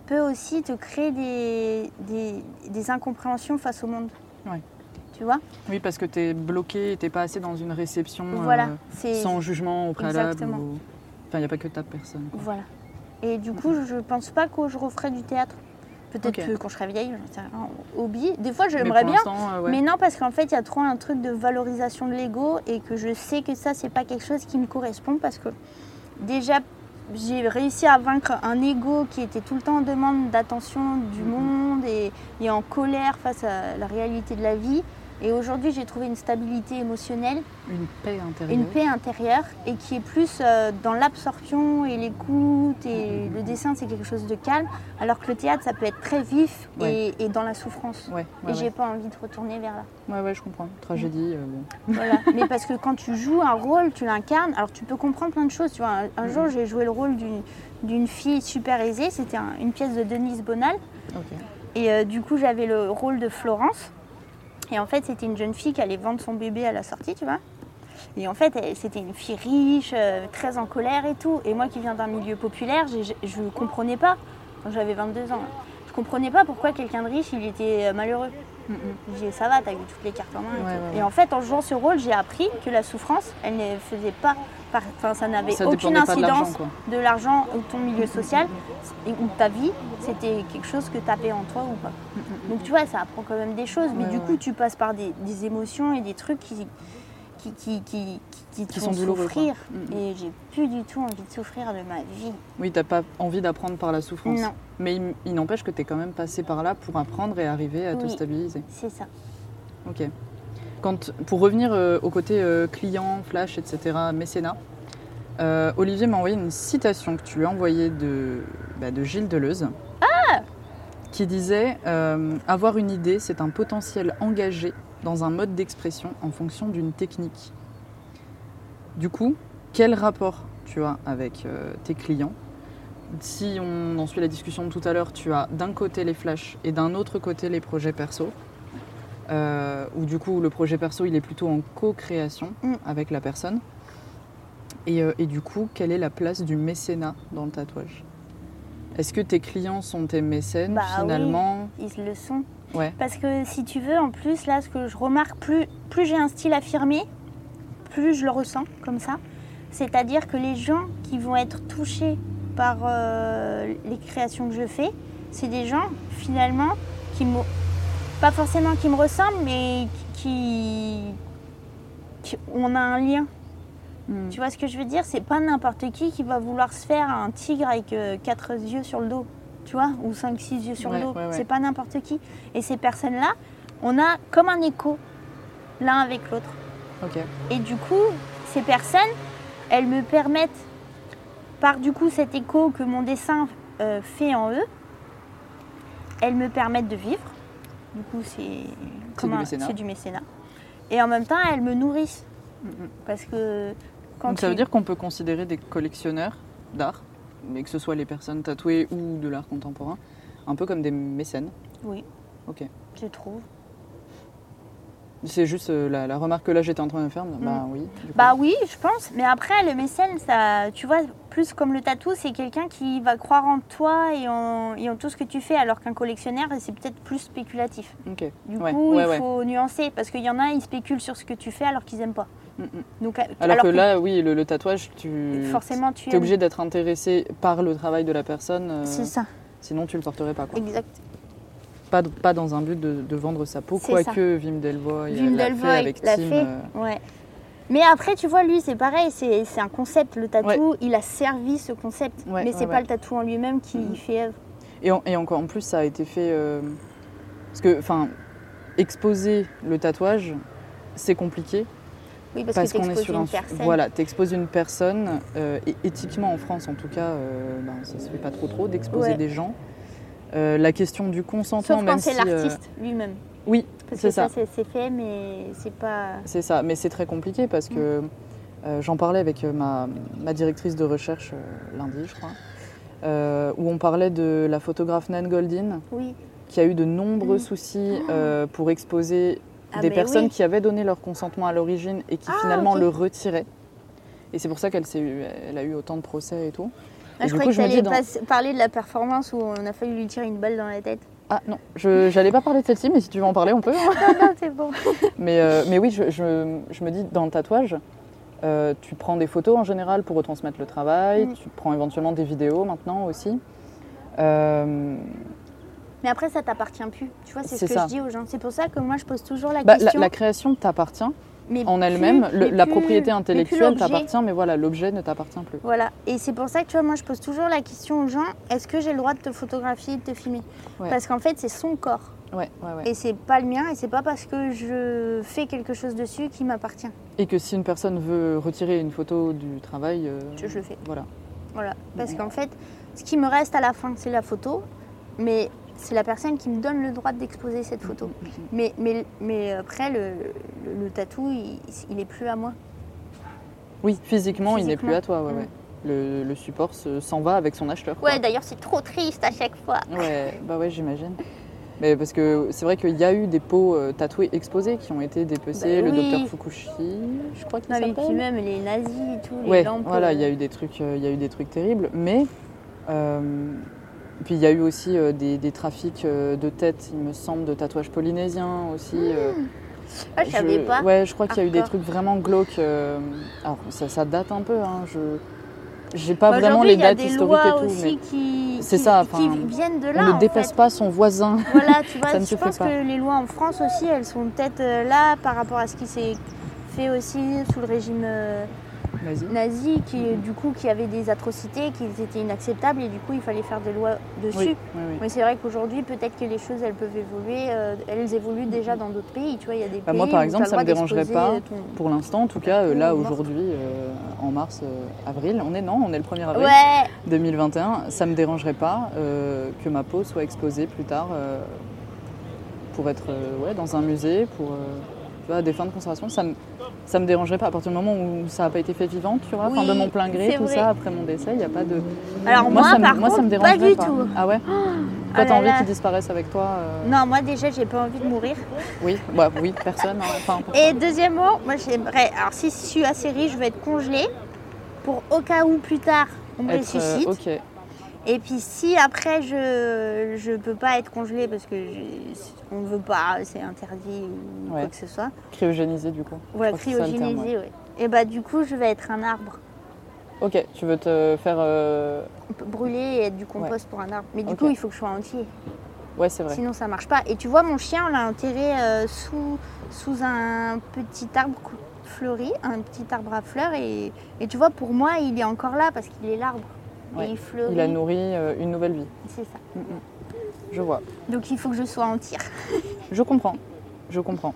peut aussi te créer des, des, des incompréhensions face au monde. Ouais. Tu vois? Oui, parce que t'es bloqué, et t'es pas assez dans une réception euh, Voilà. Sans jugement au préalable. Exactement. ou- Enfin, il n'y a pas que ta personne. quoi. voilà. Et du coup, je pense pas que je referai du théâtre. Peut-être Ok. que quand je serai vieille, j'en sais rien, hobby. Des fois, j'aimerais bien. euh, ouais. Mais non, parce qu'en fait, il y a trop un truc de valorisation de l'ego et que je sais que ça, c'est pas quelque chose qui me correspond parce que déjà, j'ai réussi à vaincre un ego qui était tout le temps en demande d'attention du Mhm. monde et, et en colère face à la réalité de la vie. Et aujourd'hui, j'ai trouvé une stabilité émotionnelle, Une paix intérieure. une paix intérieure et qui est plus euh, dans l'absorption et l'écoute et Mhm. le dessin, c'est quelque chose de calme. Alors que le théâtre, ça peut être très vif Ouais. et, et dans la souffrance. Ouais, et j'ai pas envie de retourner vers là. ouais, ouais, je comprends. Tragédie, euh, bon. Voilà. Mais parce que quand tu joues un rôle, tu l'incarnes, alors tu peux comprendre plein de choses. Tu vois, un, un jour, j'ai joué le rôle d'une, fille super aisée. C'était un- une pièce de Denise Bonal. Et euh, du coup, j'avais le rôle de Florence. Et en fait, c'était une jeune fille qui allait vendre son bébé à la sortie, tu vois. Et en fait, c'était une fille riche, euh, très en colère et tout. Et moi qui viens d'un milieu populaire, je ne comprenais pas, quand j'avais 22 ans, je comprenais pas pourquoi quelqu'un de riche, il était euh, malheureux. Mm, mm. J'ai dit, ça va, t'as eu toutes les cartes en main. et Ouais, tout. ouais, Et en fait, en jouant ce rôle, j'ai appris que la souffrance, elle ne faisait pas, enfin, ça n'avait aucune incidence de l'argent ou ton milieu social et- ou ta vie. C'était quelque chose que tu avais en toi ou pas. Donc tu vois, ça apprend quand même des choses, mais du coup, tu passes par des, des émotions et des trucs qui, qui, qui, qui, qui Qui sont douloureux, souffrir. Mm, mm. Et j'ai plus du tout envie de souffrir de ma vie. Oui, t'as pas envie d'apprendre par la souffrance. Non, Mais il, il n'empêche que tu es quand même passé par là pour apprendre et arriver à te stabiliser. c'est ça. Ok. Quand, pour revenir euh, au côté euh, client, flash, etc., mécénat, euh, Olivier m'a envoyé une citation que tu lui as envoyée de, bah, de Gilles Deleuze. Qui disait Avoir une idée, c'est un potentiel engagé dans un mode d'expression en fonction d'une technique. Du coup, quel rapport tu as avec tes clients? Si on en suit la discussion de tout à l'heure, tu as d'un côté les flashs et d'un autre côté les projets perso. Euh, où du coup le projet perso il est plutôt en co-création Mm. avec la personne. Et, euh, et du coup, quelle est la place du mécénat dans le tatouage? Est-ce que tes clients sont tes mécènes Bah finalement? Ils le sont. Ouais. Parce que si tu veux, en plus, là, ce que je remarque, plus, plus j'ai un style affirmé, plus je le ressens comme ça. C'est-à-dire que les gens qui vont être touchés par euh, les créations que je fais, c'est des gens finalement qui me, pas forcément qui me ressemblent, mais qui, qui on a un lien. Mm. Tu vois ce que je veux dire? C'est pas n'importe qui qui va vouloir se faire un tigre avec euh, quatre yeux sur le dos, tu vois, ou cinq, six yeux sur Ouais, le dos. ouais, ouais. C'est pas n'importe qui. Et ces personnes-là, on a comme un écho l'un avec l'autre. Et du coup, ces personnes, elles me permettent, par du coup cet écho que mon dessin euh, fait en eux, elles me permettent de vivre. Du coup, c'est du mécénat. c'est du mécénat. Et en même temps, elles me nourrissent. Parce que quand Donc ça veut dire qu'on peut considérer des collectionneurs d'art, mais que ce soit les personnes tatouées ou de l'art contemporain, un peu comme des mécènes. Oui. Ok. Je trouve. C'est juste euh, la, la remarque que là j'étais en train de faire. Bah oui. du coup. Bah oui, je pense. Mais après, le mécène, ça, tu vois, plus comme le tatou, c'est quelqu'un qui va croire en toi et en, et en tout ce que tu fais, alors qu'un collectionneur, c'est peut-être plus spéculatif. Ok. Du Ouais, coup, ouais, il ouais. faut nuancer parce qu'il y en a, ils spéculent sur ce que tu fais alors qu'ils n'aiment pas. Mm, mm. Donc, euh, Alors, que, là, oui, le, le tatouage, tu forcément, tu es obligé d'être intéressé par le travail de la personne, euh, C'est ça, sinon tu le porterais pas. Quoi. exact. Pas, pas dans un but de, de vendre sa peau, quoique Wim Delvoye l'a fait avec Tim. fait. euh, Ouais. Mais après, tu vois, lui, c'est pareil, c'est un concept. Le tatou, il a servi ce concept. Ouais, mais c'est pas le tatou en lui-même qui Mhm. fait œuvre. Et, en- et encore en plus, ça a été fait. euh, parce que, enfin, exposer le tatouage, c'est compliqué. Oui, parce, Parce que qu'on est t'exposes sur une un. personne. Voilà, t'exposes une personne, euh, et éthiquement en France en tout cas, euh, ben, ça se fait pas trop trop d'exposer Ouais. des gens. Euh, la question du consentement, Sauf quand même c'est si. euh, l'artiste lui-même. oui, Parce c'est que ça, ça. c'est fait, mais c'est pas. C'est ça, mais c'est très compliqué parce que euh, j'en parlais avec ma, ma directrice de recherche euh, lundi, je crois, euh, où on parlait de la photographe Nan Goldin Oui. qui a eu de nombreux Mm. soucis euh, pour exposer Ah, des personnes oui. qui avaient donné leur consentement à l'origine et qui Ah, finalement le retiraient. Et c'est pour ça qu'elle s'est eu- elle a eu autant de procès et tout. Ah, je croyais que tu allais parler de la performance où on a failli lui tirer une balle dans la tête. Ah non, je j'allais pas parler de celle-ci, mais si tu veux en parler, on peut. hein. non, non, c'est bon. Mais, euh, mais oui, je, je- je me dis, dans le tatouage, euh, tu prends des photos en général pour retransmettre le travail, Mm. tu prends éventuellement des vidéos maintenant aussi. Euh, Mais après, ça t'appartient plus. Tu vois, c'est ce que ça. je dis aux gens. C'est pour ça que moi, je pose toujours la bah, la, question. la création t'appartient mais en elle-même, la plus- propriété intellectuelle t'appartient, mais voilà, l'objet ne t'appartient plus. Voilà. Et c'est pour ça que tu vois, moi, je pose toujours la question aux gens est-ce que j'ai le droit de te photographier, de te filmer? Ouais. Parce qu'en fait, c'est son corps. Ouais, ouais, ouais. Et c'est pas le mien. Et c'est pas parce que je fais quelque chose dessus qui m'appartient. Et que si une personne veut retirer une photo du travail, euh, Je, je le fais. voilà. Voilà. Parce Mhm. qu'en fait, ce qui me reste à la fin, c'est la photo. Mais c'est la personne qui me donne le droit d'exposer cette photo. Mm, mm, mm. Mais, mais, mais après, le, le, le tatou, il, il est plus à moi. Oui, physiquement, il n'est plus à toi, ouais, Mm. ouais. Le, le support se- s'en va avec son acheteur. quoi. Ouais, d'ailleurs, c'est trop triste à chaque fois. Ouais, bah ouais, j'imagine. Mais parce que c'est vrai qu'il y a eu des peaux euh, tatouées exposées qui ont été dépecées, Bah le oui. docteur Fukushi, je crois qu'il Non, mais puis s'appelle. même les nazis et tout, les Ouais, lampes. voilà, euh, il y a eu des trucs, euh, il y a eu des trucs terribles, mais euh, puis il y a eu aussi euh, des, des trafics euh, de têtes, il me semble, de tatouages polynésiens aussi. euh, Ah, je savais pas. Ouais, je crois qu'il y a eu des trucs vraiment glauques. euh, alors ça, ça date un peu, hein, je j'ai pas Bah, vraiment les dates historiques et tout, aussi mais qui, C'est qui- ça, qui viennent de on là. ne en dépasse fait. pas son voisin. Voilà, tu vois, Ça ne je pense pas. que les lois en France aussi, elles sont peut-être là par rapport à ce qui s'est fait aussi sous le régime euh, Vas-y. nazi, qui du coup qui avait des atrocités, qui étaient inacceptables et du coup il fallait faire des lois dessus. Oui, oui, oui. Mais c'est vrai qu'aujourd'hui, peut-être que les choses, elles peuvent évoluer. euh, elles évoluent déjà dans d'autres pays. Tu vois, il y a des Bah, pays moi, par exemple, ça me droit dérangerait pas. ton- Pour l'instant, en tout cas, euh, là aujourd'hui, euh, en mars, avril, on est non, on est le 1er avril Ouais, 2021, ça me dérangerait pas que ma peau soit exposée plus tard pour être ouais, dans un musée, pour tu vois, à des fins de conservation. Ça me, ça me dérangerait pas à partir du moment où ça n'a pas été fait vivant, tu vois, enfin, de mon plein gré, tout vrai. ça, après mon décès, il n'y a pas de. Alors moi, ça, me- par moi, ça contre, me pas du pas. tout. Ah ouais Toi, Ah t'as envie qu'ils disparaissent avec toi euh, Non, moi déjà, j'ai pas envie de mourir. Oui, bah oui, personne. hein, Enfin, Et deuxièmement, moi j'aimerais. Alors si je suis assez riche, je vais être congelée pour au cas où plus tard on me euh, ressuscite. Et puis si après je je peux pas être congelée parce que je- on ne veut pas, c'est interdit ou Ouais. quoi que ce soit. Cryogénisé du coup. Terme, cryogénisée, ouais. Et bah du coup je vais être un arbre. Ok, tu veux te faire. euh, brûler et être du compost pour un arbre. Mais du coup il faut que je sois entier. Ouais, c'est vrai. Sinon ça marche pas. Et tu vois mon chien on l'a enterré euh, sous, sous un petit arbre fleuri, un petit arbre à fleurs et, et tu vois pour moi il est encore là parce qu'il est l'arbre. Ouais. Et il fleurit. Il a nourri euh, une nouvelle vie. C'est ça. Mm, mm. Je vois. Donc il faut que je sois entière. Je comprends. Je comprends.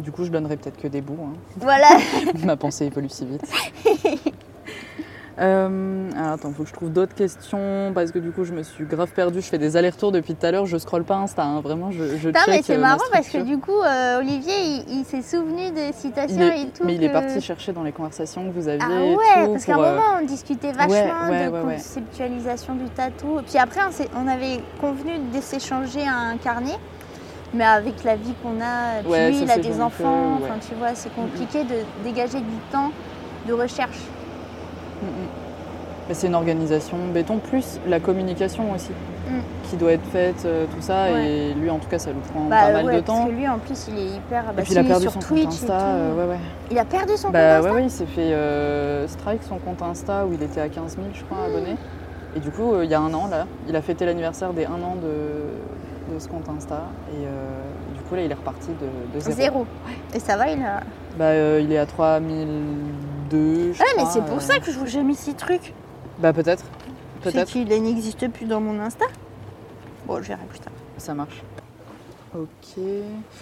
Du coup, je donnerai peut-être que des bouts. hein. voilà. Ma pensée évolue si vite. Euh, alors attends, faut que je trouve d'autres questions parce que du coup, je me suis grave perdue. Je fais des allers-retours depuis tout à l'heure. Je scrolle pas Insta, hein. vraiment. Je, je Non, mais c'est euh, ma marrant parce que du coup, euh, Olivier, il, il s'est souvenu des citations est, et tout. mais il est parti chercher dans les conversations que vous aviez. Ah et ouais, tout parce qu'à un euh, moment, on discutait vachement ouais, de ouais, conceptualisation du tatou. Puis après, on, avait convenu de s'échanger un carnet. Mais avec la vie qu'on a, puis lui, il a des enfants, enfin tu vois, c'est compliqué de dégager du temps de recherche. C'est une organisation béton, plus la communication aussi, mm. qui doit être faite, euh, tout ça. Et lui, en tout cas, ça lui prend bah pas mal de temps. Parce que lui, en plus, il est hyper. Bah, et il, a perdu son Twitch compte Insta. Il a perdu son compte Insta. Ouais, il s'est fait euh, strike son compte Insta où il était à 15 000, je crois, mm. abonnés. Et du coup, euh, il y a un an, là, il a fêté l'anniversaire des un an de, de ce compte Insta. Et du coup, là, il est reparti de, zéro. Et ça va, il a. Bah, il est à 3000. Ah, mais c'est pour euh, ça que je vois jamais ces trucs. Bah, peut-être. Peut-être. Qu'il n'existe plus dans mon Insta. Bon, je verrai plus tard. Ça marche. Ok.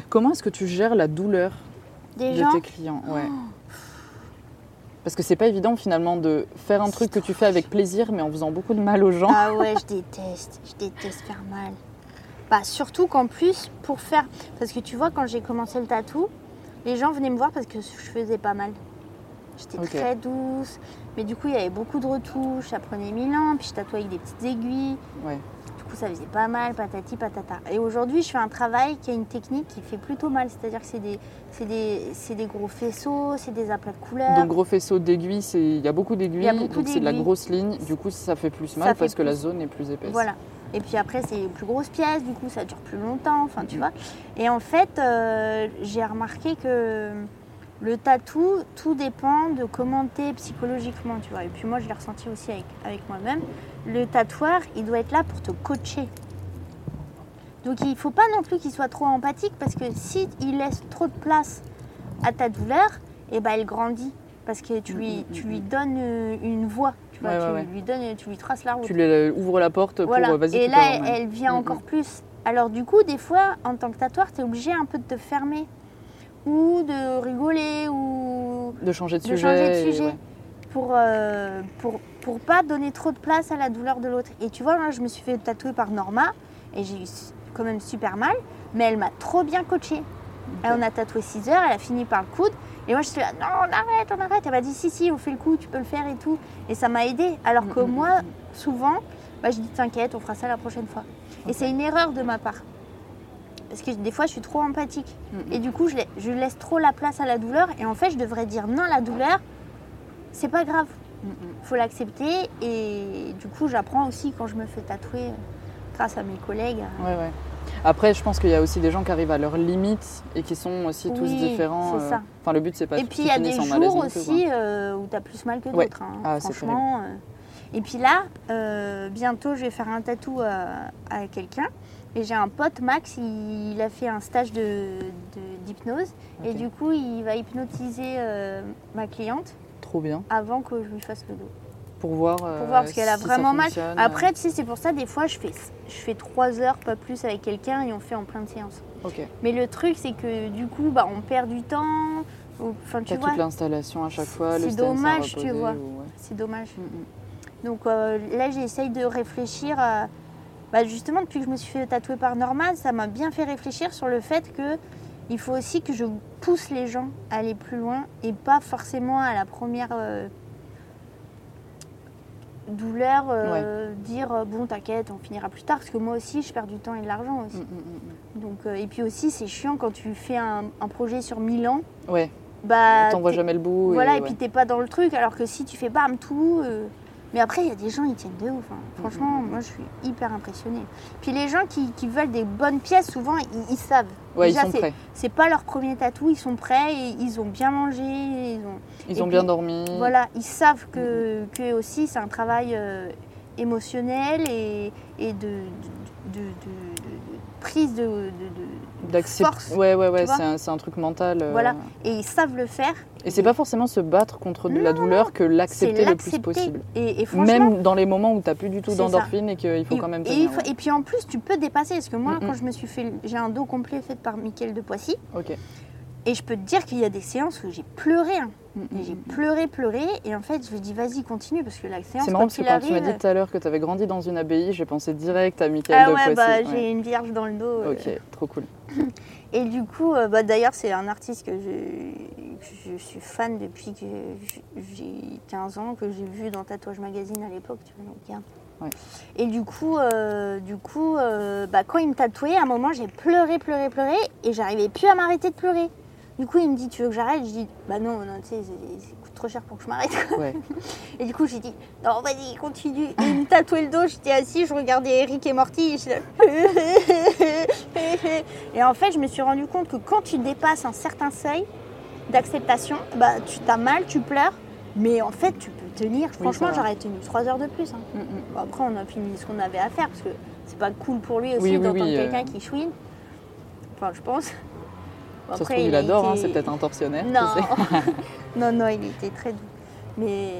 Comment est-ce que tu gères la douleur de tes clients? Ouais. Oh. Parce que c'est pas évident finalement de faire un truc que tu fais avec plaisir mais en faisant beaucoup de mal aux gens. Ah ouais, je déteste, je déteste faire mal. Bah surtout qu'en plus pour faire parce que tu vois quand j'ai commencé le tatou, les gens venaient me voir parce que je faisais pas mal. J'étais très douce. Mais du coup, il y avait beaucoup de retouches. Ça prenait mille ans. Puis je tatouais avec des petites aiguilles. Ouais. Du coup, ça faisait pas mal, patati patata. Et aujourd'hui, je fais un travail qui a une technique qui fait plutôt mal. C'est-à-dire que c'est des, c'est des, c'est des gros faisceaux, c'est des aplats de couleurs. Donc gros faisceau d'aiguilles, c'est il y a beaucoup d'aiguilles, donc c'est de la grosse ligne. Du coup, ça fait plus mal fait parce que la zone est plus épaisse. Voilà. Et puis après, c'est les plus grosses pièces, du coup, ça dure plus longtemps, enfin, tu Mhm. vois. Et en fait, euh, j'ai remarqué que le tatou, tout dépend de comment t'es psychologiquement, tu vois. Et puis moi, je l'ai ressenti aussi avec, avec moi-même. Le tatoueur, il doit être là pour te coacher. Donc il faut pas non plus qu'il soit trop empathique parce que si il laisse trop de place à ta douleur, et ben elle grandit parce que tu lui, Mhm, tu mhm. lui donnes euh, une voix, tu vois, Ouais, tu ouais, ouais. lui donnes, tu lui traces la route. Tu lui euh, ouvres la porte Voilà. pour euh, vas-y Et là, elle, elle vient Mm, encore plus. Alors du coup, des fois, en tant que tatoueur, tu es obligé un peu de te fermer. Ou de rigoler, ou De changer de de sujet. changer de et sujet. ouais. Pour, euh, pour, pour pas donner trop de place à la douleur de l'autre. Et tu vois, moi, je me suis fait tatouer par Norma, et j'ai eu quand même super mal, mais elle m'a trop bien coachée. Et on a tatoué 6 heures, elle a fini par le coude. Et moi, je suis là, non, on arrête, on arrête. Elle m'a dit, si, si, on fait le coup, tu peux le faire et tout. Et ça m'a aidé. Alors que Mm, mm, moi, souvent, bah, je dis, t'inquiète, on fera ça la prochaine fois. Et c'est une erreur de ma part. Parce que des fois je suis trop empathique. Mm, Et du coup, je, lai- je laisse trop la place à la douleur. Et en fait, je devrais dire non la douleur. C'est pas grave. mm, mm. faut l'accepter. Et du coup, j'apprends aussi quand je me fais tatouer, euh, grâce à mes collègues. Ouais, ouais. Après, je pense qu'il y a aussi des gens qui arrivent à leurs limites et qui sont aussi tous différents. c'est euh, ça. Enfin, le but, c'est pas et puis, il y a des jours aussi euh, où tu as plus mal que Ouais. d'autres. hein, Ah, franchement. euh. Et puis là, euh, bientôt, je vais faire un tatou à quelqu'un. Et j'ai un pote, Max, il, il a fait un stage de- de- d'hypnose. Et du coup, il va hypnotiser euh, ma cliente Trop bien. avant que je lui fasse le dos. Pour voir. euh, Pour voir, parce qu'elle a si vraiment mal. fonctionne, Après, tu sais, c'est pour ça, des fois, je fais, je fais 3 heures, pas plus, avec quelqu'un et on fait en plein de séances. euh. Mais le truc, c'est que du coup, bah, on perd du temps. Enfin, tu vois, toute l'installation à chaque fois. c'est dommage, tu vois. ouais. c'est dommage. Mm, mm. Donc euh, là, j'essaye de réfléchir à. Bah, justement, depuis que je me suis fait tatouer par Norman, ça m'a bien fait réfléchir sur le fait que il faut aussi que je pousse les gens à aller plus loin et pas forcément à la première euh, douleur euh, dire euh, bon t'inquiète on finira plus tard parce que moi aussi je perds du temps et de l'argent aussi Mm, mm, mm, donc euh, et puis aussi c'est chiant quand tu fais un, un projet sur 1000 ans. Ouais, bah t'en vois jamais le bout. voilà, et, ouais. puis t'es pas dans le truc, alors que si tu fais bam tout. Mais après, il y a des gens, ils tiennent de ouf. hein. Franchement, moi, je suis hyper impressionnée. Puis les gens qui, qui veulent des bonnes pièces, souvent, ils, ils savent. Ouais, Déjà, ils sont prêts. C'est pas leur premier tatou, ils sont prêts, et ils ont bien mangé, ils ont. Ils et ont puis, bien dormi. Voilà, ils savent que, que aussi c'est un travail euh, émotionnel et, et de, de, prise de, force. Ouais, ouais, ouais, c'est un, un truc mental. euh, Voilà. Et ils savent le faire. Et c'est pas forcément se battre contre de la douleur que l'accepter le plus possible. Et, Même dans les moments où t'as plus du tout d'endorphine et qu'il faut Et- quand même et, tenir. il faut- et puis en plus, tu peux dépasser. Parce que moi, Mm, mm. quand je me suis fait. J'ai un dos complet fait par Mickaël de Poissy. Ok. Et je peux te dire qu'il y a des séances où j'ai pleuré. hein. Mm, mm, j'ai mm. pleuré, pleuré. Et en fait, je me dis, vas-y, continue. Parce que la séance, C'est marrant parce que quand tu m'as dit tout à l'heure que tu avais grandi dans une abbaye, j'ai pensé direct à Michael Ah de ouais, bah, Ouais. j'ai une vierge dans le dos. euh. Ok, trop cool. Et du coup, euh, bah, d'ailleurs, c'est un artiste que je, suis fan depuis que j'ai 15 ans, que j'ai vu dans Tatouage Magazine à l'époque. Tu vois, donc, regarde. Ouais. Et du coup, euh, du coup bah, quand il me tatouait, à un moment, j'ai pleuré, pleuré, pleuré, et j'arrivais plus à m'arrêter de pleurer. Du coup, il me dit, tu veux que j'arrête? Je dis, bah non, non, tu sais, c'est- ça coûte trop cher pour que je m'arrête. Ouais. Et du coup, j'ai dit, non, vas-y, continue. Et il me tatouait le dos, j'étais assis, je regardais Eric et Morty, et. Et en fait, je me suis rendu compte que quand tu dépasses un certain seuil d'acceptation, bah, tu t'as mal, tu pleures, mais en fait, tu peux tenir. Franchement, vrai. j'aurais tenu 3 heures de plus. hein. Mm, mm. Bon, après, on a fini ce qu'on avait à faire, parce que c'est pas cool pour lui aussi Oui, oui, d'entendre oui, euh. quelqu'un qui chouine. Enfin, je pense. Bon, Ça se après, trouve, il adore, hein, c'est peut-être un tortionnaire. tu non. sais. non, non, il était très doux. Mais,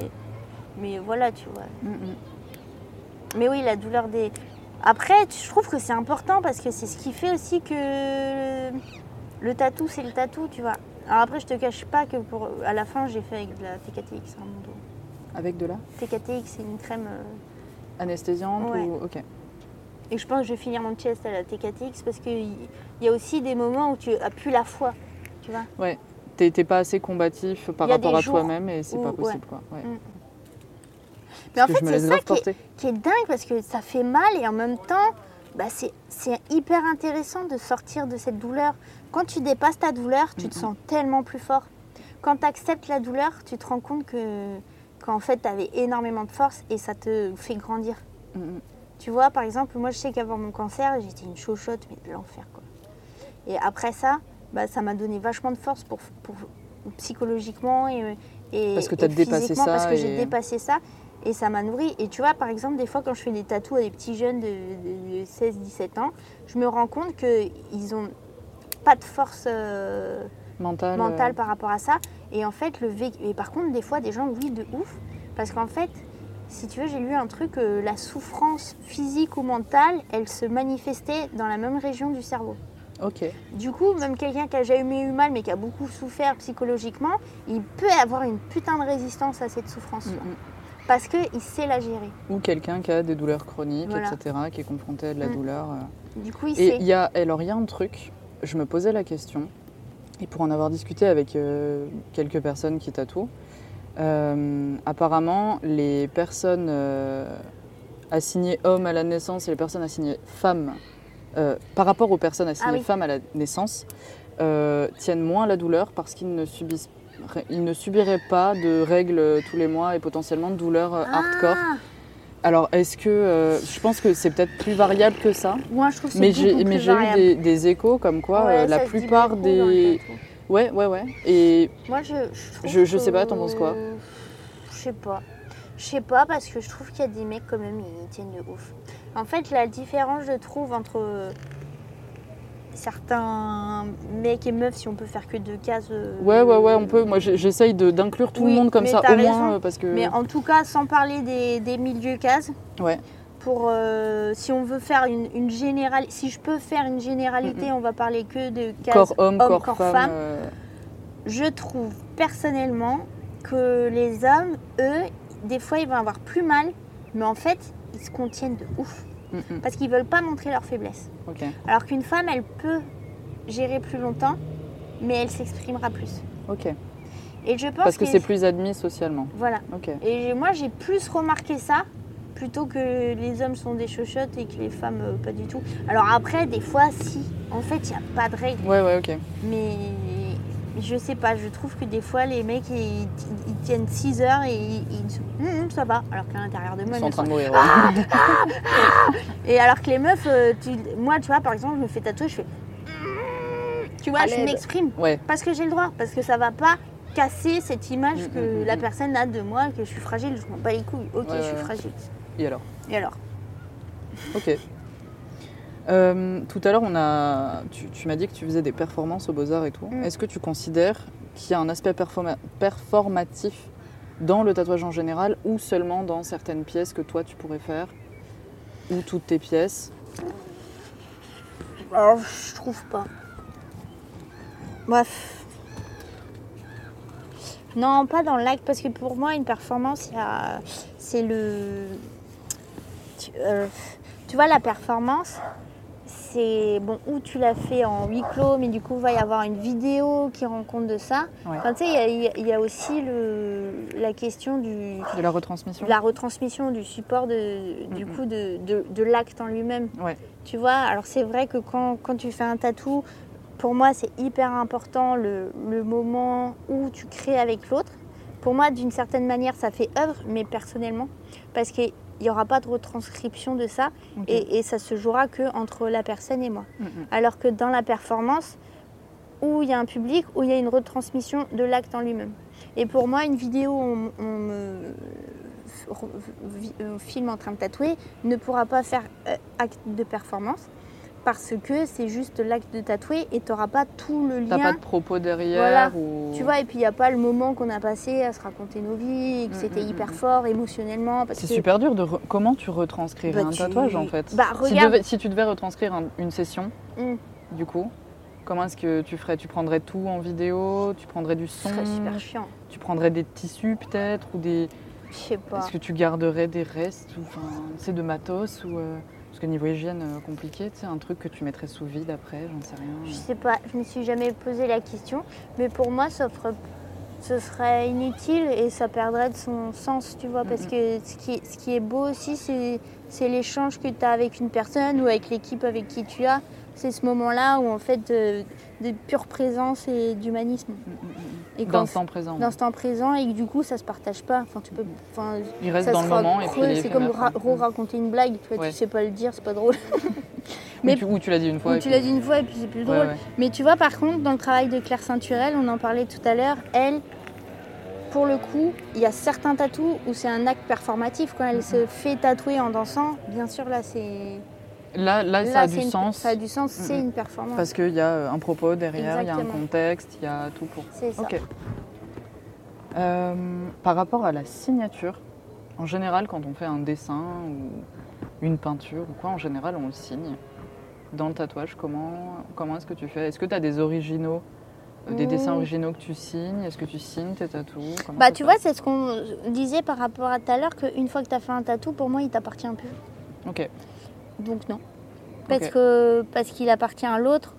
mais voilà, tu vois. Mm, mm. Mais oui, la douleur des. Après, je trouve que c'est important parce que c'est ce qui fait aussi que le tatou, c'est le tatou, tu vois. Alors après, je te cache pas que pour à la fin, j'ai fait avec de la TKTX hein, mon dos. Avec de la TKTX, c'est une crème. euh, anesthésiante Ouais. ou... Ok. Et je pense que je vais finir mon chest à la TKTX parce qu'il y a aussi des moments où tu as plus la foi, tu vois. Ouais. T'es pas assez combatif par rapport à toi-même et c'est pas ouais. possible, quoi. Ouais. Mm. Mais en fait, c'est ça qui est, porter. qui est dingue parce que ça fait mal et en même temps, bah, c'est hyper intéressant de sortir de cette douleur. Quand tu dépasses ta douleur, tu te sens tellement plus fort. Quand tu acceptes la douleur, tu te rends compte que qu'en fait, tu avais énormément de force et ça te fait grandir. Tu vois, par exemple, moi, je sais qu'avant mon cancer, j'étais une chochotte, mais de l'enfer, quoi. Et après ça, bah, ça m'a donné vachement de force pour, pour psychologiquement et, et Parce que t'as et dépassé physiquement, ça Parce que j'ai dépassé ça et ça m'a nourri. Et tu vois, par exemple, des fois, quand je fais des tatous à des petits jeunes de, de 16-17 ans, je me rends compte qu'ils ont pas de force euh, Mental. mentale euh, par rapport à ça. Et en fait, le vécu. Et par contre, des fois, des gens, oui, de ouf. Parce qu'en fait, si tu veux, j'ai lu un truc, euh, la souffrance physique ou mentale, elle se manifestait dans la même région du cerveau. Ok. Du coup, même quelqu'un qui a jamais eu mal mais qui a beaucoup souffert psychologiquement, il peut avoir une putain de résistance à cette souffrance. Mm, tu vois. mm. Parce qu'il sait la gérer. Ou quelqu'un qui a des douleurs chroniques, Voilà. etc., qui est confronté à de la Mm. douleur. euh. Du coup, il Et sait. y a, alors il y a un truc, je me posais la question, et pour en avoir discuté avec euh, quelques personnes qui tatouent, euh, apparemment les personnes euh, assignées hommes à la naissance et les personnes assignées femmes euh, par rapport aux personnes assignées Ah oui. femmes à la naissance, tiennent moins la douleur parce qu'ils ne subissent ils ne subiraient pas de règles tous les mois et potentiellement de douleurs hardcore. Ah, Alors, est-ce que. je pense que c'est peut-être plus variable que ça. Moi, je trouve que c'est Mais j'ai eu des, des échos comme quoi Ouais, la plupart le des. Ouais, ouais, ouais. Et Moi, je, je, Je- je sais pas, t'en penses quoi Je sais pas. Je sais pas parce que je trouve qu'il y a des mecs quand même, ils tiennent de ouf. En fait, la différence, je trouve, entre certains mecs et meufs, si on peut faire que deux cases. euh, ouais, ouais, ouais, on peut. Moi, j'essaye de- d'inclure tout Oui, le monde comme ça, au moins, raison. euh, parce que. Mais en tout cas, sans parler des, des milieux cases, Ouais. Pour euh, si on veut faire une, une si je peux faire une généralité, Mhm. on va parler que de cases corps homme, homme, corps, corps femme. femme. euh, Je trouve personnellement que les hommes, eux, des fois, ils vont avoir plus mal, mais en fait, ils se contiennent de ouf mm, mm, parce qu'ils veulent pas montrer leur faiblesse. Alors qu'une femme, elle peut gérer plus longtemps, mais elle s'exprimera plus. ok. Et je pense Parce que que c'est plus admis socialement. voilà. Et moi, j'ai plus remarqué ça plutôt que les hommes sont des chochottes et que les femmes euh, pas du tout. Alors après, des fois, si. En fait, il n'y a pas de règle. Ouais, ouais, ok. Mais je sais pas, je trouve que des fois, les mecs, ils, ils tiennent 6 heures et ils, ils disent Hum, hum, ça va. Alors qu'à l'intérieur de Ils moi, sont en ils train de mourir. Ah ouais. Et alors que les meufs, euh, tu- moi, tu vois, par exemple, je me fais tatouer, je fais Hum Tu vois, je m'exprime. Ouais. Parce que j'ai le droit. Parce que ça va pas casser cette image que la personne a de moi, que je suis fragile. Je m'en bats les couilles. Ok, Ouais, je suis fragile. Et alors? Et alors? Ok. Euh, tout à l'heure, on a, tu, tu m'as dit que tu faisais des performances aux Beaux-Arts et tout. Mm. Est-ce que tu considères qu'il y a un aspect performa- performatif dans le tatouage en général ou seulement dans certaines pièces que toi tu pourrais faire Ou toutes tes pièces? Alors, je trouve pas. Bref. Non, pas dans l'acte, parce que pour moi, une performance, c'est le. Tu, euh, tu vois, la performance, c'est. Bon, où tu l'as fait en huis clos, mais du coup, il va y avoir une vidéo qui rend compte de ça. Ouais. Enfin, tu sais, il y a- y, aussi le, la question du, De la retransmission de la retransmission du support de, du coup de, de- de l'acte en lui-même. Ouais. Tu vois, alors c'est vrai que quand, quand tu fais un tatou, pour moi c'est hyper important le, le moment où tu crées avec l'autre. Pour moi, d'une certaine manière, ça fait œuvre, mais personnellement, parce qu'il n'y aura pas de retranscription de ça et, et ça se jouera que entre la personne et moi. Mm, mm. Alors que dans la performance, où il y a un public, où il y a une retransmission de l'acte en lui-même. Et pour moi, une vidéo où on, on me vi- euh, filme en train de tatouer ne pourra pas faire euh, acte de performance parce que c'est juste l'acte de tatouer et tu n'auras pas tout le T'as lien. pas de propos derrière Voilà. ou... Tu vois, et puis il n'y a pas le moment qu'on a passé à se raconter nos vies et que Mm, c'était mm, hyper mm. fort émotionnellement. C'est que, super dur de... re- Comment tu retranscrirais Bah, un tu- tatouage en fait? Bah, si, regarde. devais- si tu devais retranscrire un- une session, du coup, comment est-ce que tu ferais? Tu prendrais tout en vidéo? Tu prendrais du Ce son? serait super chiant. Tu prendrais des tissus peut-être Ou des... Je sais pas. Est-ce que tu garderais des restes ou, enfin, c'est de matos ou euh, que niveau hygiène euh, compliqué, tu sais, un truc que tu mettrais sous vide après, j'en sais Je rien. sais pas, je me suis jamais posé la question, mais pour moi, ça ferait- ce serait inutile et ça perdrait de son sens, tu vois, parce que ce qui, est, ce qui est beau aussi, c'est l'échange que tu as avec une personne ou avec l'équipe avec qui tu as. C'est ce moment-là où, en fait, de, de pure présence et d'humanisme. Mm, mm, mm. Et quand- D'instant présent. D'instant présent et que du coup, ça se partage pas. Enfin, tu peux. Enfin, Il reste ça dans le moment et creux, puis est c'est comme ra- re-raconter une blague, tu vois, Ouais. tu sais pas le dire, c'est pas drôle. Ou mais- tu, ou tu l'as dit une fois. Ou et tu l'as dit une fois et puis c'est plus Ouais, drôle. ouais. Mais tu vois, par contre, dans le travail de Claire Ceinturel, on en parlait tout à l'heure, elle, pour le coup, il y a certains tatous où c'est un acte performatif. Quand elle se fait tatouer en dansant, bien sûr, là, c'est. Là, là, ça a du une- sens. Ça a du sens, c'est une performance. Parce qu'il y a un propos derrière, il y a un contexte, il y a tout pour. C'est ça. Ok. Euh, par rapport à la signature, en général, quand on fait un dessin ou une peinture ou quoi, en général, on le signe. Dans le tatouage, comment, comment est-ce que tu fais? Est-ce que tu as des originaux, euh, des dessins Mmh. originaux que tu signes? Est-ce que tu signes tes tatous? Bah, tu vois, c'est ce qu'on disait par rapport à tout à l'heure, qu'une fois que tu as fait un tatou, pour moi, il t'appartient plus. Ok. Donc, non. Parce que parce qu'il appartient à l'autre.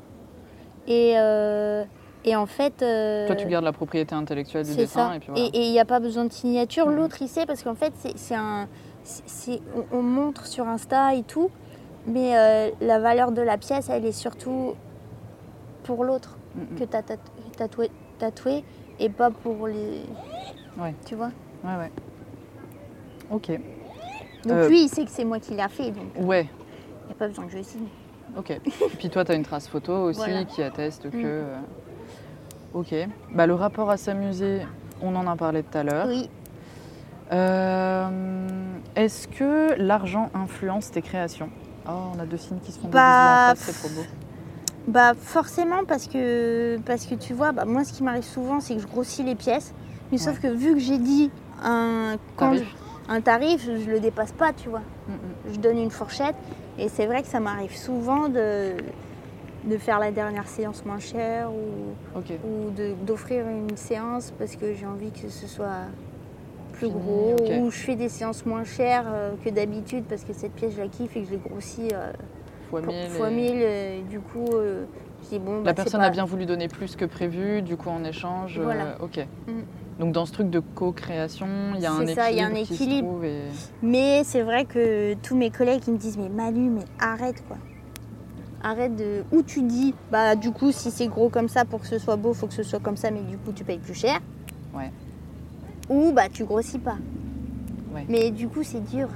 Et, euh, et en fait. euh, Toi, tu gardes la propriété intellectuelle du dessin ça. et puis voilà. Et il n'y a pas besoin de signature. Mhm. L'autre, il sait parce qu'en fait, c'est un. on, on montre sur Insta et tout. Mais euh, la valeur de la pièce, elle est surtout pour l'autre mm. que tu as tatoué, tatoué et pas pour les. Ouais. Tu vois Ouais, ouais. Ok. Donc lui, il sait que c'est moi qui l'ai fait, donc Ouais, n'y a pas besoin que je signe. ok. Et puis toi, tu as une trace photo aussi Voilà. qui atteste que. Mm. euh, Ok. Bah, le rapport à s'amuser, on en a parlé tout à l'heure. Oui. Euh, Est-ce que l'argent influence tes créations? Oh, on a deux signes qui se font Bah, c'est trop beau. Bah forcément parce que parce que tu vois, bah, moi ce qui m'arrive souvent c'est que je grossis les pièces. Mais sauf que vu que j'ai dit un quand je- un tarif, je le dépasse pas, tu vois. Mm, mm. Je donne une fourchette et c'est vrai que ça m'arrive souvent de de faire la dernière séance moins chère ou, d'offrir une séance parce que j'ai envie que ce soit plus gros ou je fais des séances moins chères euh, que d'habitude parce que cette pièce je la kiffe et que je l'ai grossie euh, Fois pour- 1000. fois et- 1000 euh, du coup euh, je dis bon bah, La c'est personne pas- a bien voulu donner plus que prévu, du coup en échange. Voilà. ok. Mm. Donc dans ce truc de co-création, il y a un C'est équilibre. ça, il y a un équilibre. et- Mais c'est vrai que tous mes collègues ils me disent mais Manu mais arrête quoi. Arrête de. Ou tu dis bah du coup si c'est gros comme ça pour que ce soit beau faut que ce soit comme ça mais du coup tu payes plus cher. Ouais. Ou bah tu grossis pas. Ouais. Mais du coup c'est dur.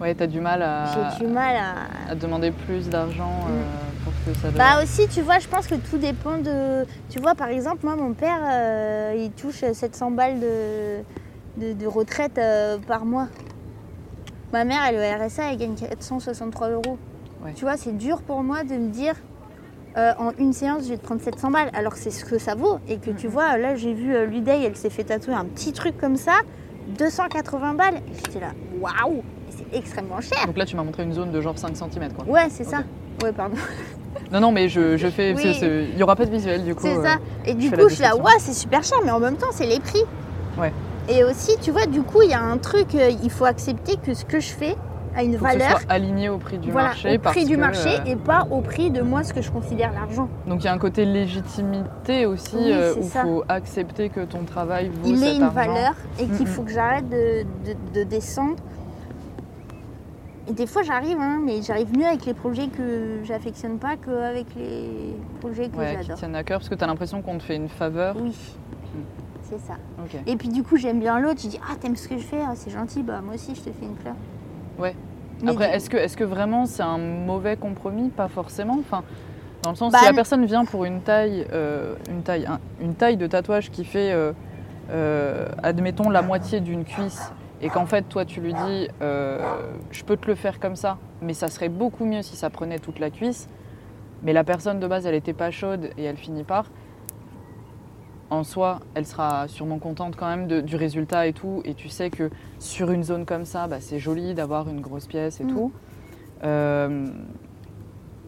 Ouais, t'as du mal à, J'ai du mal à. à demander plus d'argent euh, pour que ça donne. Bah aussi tu vois je pense que tout dépend de. Tu vois par exemple moi mon père euh, il touche 700 balles de, de, de retraite euh, par mois. Ma mère elle est au RSA elle gagne 463 euros. Ouais. Tu vois c'est dur pour moi de me dire euh, en une séance je vais te prendre 700 balles alors que c'est ce que ça vaut et que tu vois là j'ai vu Ludey elle s'est fait tatouer un petit truc comme ça 280 balles et j'étais là waouh extrêmement cher. Donc là, tu m'as montré une zone de genre 5 cm quoi. Ouais c'est ça. Ouais pardon. Non, non, mais je, je fais. Oui. Il y aura pas de visuel du coup. C'est euh, ça. Et du coup, je suis là, ouais, c'est super cher, mais en même temps, c'est les prix. Ouais. Et aussi, tu vois, du coup, il y a un truc, euh, il faut accepter que ce que je fais a une faut que ce valeur. soit aligné au prix du voilà, marché. au prix du que, marché euh, et pas au prix de moi ce que je considère l'argent. Donc il y a un côté légitimité aussi Oui, où il faut accepter que ton travail vaut Il cet est une argent. valeur et qu'il Mm, faut que j'arrête de, de- de descendre. Et des fois, j'arrive, hein, mais j'arrive mieux avec les projets que j'affectionne pas qu'avec les projets que Ouais, qui j'adore. tiennent à cœur parce que tu as l'impression qu'on te fait une faveur. Oui, c'est ça. Et puis du coup, j'aime bien l'autre. Je dis, ah, t'aimes ce que je fais Ah, C'est gentil, bah moi aussi, je te fais une fleur. Ouais. Mais Après, est-ce que, est que vraiment c'est un mauvais compromis? Pas forcément. Enfin, dans le sens, Bah, si la n- personne vient pour une taille, euh, une taille, un- une taille de tatouage qui fait, euh, euh, admettons, la moitié d'une cuisse, et qu'en fait, toi, tu lui dis, euh, je peux te le faire comme ça, mais ça serait beaucoup mieux si ça prenait toute la cuisse. Mais la personne de base, elle était pas chaude et elle finit par. En soi, elle sera sûrement contente quand même de- du résultat et tout. Et tu sais que sur une zone comme ça, bah, c'est joli d'avoir une grosse pièce et Mm. tout. Euh,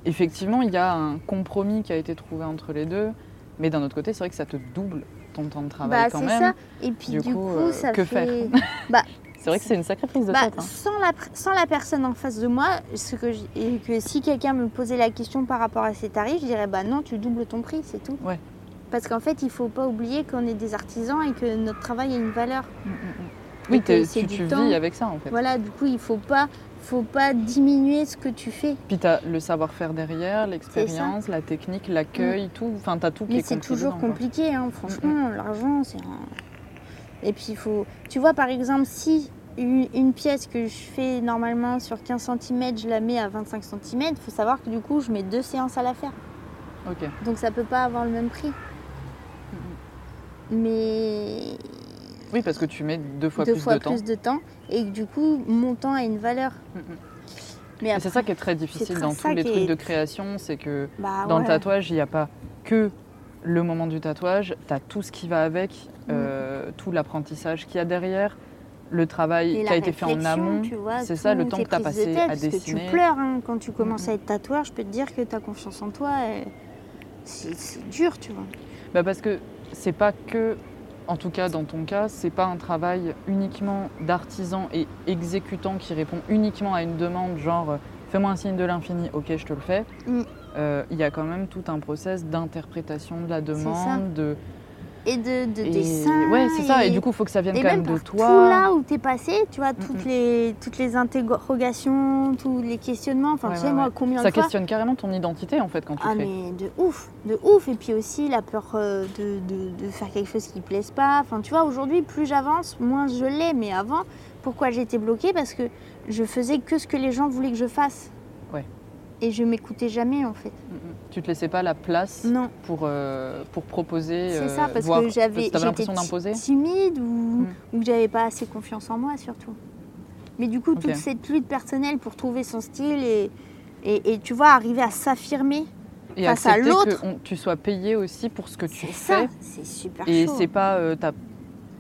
effectivement, il y a un compromis qui a été trouvé entre les deux. Mais d'un autre côté, c'est vrai que ça te double ton temps de travail bah, quand même. ça. Et puis Du du, coup, coup, euh, ça que fait. faire? Bah, C'est vrai que c'est une sacrée prise de bah, tête. hein. sans, la, pr- sans la personne en face de moi, ce que j- et que si quelqu'un me posait la question par rapport à ses tarifs, je dirais bah non, tu doubles ton prix, c'est tout. Ouais. Parce qu'en fait, il faut pas oublier qu'on est des artisans et que notre travail a une valeur. Mm, mm, mm. Oui, c'est tu, du tu temps. vis avec ça en fait. Voilà, du coup, il faut pas, faut pas diminuer ce que tu fais. Puis tu as le savoir-faire derrière, l'expérience, la technique, l'accueil, tout. Enfin, tu as tout qui Mais est c'est compris toujours dedans, compliqué, hein, franchement, l'argent, c'est un... Et puis, il faut... Tu vois, par exemple, si une, une pièce que je fais normalement sur 15 cm, je la mets à 25 cm, il faut savoir que du coup, je mets deux séances à la faire. Ok. Donc, ça peut pas avoir le même prix. Mais Oui, parce que tu mets deux fois deux plus fois de temps. plus de temps. Et que du coup, mon temps a une valeur. Mm, mm. Mais après, c'est ça qui est très difficile dans tous les trucs est- de création, c'est que bah, dans le tatouage, il n'y a pas que le moment du tatouage, tu as tout ce qui va avec. Euh, tout l'apprentissage qu'il y a derrière, le travail Et qui a été fait en amont. tu c'est ça, le temps que tu as de passé tête, à parce que dessiner. tu pleures hein, quand tu commences Mhm. à être tatoueur. Je peux te dire que ta confiance en toi, c'est dur, tu vois. Bah parce que c'est pas que, en tout cas dans ton cas, c'est pas un travail uniquement d'artisan et exécutant qui répond uniquement à une demande genre euh, fais-moi un signe de l'infini, ok je te le fais. Mm. Euh, Il y a quand même tout un process d'interprétation de la demande, de et de, de Et- dessins. Ouais, c'est ça. Et du coup, il faut que ça vienne et quand même même de toi. tout là où t'es passé, tu vois, toutes Mm, les toutes les interrogations, tous les questionnements. Enfin, Ouais, tu sais ouais, moi combien Ça de fois. questionne carrément ton identité en fait quand tu Ah crées. mais de ouf, de ouf. Et puis aussi la peur euh, de, de- de faire quelque chose qui ne plaise pas. Enfin, tu vois, aujourd'hui, plus j'avance, moins je l'ai. Mais avant, pourquoi j'étais bloquée? Parce que je faisais que ce que les gens voulaient que je fasse. Et je m'écoutais jamais en fait. Mm, mm. Tu te laissais pas la place Non. pour, euh, pour proposer. C'est euh, ça, parce voir- que j'avais, j'étais l'impression d'imposer ti- timide ou, Mm. ou que j'avais pas assez confiance en moi surtout. Mais du coup, toute cette lutte personnelle pour trouver son style et, et, et tu vois, arriver à s'affirmer, Et face à l'autre. que on- tu sois payé aussi pour ce que tu c'est fais. ça, c'est super Et c'est pas. euh,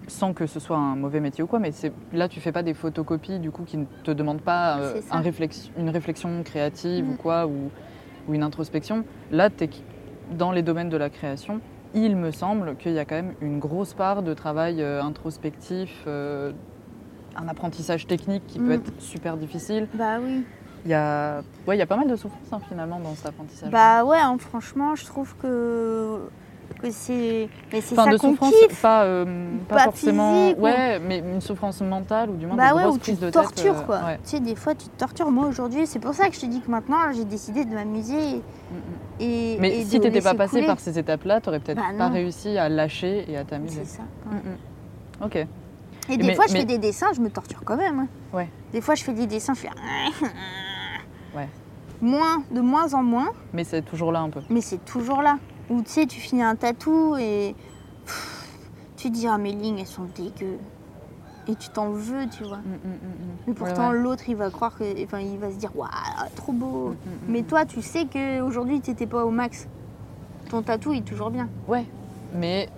sans que ce soit un mauvais métier ou quoi, mais là tu fais pas des photocopies du coup qui ne te demandent pas euh, un réflex- une réflexion créative Mm. ou quoi ou, ou une introspection. Là, tu es dans les domaines de la création. Il me semble qu'il y a quand même une grosse part de travail euh, introspectif, euh, un apprentissage technique qui peut Mm. être super difficile. Bah oui. Il y a, ouais, il y a pas mal de souffrance hein, finalement dans cet apprentissage. Bah ouais, hein, franchement, je trouve que, c'est. Mais c'est Enfin, ça de qu'on souffrance, kiffe. pas, euh, pas, Pas forcément. physique ou- ouais, mais une souffrance mentale ou du moins Bah des ouais, où tu te de tête, tortures euh, quoi. ouais. Tu sais, des fois tu te tortures. Moi aujourd'hui, c'est pour ça que je te dis que maintenant j'ai décidé de m'amuser et. Mm, mm. Mais et si de t'étais pas passé par ces étapes-là, t'aurais peut-être Bah pas réussi à lâcher et à t'amuser. C'est ça. Mm, ouais. mm. Ok. Et des Mais- fois, je mais- fais des dessins, je me torture quand même. hein. Ouais. Des fois, je fais des dessins, je fais. Ouais. Moins, de moins en moins, Mais c'est toujours là un peu. mais c'est toujours là. Ou tu sais, tu finis un tatou et. pff, Tu te dis, ah, mes lignes, elles sont dégueu. Et tu t'en veux, tu vois. Mm, mm, mm. Mais pourtant, ouais. l'autre, il va croire que. Enfin, il va se dire, waouh, trop beau. Mais toi, tu sais qu'aujourd'hui, tu n'étais pas au max. Ton tatou, il est toujours bien. Ouais. Mais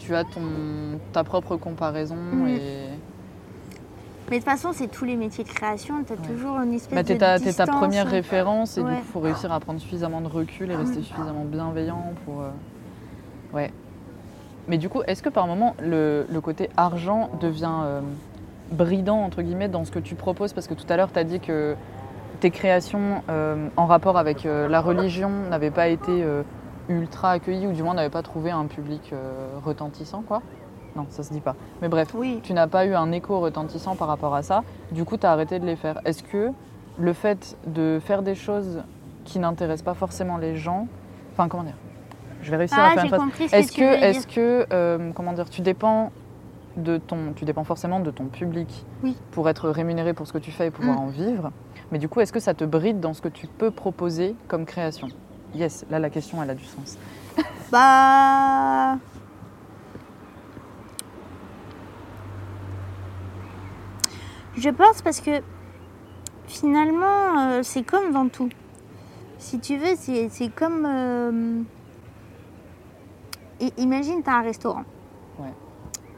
tu as ton, ta propre comparaison et. Mais de toute façon, c'est tous les métiers de création. Tu as Ouais. toujours une espèce Bah, de ta, t'es ta distance. première référence et du Ouais. coup, il faut réussir à prendre suffisamment de recul et rester suffisamment bienveillant pour. euh, Ouais. Mais du coup, est-ce que par moment, le, le côté argent devient euh, bridant, entre guillemets, dans ce que tu proposes? Parce que tout à l'heure, tu as dit que tes créations euh, en rapport avec la religion n'avaient pas été ultra accueillies ou du moins n'avaient pas trouvé un public retentissant, quoi. Non, ça se dit pas. Mais bref, Oui. tu n'as pas eu un écho retentissant par rapport à ça, du coup tu as arrêté de les faire. Est-ce que le fait de faire des choses qui n'intéressent pas forcément les gens, enfin comment dire Je vais réussir à Ah, faire une phrase. Est-ce que, est-ce que euh, comment dire, tu dépends de ton, tu dépends forcément de ton public Oui. pour être rémunéré pour ce que tu fais et pouvoir Mm. en vivre. Mais du coup, est-ce que ça te bride dans ce que tu peux proposer comme création? Yes, là la question elle a du sens. Bah. Je pense parce que finalement, euh, c'est comme dans tout. Si tu veux, c'est comme. euh, Imagine, tu as un restaurant. Ouais.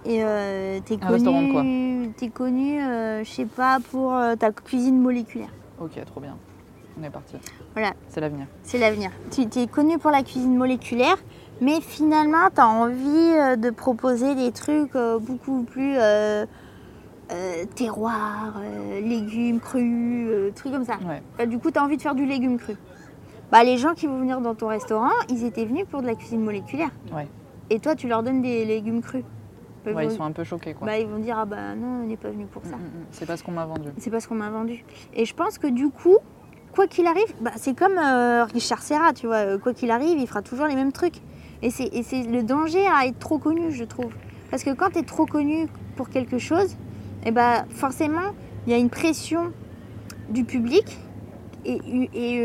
Et euh, t'es Un restaurant de quoi connu, t'es connu, euh, je sais pas, pour ta cuisine moléculaire. Ok, trop bien. On est parti. Voilà. C'est l'avenir. C'est l'avenir. Tu es connu pour la cuisine moléculaire, mais finalement, tu as envie de proposer des trucs beaucoup plus euh, terroir, euh, légumes crus, euh, trucs comme ça. Ouais. Enfin, du coup, tu as envie de faire du légume cru. Bah, les gens qui vont venir dans ton restaurant, ils étaient venus pour de la cuisine moléculaire. Ouais. Et toi, tu leur donnes des légumes crus. Bah, Ouais, ils, sont un peu choqués quoi. bah, ils vont dire Ah bah non, on n'est pas venu pour ça. Mm, mm, mm. C'est pas ce qu'on m'a vendu. C'est pas ce qu'on m'a vendu. Et je pense que du coup, quoi qu'il arrive, bah, c'est comme euh, Richard Serra, tu vois. Quoi qu'il arrive, il fera toujours les mêmes trucs. Et c'est, et c'est le danger à être trop connu, je trouve. Parce que quand tu es trop connu pour quelque chose, et bah, forcément, il y a une pression du public et,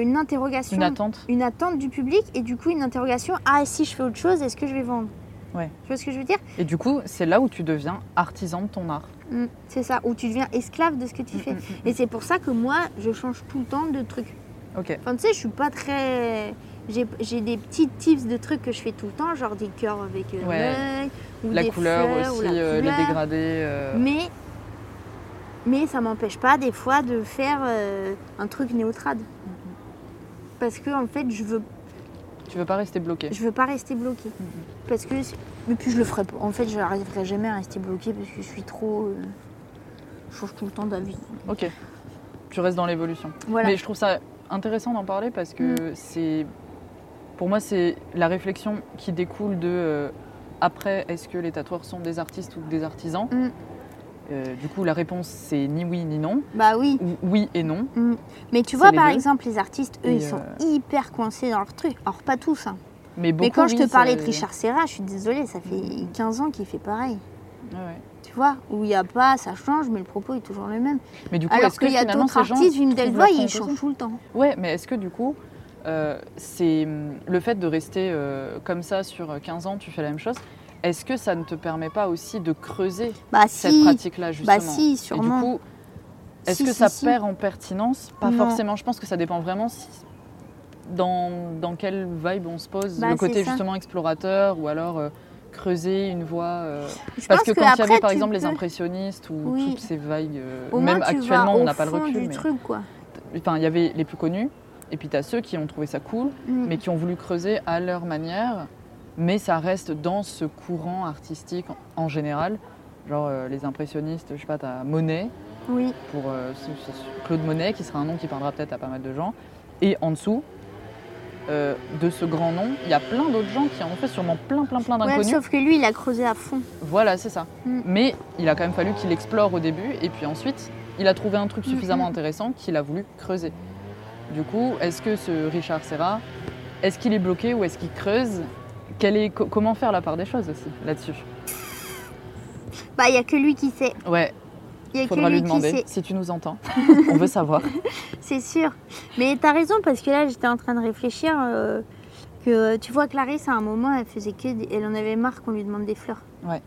une interrogation. Une attente. une attente du public et du coup une interrogation ah et si je fais autre chose est-ce que je vais vendre? Ouais. tu vois ce que je veux dire? Et du coup, c'est là où tu deviens artisan de ton art. Mm, c'est ça où tu deviens esclave de ce que tu fais Mm, mm, mm, et c'est pour ça que moi je change tout le temps de trucs Ok. Enfin, tu sais, je suis pas très. J'ai des petits tips de trucs que je fais tout le temps, genre des cœurs avec euh, Ouais. l'œil, ou La des couleur fleurs, ou aussi, la euh, les couleur. dégradés. euh, Mais, mais ça m'empêche pas des fois de faire euh, un truc néotrade. Parce que en fait, je veux, Tu veux pas rester bloqué. je veux pas rester bloquée. Mm-hmm. Parce que. Et puis je le ferai pas. En fait, je n'arriverai jamais à rester bloquée parce que je suis trop. euh, je change tout le temps d'avis. Ok. Tu restes dans l'évolution. Voilà. Mm. Mais je trouve ça intéressant d'en parler parce que c'est. Pour moi, c'est la réflexion qui découle de euh, après, est-ce que les tatoueurs sont des artistes ou des artisans? Mm. Euh, Du coup, la réponse c'est ni oui ni non, Bah oui. ou oui et non. Mm. Mais tu vois, par deux. exemple, les artistes, eux, Et, ils sont euh, hyper coincés dans leur truc. Alors, pas tous, hein. Mais, beaucoup, Mais quand je te parlais ça- de Richard Serra, je suis désolée, ça fait 15 ans qu'il fait pareil. Ouais. Tu vois, où il n'y a pas, ça change, mais le propos est toujours le même. Mais du coup, Alors est-ce que qu'il y a d'autres artistes, Wim Delvoye, leur il compte change aussi tout le temps. Ouais, mais est-ce que du coup, euh, c'est hum, le fait de rester euh, comme ça sur 15 ans, tu fais la même chose, est-ce que ça ne te permet pas aussi de creuser Bah cette si, pratique-là justement bah si, Et du coup, est-ce Si, que ça perd en pertinence? Pas Non. forcément. Je pense que ça dépend vraiment si- dans, dans quelle vibe on se pose. Bah, le côté justement explorateur ou alors euh, creuser une voie. euh, Parce que quand il y avait par exemple les impressionnistes ou Oui. toutes ces vagues, euh, même moins, actuellement on n'a pas le recul. du mais- truc, quoi. Enfin, il y avait les plus connus, et puis tu as ceux qui ont trouvé ça cool, Mm. mais qui ont voulu creuser à leur manière, mais ça reste dans ce courant artistique en, général. Genre euh, les impressionnistes, je sais pas, tu as Monet, Oui, pour euh, Claude Monet, qui sera un nom qui parlera peut-être à pas mal de gens. Et en dessous euh, de ce grand nom, il y a plein d'autres gens qui en ont fait sûrement plein, plein, plein ouais, d'inconnus. sauf que lui, il a creusé à fond. Voilà, c'est ça. Mm. Mais il a quand même fallu qu'il explore au début, et puis ensuite, il a trouvé un truc Mm, suffisamment mm. intéressant qu'il a voulu creuser. Du coup, est-ce que ce Richard Serra, est-ce qu'il est bloqué ou est-ce qu'il creuse Quel est, co- Comment faire la part des choses aussi là-dessus Bah, il n'y a que lui qui sait. Ouais, Il faudra que lui demander si tu nous entends. On veut savoir. c'est sûr. Mais t'as raison, parce que là, j'étais en train de réfléchir euh, que, tu vois, Clarisse, à un moment, elle faisait que... des- Elle en avait marre qu'on lui demande des fleurs. Ouais.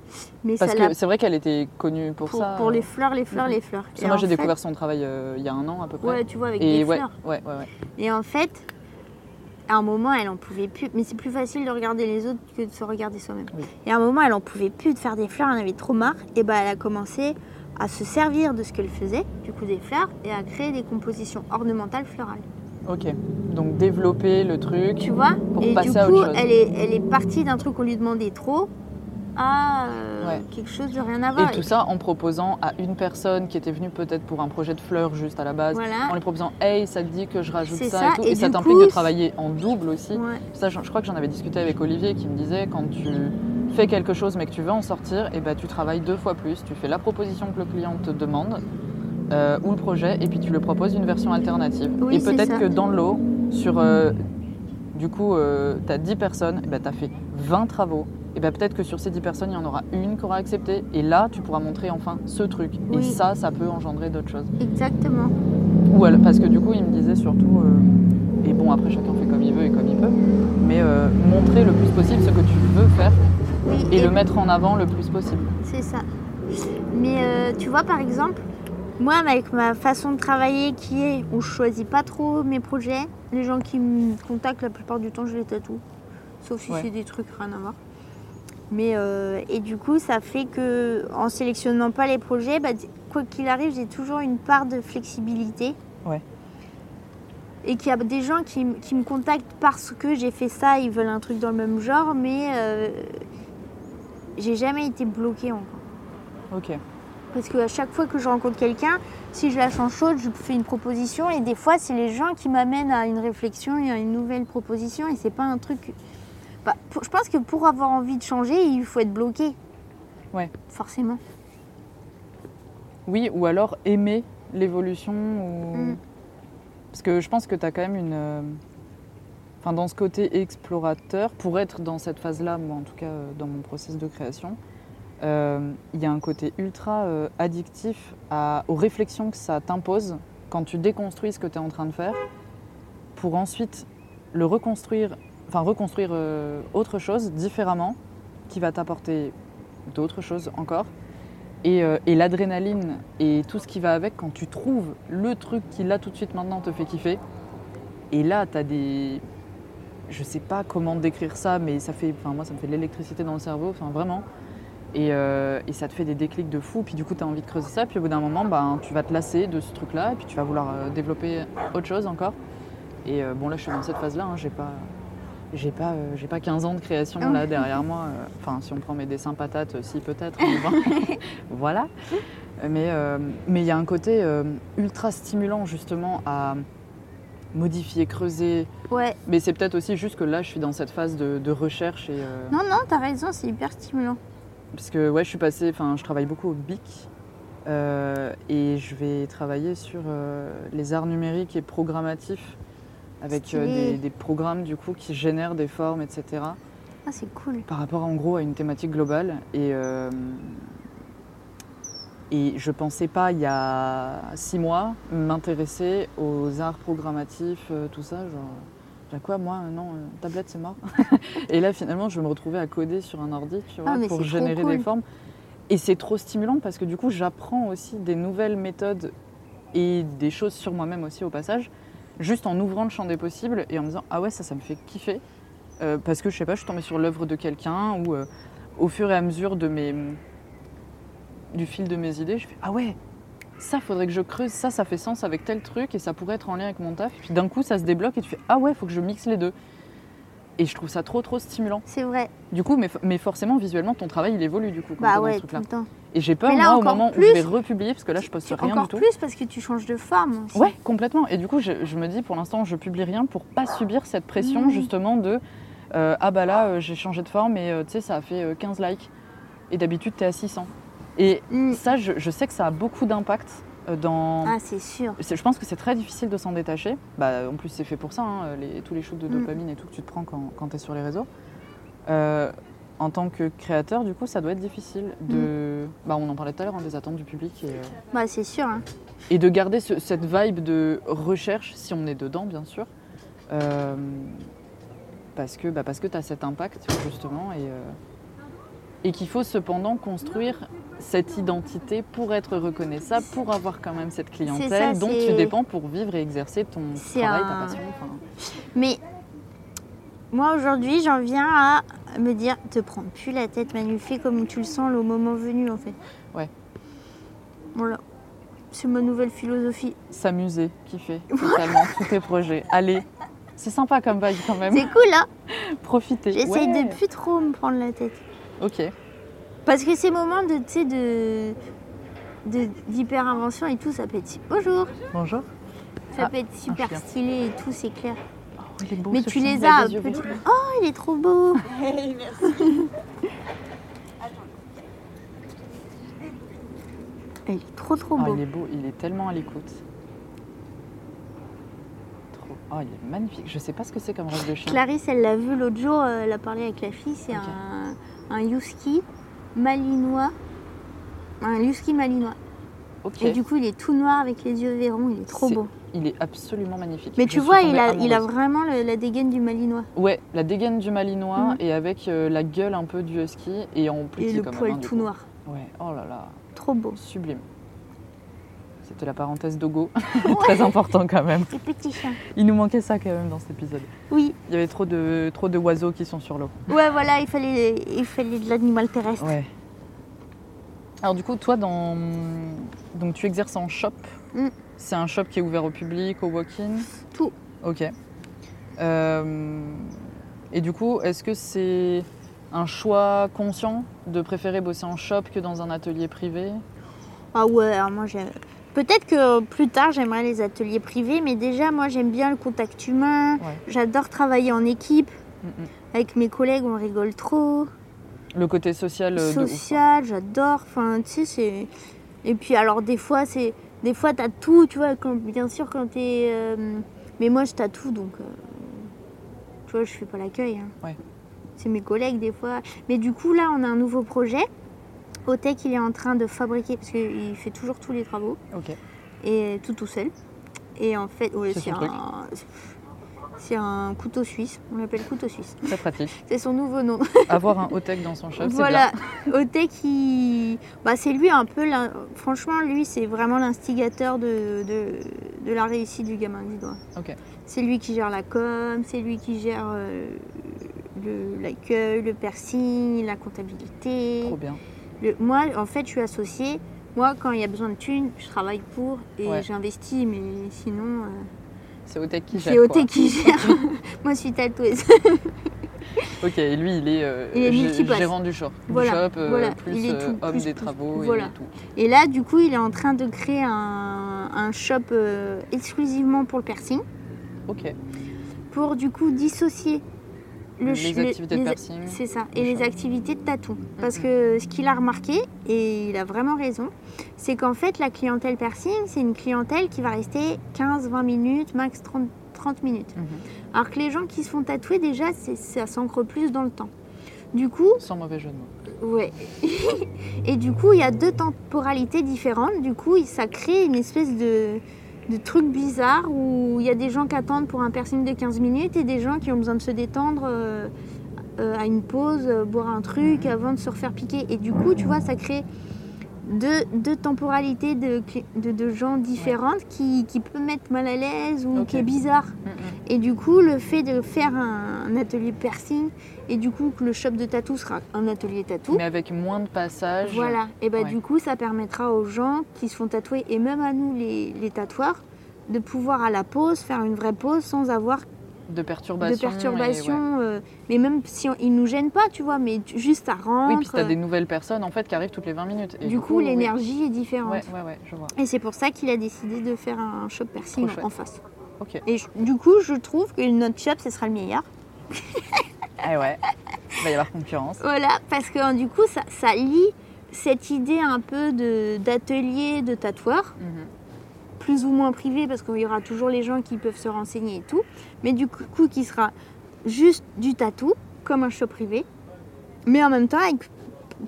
Mais Parce que c'est vrai qu'elle était connue pour, Pour, ça. pour euh, les fleurs, les fleurs, les fleurs. Et moi, j'ai fait- découvert son travail euh, il y a un an à peu près. Ouais, tu vois, avec Et des ouais, fleurs. ouais, ouais, ouais. Et en fait, à un moment, elle en pouvait plus. Mais c'est plus facile de regarder les autres que de se regarder soi-même. Oui. Et à un moment, elle en pouvait plus de faire des fleurs, elle en avait trop marre. Et ben, elle a commencé à se servir de ce qu'elle faisait, du coup des fleurs, et à créer des compositions ornementales florales. Ok. Donc développer le truc. Tu vois? Pour Et passer du à coup, autre chose. elle est, elle est partie d'un truc qu'on lui demandait trop à euh, Ouais. quelque chose de rien à Et voir. tout ça en proposant à une personne qui était venue peut-être pour un projet de fleurs juste à la base, Voilà. en lui proposant Hey, ça te dit que je rajoute ça, ça, et tout. et Et, ça t'implique de travailler en double aussi. Ouais. Ça, je, je crois que j'en avais discuté avec Olivier qui me disait quand tu fais quelque chose mais que tu veux en sortir, et ben, tu travailles deux fois plus. Tu fais la proposition que le client te demande euh, ou le projet et puis tu le proposes une version alternative. Oui, et peut-être que dans le lot, sur euh, du coup, tu as 10 personnes, tu as fait 20 travaux. Et ben, peut-être que sur ces 10 personnes, il y en aura une qui aura accepté. Et là, tu pourras montrer enfin ce truc. Et ça, ça peut engendrer d'autres choses. Exactement. Ou alors- parce que du coup, il me disait surtout, euh, et bon, après chacun fait comme il veut et comme il peut, mais euh, montrer le plus possible ce que tu veux faire Oui, et, le mettre en avant le plus possible. C'est ça. Mais euh, tu vois, par exemple, moi, avec ma façon de travailler qui est où je choisis pas trop mes projets, les gens qui me contactent, la plupart du temps, je les tatoue. Sauf si Ouais. c'est des trucs rien à voir. Mais euh, et du coup, ça fait que en sélectionnant pas les projets, bah, quoi qu'il arrive, j'ai toujours une part de flexibilité. Ouais. Et qu'il y a des gens qui, qui me contactent parce que j'ai fait ça, ils veulent un truc dans le même genre, mais euh, j'ai jamais été bloquée encore. Ok. Parce qu'à chaque fois que je rencontre quelqu'un, si je la sens chaude, je fais une proposition et des fois, c'est les gens qui m'amènent à une réflexion et à une nouvelle proposition et c'est pas un truc. Bah, pour- je pense que pour avoir envie de changer, il faut être bloqué. Ouais. Forcément. Oui, ou alors aimer l'évolution. Ou... Mm. Parce que je pense que tu as quand même une. euh, Enfin, dans ce côté explorateur, pour être dans cette phase-là, moi en tout cas euh, dans mon process de création, euh, il y a un côté ultra euh, addictif à- aux réflexions que ça t'impose quand tu déconstruis ce que tu es en train de faire, pour ensuite le reconstruire, enfin reconstruire euh, autre chose différemment, qui va t'apporter d'autres choses encore. Et, euh, et l'adrénaline et tout ce qui va avec quand tu trouves le truc qui là tout de suite maintenant te fait kiffer. Et là, tu as des. Je sais pas comment décrire ça, mais ça fait. Enfin, moi, ça me fait de l'électricité dans le cerveau, enfin vraiment. Et, euh, ça te fait des déclics de fou. Puis du coup, tu as envie de creuser ça. Puis au bout d'un moment, ben, tu vas te lasser de ce truc-là. Et puis tu vas vouloir développer autre chose encore. Et bon, là, je suis dans cette phase-là. hein, j'ai pas. J'ai pas, euh, j'ai pas 15 ans de création là derrière moi. euh, Enfin, si on prend mes dessins patates, euh, si peut-être. voilà. Mais euh, mais il y a un côté euh, ultra stimulant justement à modifier, creuser. Ouais. Mais c'est peut-être aussi juste que là, je suis dans cette phase de, de recherche et. Non, non, t'as raison, c'est hyper stimulant. Parce que ouais, je suis passée, enfin, je travaille beaucoup au BIC et je vais travailler sur les arts numériques et programmatifs avec euh, des, des programmes du coup qui génèrent des formes, etc. Ah, c'est cool. Par rapport en gros à une thématique globale et euh, et je pensais pas il y a six mois m'intéresser aux arts programmatifs, euh, tout ça, genre. À quoi moi non euh, tablette c'est mort et là finalement je me retrouvais à coder sur un ordi tu vois Ah, pour générer cool. des formes et c'est trop stimulant parce que du coup j'apprends aussi des nouvelles méthodes et des choses sur moi-même aussi au passage juste en ouvrant le champ des possibles et en me disant ah ouais ça ça me fait kiffer. Euh, parce que je sais pas je suis tombée sur l'œuvre de quelqu'un ou euh, au fur et à mesure de mes du fil de mes idées je fais ah ouais ça faudrait que je creuse ça ça fait sens avec tel truc et ça pourrait être en lien avec mon taf. Puis d'un coup ça se débloque et tu fais ah ouais faut que je mixe les deux. Et je trouve ça trop trop stimulant. C'est vrai. du coup mais, mais forcément visuellement ton travail il évolue du coup Bah ouais, tout le temps. Et j'ai peur là, moi au encore moment où je vais republier parce que là je poste rien encore du tout plus parce que tu changes de forme. aussi. Ouais, complètement. Et du coup, je, je me dis pour l'instant, je publie rien pour pas subir cette pression Mmh. justement de euh, ah bah là, euh, j'ai changé de forme et euh, tu sais, ça a fait euh, 15 likes. Et d'habitude, t'es à 600. Et Mm. ça, je, je sais que ça a beaucoup d'impact dans. Ah, c'est sûr. Je pense que c'est très difficile de s'en détacher. Bah, en plus, c'est fait pour ça, hein, les- tous les shoots de Mm. dopamine et tout que tu te prends quand, quand tu es sur les réseaux. En tant que créateur, du coup, ça doit être difficile de. Mm. Bah, on en parlait tout à l'heure, hein, des attentes du public. Et, euh, Bah, c'est sûr. hein. et de garder ce- cette vibe de recherche, si on est dedans, bien sûr. Euh, parce que, bah, parce que tu as cet impact, justement, et, euh, et qu'il faut cependant construire cette identité pour être reconnaissable, pour avoir quand même cette clientèle ça, dont tu dépends pour vivre et exercer ton travail, un- ta passion. Mais moi, aujourd'hui, j'en viens à me dire te prends plus la tête, Manu, fais comme tu le sens le moment venu, en fait. Ouais. Voilà. C'est ma nouvelle philosophie. S'amuser, kiffer totalement tous tes projets. Allez, c'est sympa comme vibe quand même. C'est cool, hein Profiter. J'essaye Ouais. de plus trop me prendre la tête. Ok. Parce que ces moments de, tu sais, de d'hyper-invention et tout, ça peut être... Bonjour Bonjour. Ça Ah, peut être super stylé et tout, c'est clair. Oh, il est beau, Mais ce tu les il a as. Oh, il est trop beau Il est trop trop Ah, beau. il est beau, il est tellement à l'écoute. Trop. Oh, il est magnifique. Je sais pas ce que c'est comme race de chien. Clarisse, elle l'a vu l'autre jour, euh, elle a parlé avec la fille, c'est un, un husky malinois. Un husky malinois. Et du coup, il est tout noir avec les yeux verrons, il est trop beau. Il est absolument magnifique. Mais Je tu vois, il a, il a amoureuse. vraiment le- la dégaine du malinois. Ouais, la dégaine du malinois Mhm. et avec euh, la gueule un peu du husky et en plus Et le quand poil même. hein, tout noir. Ouais. Oh là là, Trop beau. sublime. C'était la parenthèse Dogo. Très important quand même. Les petits chiens. Il nous manquait ça quand même dans cet épisode. Oui, Il y avait trop de trop de oiseaux qui sont sur l'eau. ouais, voilà, il fallait, il fallait de l'animal terrestre. Ouais. Alors du coup, toi, dans... donc tu exerces en shop. Mm. C'est un shop qui est ouvert au public, au walk-in Tout. Ok. Euh, Et du coup, est-ce que c'est un choix conscient de préférer bosser en shop que dans un atelier privé? Ah ouais, alors moi j'aime. Peut-être que plus tard j'aimerais les ateliers privés, mais déjà moi j'aime bien le contact humain. Ouais. J'adore travailler en équipe. Mm, mm. Avec mes collègues, on rigole trop. Le côté social euh, ouf, Social, j'adore. Enfin, tu sais, c'est. Et puis alors des fois, c'est. Des fois, t'as tout, tu vois, quand... bien sûr, quand t'es. euh, Mais moi, je t'as tout, donc. euh, Tu vois, je fais pas l'accueil. hein. Ouais. C'est mes collègues, des fois. Mais du coup, là, on a un nouveau projet. Otech, il est en train de fabriquer, parce qu'il fait toujours tous les travaux, Ok. et tout tout seul. Et en fait, ouais, C'est truc. C'est un couteau suisse, on l'appelle couteau suisse. Très pratique. C'est son nouveau nom. Avoir un hôtel dans son shop, c'est Voilà, bien. Otech, il... bah, c'est lui un peu, franchement, lui, c'est vraiment l'instigateur de, de, de la réussite du gamin du doigt. C'est lui qui gère la com, c'est lui qui gère euh, le- l'accueil, le piercing, la comptabilité. Trop bien. Le- moi, en fait, je suis associée. Moi, quand il y a besoin de thunes, je travaille pour et Ouais. j'investis, mais sinon, euh, C'est Otech qui gère. c'est qui gère. moi, je suis tatoueuse. Ok, et lui, il est, euh, Il est gérant du shop. Du Voilà, shop, euh, voilà, plus il est euh, tout, homme plus- des plus- travaux voilà. et tout. Et là, du coup, il est en train de créer un, un shop euh, exclusivement pour le piercing. Ok. pour du coup dissocier le Les le- activités de piercing. C'est ça, et les activités de tatou. Parce que ce qu'il a remarqué, et il a vraiment raison, c'est qu'en fait la clientèle piercing, c'est une clientèle qui va rester 15-20 minutes, max 30, 30 minutes. Mhm. Alors que les gens qui se font tatouer, déjà, c'est- ça s'ancre plus dans le temps. Du coup, Sans mauvais jeu de mots. Ouais. et du coup, il y a deux temporalités différentes. Du coup, ça crée une espèce de, de truc bizarre où il y a des gens qui attendent pour un piercing de 15 minutes et des gens qui ont besoin de se détendre euh, euh, à une pause, euh, boire un truc avant de se refaire piquer. Et du coup, tu vois, ça crée deux, deux temporalités de, de, de gens différentes qui, qui peut mettre mal à l'aise ou qui est bizarre. Mhm. Et du coup, le fait de faire un, un atelier piercing et du coup que le shop de tatou sera un atelier tatou, Mais avec moins de passages. voilà. Et bah Ouais. du coup, ça permettra aux gens qui se font tatouer et même à nous les, les tatoueurs de pouvoir à la pause faire une vraie pause sans avoir De perturbations. de ouais. perturbations. euh, mais même si on- ils nous gênent pas, tu vois, mais tu- juste ça rentre. Oui, puis t'as des nouvelles personnes en fait qui arrivent toutes les 20 minutes. Et du coup, l'énergie est différente. Ouais, ouais, ouais, je vois. Et c'est pour ça qu'il a décidé de faire un shop piercing en face. Ok. Et je- du coup, je trouve que notre shop, ce sera le meilleur. Eh ouais. Il va y avoir concurrence. Voilà, parce que euh, du coup, ça, ça lie cette idée un peu de- d'atelier de tatoueur, Mhm. plus ou moins privé, parce qu'il y aura toujours les gens qui peuvent se renseigner et tout, mais du coup, qui sera juste du tatou, comme un shop privé, mais en même temps avec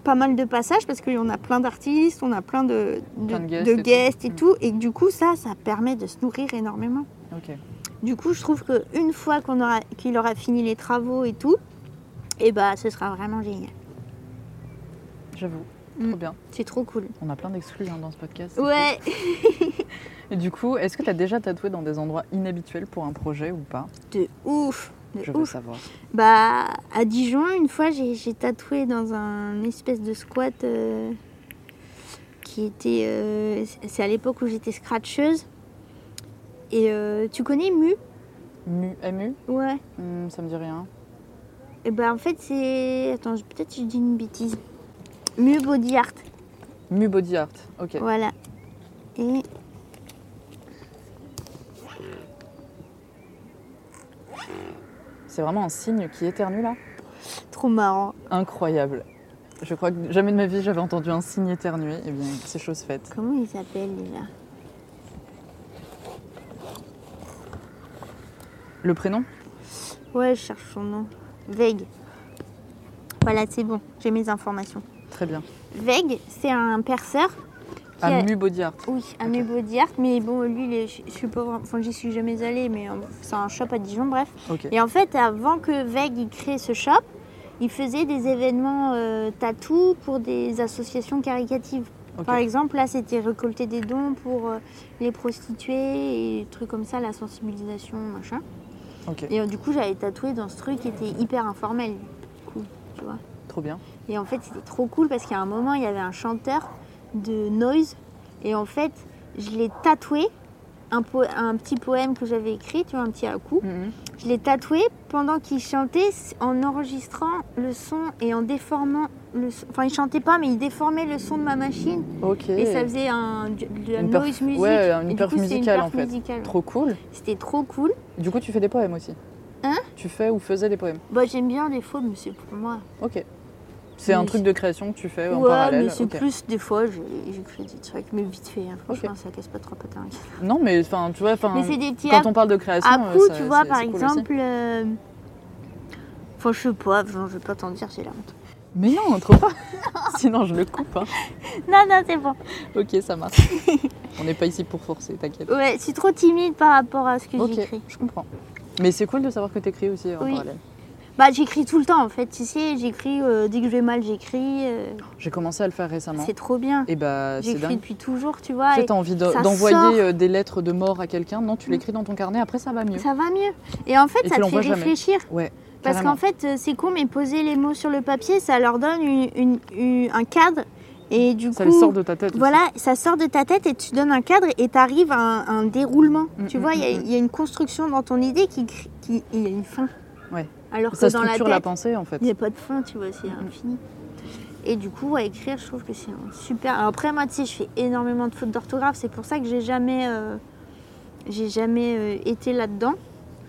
pas mal de passages, parce qu'on a plein d'artistes, on a plein de, de, Plein de guests de et tout. Mm. tout, et que du coup, ça, ça permet de se nourrir énormément. Ok. Du coup, je trouve qu'une fois qu'on aura, qu'il aura fini les travaux et tout, et bah, ce sera vraiment génial. J'avoue. Mm. Trop bien. C'est trop cool. On a plein d'exclus hein, dans ce podcast. Ouais, Et du coup, est-ce que tu as déjà tatoué dans des endroits inhabituels pour un projet ou pas? De ouf. De Je veux ouf. savoir. Bah, à Dijon, une fois, j'ai j'ai tatoué dans un espèce de squat euh, qui était. euh, c'est à l'époque où j'étais scratcheuse. Et euh, tu connais Mu? Mu, MU Ouais. Hmm, Ça me dit rien. Et bah, en fait, c'est. Attends, peut-être je dis une bêtise. Mu Body Art. Mu Body Art. Ok. Voilà. Et. C'est vraiment un signe qui éternue là Trop marrant. Incroyable. Je crois que jamais de ma vie j'avais entendu un signe éternuer. Eh bien, c'est chose faite. Comment il s'appelle déjà? Le prénom? Ouais, je cherche son nom. Veg. Voilà, c'est bon, j'ai mes informations. Très bien. Veg, c'est un perceur. Ah, a- Body Art. Oui, à body art, mais bon, lui, il est- je suis pas enfin, j'y suis jamais allée, mais euh, c'est un shop à Dijon, bref. Et en fait, avant que Veg il crée ce shop, il faisait des événements euh, tatou pour des associations caricatives. Par exemple, là, c'était récolter des dons pour euh, les prostituées et trucs comme ça, la sensibilisation, machin. Et euh, du coup, j'avais tatoué dans ce truc qui était hyper informel. Cool, tu vois. Trop bien. Et en fait, c'était trop cool parce qu'à un moment, il y avait un chanteur de noise. Et en fait, je l'ai tatoué, un, po- un petit poème que j'avais écrit, tu vois, un petit à coup. Mhm. Je l'ai tatoué pendant qu'il chantait en enregistrant le son et en déformant le son. Enfin, il chantait pas, mais il déformait le son de ma machine. Ok. Et ça faisait un, de la Une noise music. ouais, une perf musicale, en fait. musicale. Trop cool. C'était trop cool. Du coup, tu fais des poèmes aussi Hein? Tu fais ou faisais des poèmes? Bah, j'aime bien des fois, mais c'est pour moi. Ok. C'est un truc c'est- de création que tu fais en ouais, parallèle mais c'est plus des fois, j'ai- j'écris des trucs, mais vite fait. hein. Franchement, ça casse pas trop patin. Non, mais enfin, tu vois, Mais c'est des petits quand on parle de création, À euh, coup, ça- tu vois, c'est- par c'est cool exemple. euh, Enfin, je sais pas, je vais pas t'en dire, j'ai la honte. Mais non, trop pas. Sinon, je le coupe. hein. Non, non, c'est bon. Ok, ça marche. on n'est pas ici pour forcer, t'inquiète. Ouais, je suis trop timide par rapport à ce que Ok, j'écris. je comprends. Mais c'est cool de savoir que t'écris aussi en Oui. parallèle. Bah, j'écris tout le temps en fait, tu sais, j'écris euh, dès que je vais mal, j'écris. euh, J'ai commencé à le faire récemment. c'est trop bien. Et bah, c'est J'écris depuis toujours, tu vois. Tu sais, t'as envie d'envoyer euh, des lettres de mort à quelqu'un. Non, tu l'écris dans ton carnet, après ça va mieux. Ça va mieux. Et en fait, Et ça te fait jamais. réfléchir. Ouais. Parce qu'en fait, euh, c'est con, mais poser les mots sur le papier, ça leur donne une- une- une- un cadre. Et du Ça coup, sort de ta tête. aussi. voilà, ça sort de ta tête et tu donnes un cadre et tu arrives à un, un déroulement. Mm, tu mm, vois, il y, a- mm, il y a une construction dans ton idée qui, il y a une fin. Ouais. Alors que Ça dans la structure tête, la pensée en fait. il n'y a pas de fin, tu vois, c'est infini. Et du coup, à écrire, je trouve que c'est super. Alors après, moi, tu sais, je fais énormément de fautes d'orthographe. C'est pour ça que j'ai jamais, euh, j'ai jamais euh, été là-dedans.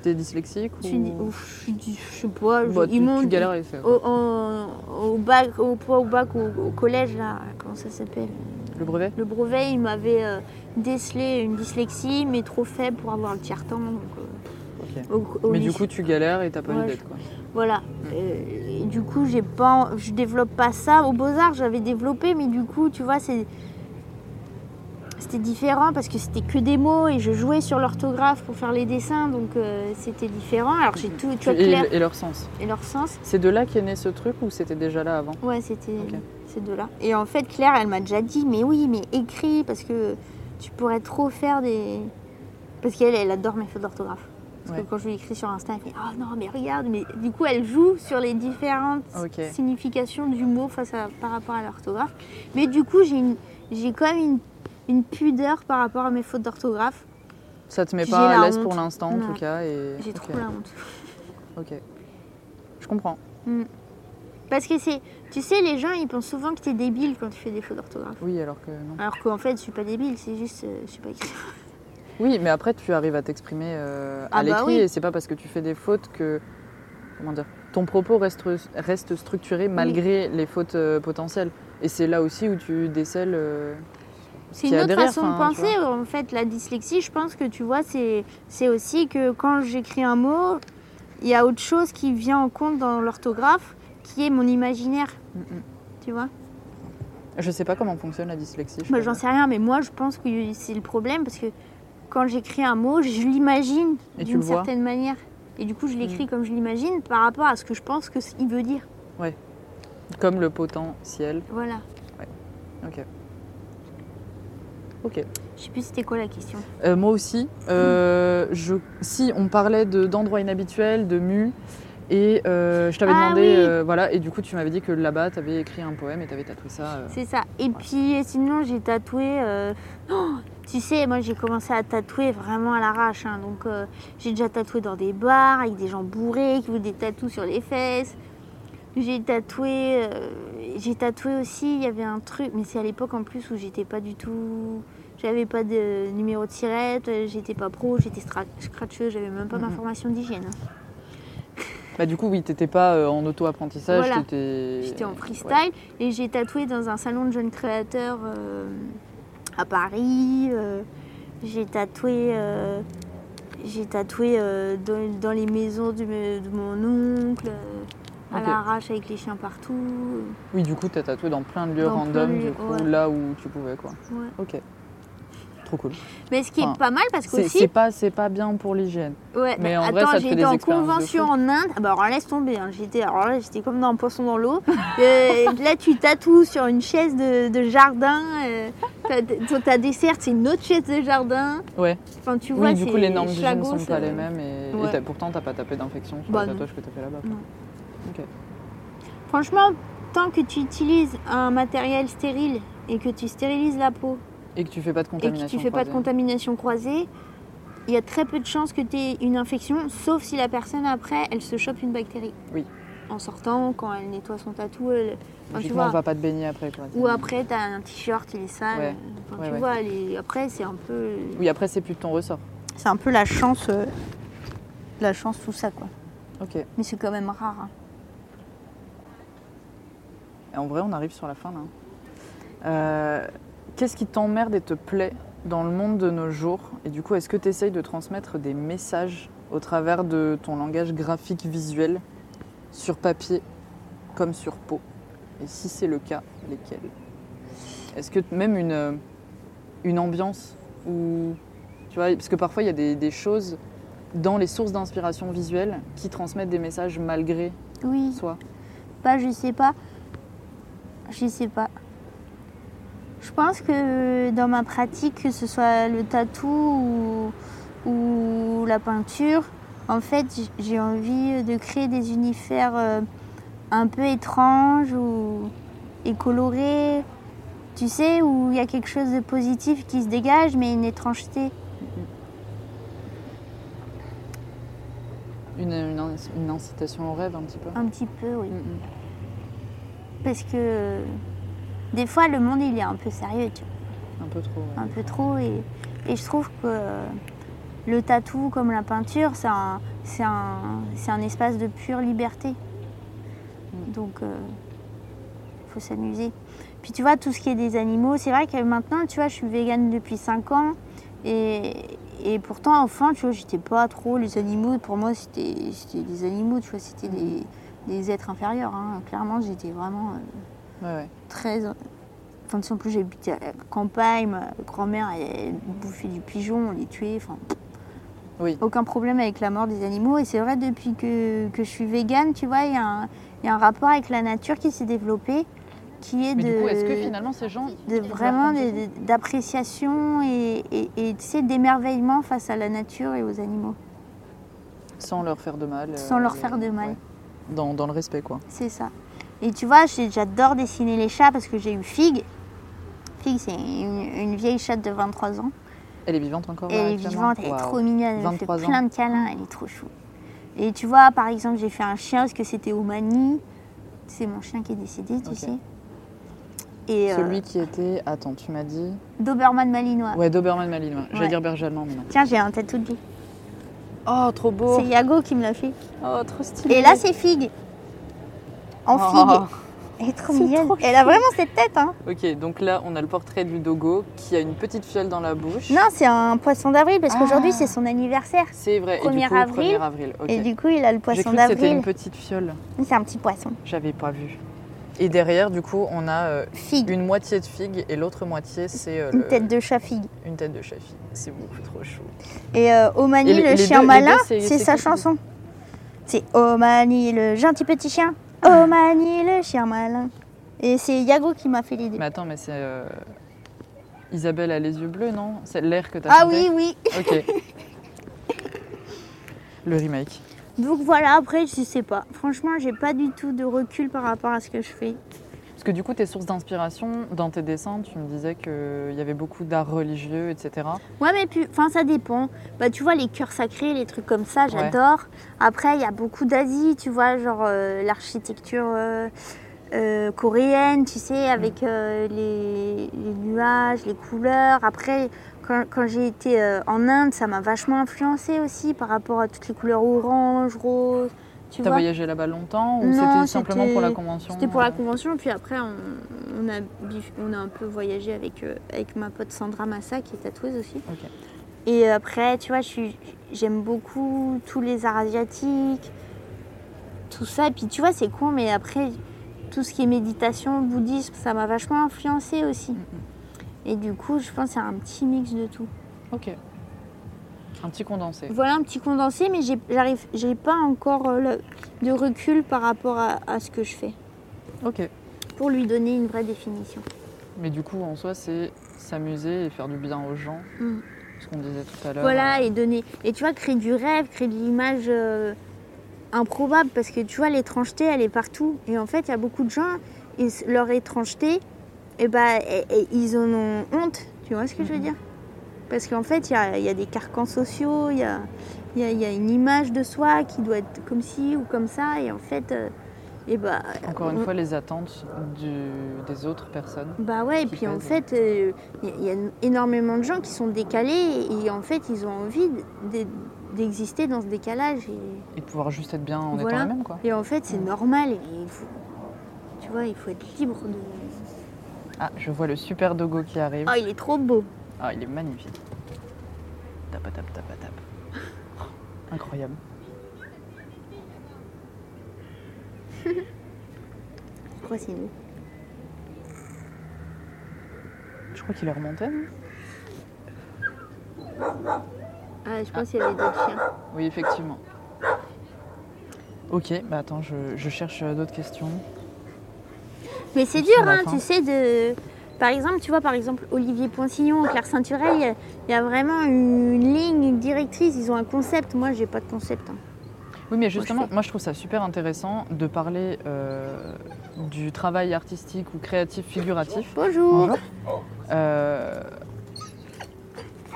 T'es dyslexique ou... je je sais pas, je- Bah, ils m'ont tu dit- galères à les faire. au, au bac, au, bac, au, collège là, comment ça s'appelle? Le brevet? Le brevet, il m'avait euh, décelé une dyslexie, mais trop faible pour avoir le tiers temps. donc, euh, au Mais du coup, tu galères et t'as pas Ouais, d'être quoi. Voilà. Euh, et du coup, j'ai pas, je développe pas ça. Au Beaux-Arts, j'avais développé, mais du coup, tu vois, c'est. C'était différent parce que c'était que des mots et je jouais sur l'orthographe pour faire les dessins, donc euh, c'était différent. Alors j'ai tout, et, clair et leur sens. et leur sens. C'est de là qu'est né ce truc ou c'était déjà là avant Ouais, c'était Ok. ces deux-là. Et en fait, Claire, elle m'a déjà dit, mais oui, mais écris parce que tu pourrais trop faire des. Parce qu'elle, elle adore mes fautes d'orthographe. Parce Ouais. que quand je lui écris sur Insta, elle fait Ah non, mais regarde, mais du coup, elle joue sur les différentes significations du mot face à, par rapport à l'orthographe. Mais du coup, j'ai une- j'ai quand même une, une pudeur par rapport à mes fautes d'orthographe. Ça te met pas à la l'aise pour l'instant en tout cas et J'ai ok. trop la honte. Ok. Je comprends. Parce que c'est. Tu sais, les gens, ils pensent souvent que t'es débile quand tu fais des fautes d'orthographe. Oui, alors que non. Alors qu'en fait, je suis pas débile, c'est juste. euh, je sais pas écrire. Oui, mais après tu arrives à t'exprimer euh, à Ah bah l'écrit oui. et c'est pas parce que tu fais des fautes que comment dire ton propos reste, reste structuré malgré les fautes euh, potentielles. Et c'est là aussi où tu décèles. C'est une autre façon de penser. En fait, la dyslexie, je pense que tu vois, c'est aussi que quand j'écris un mot, il y a autre chose qui vient en compte dans l'orthographe, qui est mon imaginaire. Mm, mm. Tu vois? Je sais pas comment fonctionne la dyslexie. je Bah. J'en sais rien, mais moi, je pense que c'est le problème parce que quand j'écris un mot, je l'imagine d'une certaine manière. Et du coup, je l'écris Mm. comme je l'imagine par rapport à ce que je pense qu'il veut dire. Comme le potentiel. Voilà. Ok. Ok. Je sais plus c'était quoi la question. Euh, moi aussi. Euh, je, si on parlait de- d'endroits inhabituels, de mu, et euh, je t'avais Ah demandé, oui. euh, voilà, et du coup tu m'avais dit que là-bas tu avais écrit un poème et tu avais tatoué ça. C'est ça. Et puis sinon, j'ai tatoué. oh, tu sais, moi j'ai commencé à tatouer vraiment à l'arrache. hein. Donc j'ai déjà tatoué dans des bars avec des gens bourrés qui voulaient des tatous sur les fesses. J'ai tatoué. J'ai tatoué aussi. Il y avait un truc, mais c'est à l'époque en plus où j'étais pas du tout. J'avais pas de numéro de tirette, euh, j'étais pas pro, j'étais scratcheuse, j'avais même pas ma Mhm. formation d'hygiène. hein. Bah, du coup, oui, t'étais pas euh, en auto-apprentissage, Voilà. t'étais. J'étais en freestyle Ouais. et j'ai tatoué dans un salon de jeunes créateurs euh, à Paris. euh, j'ai tatoué, j'ai tatoué dans, dans les maisons de, mon oncle, à Ok. l'arrache avec les chiens partout. Oui, du coup, t'as tatoué dans plein de lieux Dans random, du coup, ouais. là où tu pouvais, quoi. Ouais. Ok. Trop cool. Mais ce qui Enfin, est pas mal parce qu'aussi, c'est pas, c'est pas bien pour l'hygiène. ouais, mais en attends, des en convention en Inde. Ah bah alors laisse tomber, hein, j'étais, alors là j'étais comme dans un poisson dans l'eau. Euh, là tu tatoues sur une chaise de, de jardin. Euh, ta, desserte c'est une autre chaise de jardin. Ouais. Enfin tu vois, Oui, du coup, les normes d'hygiène sont pas les mêmes et, et ouais. t'as- pourtant, t'as pas tapé d'infection sur Bah, le non. tatouage que t'as fait là-bas. Franchement, tant que tu utilises un matériel stérile et que tu stérilises la peau Et que tu fais pas de et contamination. que tu fais pas de croisée. contamination croisée, il y a très peu de chances que tu aies une infection, sauf si la personne après, elle se chope une bactérie. Oui. En sortant, quand elle nettoie son tatou, elle... enfin, tu vois. on va pas te baigner après. Quoi. Ou après, tu as un t-shirt, il est sale. Ouais. Enfin, Ouais, tu ouais. vois, les- après, c'est un peu. Oui, après, c'est plus de ton ressort. C'est un peu la chance. euh, La chance, tout ça, quoi. Ok. Mais c'est quand même rare. hein. Et en vrai, on arrive sur la fin là. Euh, Qu'est-ce qui t'emmerde et te plaît dans le monde de nos jours? Et du coup, est-ce que tu essayes de transmettre des messages au travers de ton langage graphique visuel sur papier comme sur peau? Et si c'est le cas, lesquels? Est-ce que même une, euh, une ambiance ou tu vois, parce que parfois il y a des, des choses dans les sources d'inspiration visuelle qui transmettent des messages malgré Oui, soi. pas, je sais pas. Je sais pas. Je pense que dans ma pratique, que ce soit le tatou ou, ou la peinture, en fait, j'ai envie de créer des univers euh, un peu étranges ou, et colorés. Tu sais, où il y a quelque chose de positif qui se dégage, mais une étrangeté. Une, une incitation au rêve un petit peu. Un petit peu, oui. Mm, mm. Parce que euh, des fois, le monde, il est un peu sérieux, tu vois. Un peu trop. ouais. un peu trop et, et je trouve que le tatou comme la peinture, c'est un, espace de pure liberté. Donc, il faut s'amuser. Puis tu vois, tout ce qui est des animaux, c'est vrai que maintenant, tu vois, je suis végane depuis 5 ans. Et, et pourtant, enfin, tu vois, j'étais pas trop les animaux. Pour moi, c'était c'était des animaux, tu vois, c'était des, des êtres inférieurs. hein. Clairement, j'étais vraiment euh, Ouais, ouais. très. Enfin, sais, en plus, j'habitais à la campagne, ma grand-mère, elle, bouffait du pigeon, on les tuait. Enfin, Oui. aucun problème avec la mort des animaux. Et c'est vrai, depuis que, que je suis végane, tu vois, il y, a un- il y a un rapport avec la nature qui s'est développé, qui est Mais de, du coup, est-ce que finalement ces gens. de vraiment de- de- d'appréciation et, et, et, tu sais, d'émerveillement face à la nature et aux animaux. Sans leur faire de mal. euh, Sans leur faire de mal. ouais. Dans, dans le respect, quoi. C'est ça. Et tu vois, j'adore dessiner les chats parce que j'ai eu Fig. Fig, c'est une, une vieille chatte de 23 ans. Elle est vivante encore Elle est vivante, elle est trop mignonne, elle me fait 23 ans. plein de câlins, elle est trop chou. Et tu vois, par exemple, j'ai fait un chien parce que c'était Omani. C'est mon chien qui est décédé, tu sais. Et euh, Celui qui était. Attends, tu m'as dit. Doberman malinois. Ouais, Doberman malinois. J'allais Ouais. dire berger allemand, mais non. Tiens, j'ai un tatou de lui. Oh, trop beau C'est Yago qui me l'a fait. Oh, trop stylé Et là, c'est Fig. En Oh. figue. Elle est trop mignonne. trop Elle a vraiment cette tête, hein. Ok, donc là, on a le portrait du dogo qui a une petite fiole dans la bouche. Non, c'est un poisson d'avril parce qu'aujourd'hui, Ah. c'est son anniversaire. C'est vrai. et 1er du coup, avril. 1er avril. Et du coup, il a le poisson que c'était d'avril. une petite fiole. C'est un petit poisson. J'avais pas vu. Et derrière, du coup, on a euh, Figue. une moitié de figue et l'autre moitié, c'est euh, Une le- tête de chat figue. une tête de chat figue. C'est beaucoup trop chou. Et euh, Omani, Et les- le les chien deux- malin, c'est- sa chanson. C'est Omani, le gentil petit chien. Omani, le chien malin. Et c'est Yago qui m'a fait l'idée. Mais attends, mais c'est. Isabelle a les yeux bleus, non? C'est l'air que t'as Ah chanté? oui, oui. Ok. Le remake. Donc voilà, après, je sais pas. Franchement, j'ai pas du tout de recul par rapport à ce que je fais. Parce que du coup, tes sources d'inspiration, dans tes dessins, tu me disais qu'il y avait beaucoup d'art religieux, etc. Ouais, mais puis, enfin, ça dépend. Bah, tu vois, les cœurs sacrés, les trucs comme ça, j'adore. Après, il y a beaucoup d'Asie, tu vois, genre euh, l'architecture euh, euh, coréenne, tu sais, avec euh, les, les nuages, les couleurs. Après, quand, quand j'ai été euh, en Inde, ça m'a vachement influencé aussi par rapport à toutes les couleurs orange, rose. Tu vois voyagé là-bas longtemps ou c'était simplement pour la convention C'était pour la convention, puis après on, on a, on a un peu voyagé avec, euh, avec ma pote Sandra Massa qui est tatoueuse aussi. Et après, tu vois, j'aime beaucoup tous les arts asiatiques, tout ça. Et puis tu vois, c'est con, mais après, tout ce qui est méditation, bouddhisme, ça m'a vachement influencé aussi. Mm, Et du coup, je pense c'est un petit mix de tout. Ok. Un petit condensé. Voilà un petit condensé, mais j'arrive, j'ai pas encore euh, le- de recul par rapport à, à ce que je fais, Ok. pour lui donner une vraie définition. Mais du coup, en soi, c'est s'amuser et faire du bien aux gens. Mm. Ce qu'on disait tout à l'heure. Voilà, et donner. Et tu vois, créer du rêve, créer de l'image euh, improbable, parce que tu vois, l'étrangeté, elle est partout. Et en fait, il y a beaucoup de gens, ils- leur étrangeté, et ben, et- et ils en ont honte. Tu vois ce que je veux Mhm. dire? Parce qu'en fait, il y a, il y a des carcans sociaux, il y a, il y a- il y a une image de soi qui doit être comme ci ou comme ça, et en fait, euh, et bah, Encore une on- fois, les attentes du- des autres personnes. Bah ouais, et puis en fait, euh, il y, a- il y a énormément de gens qui sont décalés et, en fait, ils ont envie de- d'exister dans ce décalage. Et, Et de pouvoir juste être bien en Voilà. étant eux-mêmes, quoi. et en fait, c'est normal. Et il faut, tu vois, il faut être libre de. Ah, je vois le super dogo qui arrive. Oh, il est trop beau. Ah, il est magnifique. Tapa tap tapa tap. Oh, incroyable. Je crois que c'est nous. Je crois qu'il est remonté. non? Ah, je pense qu'il y avait d'autres chiens. Oui, effectivement. Ok, bah attends, je, je cherche euh, d'autres questions. Mais c'est dur, hein, tu sais, de. Par exemple, tu vois, par exemple, Olivier Poncillon, Claire Ceinturel, il y a- il y, a vraiment une ligne une directrice. Ils ont un concept. Moi, j'ai pas de concept. hein. Oui, mais justement, moi je trouve ça super intéressant de parler euh, du travail artistique ou créatif figuratif. Bonjour. Euh,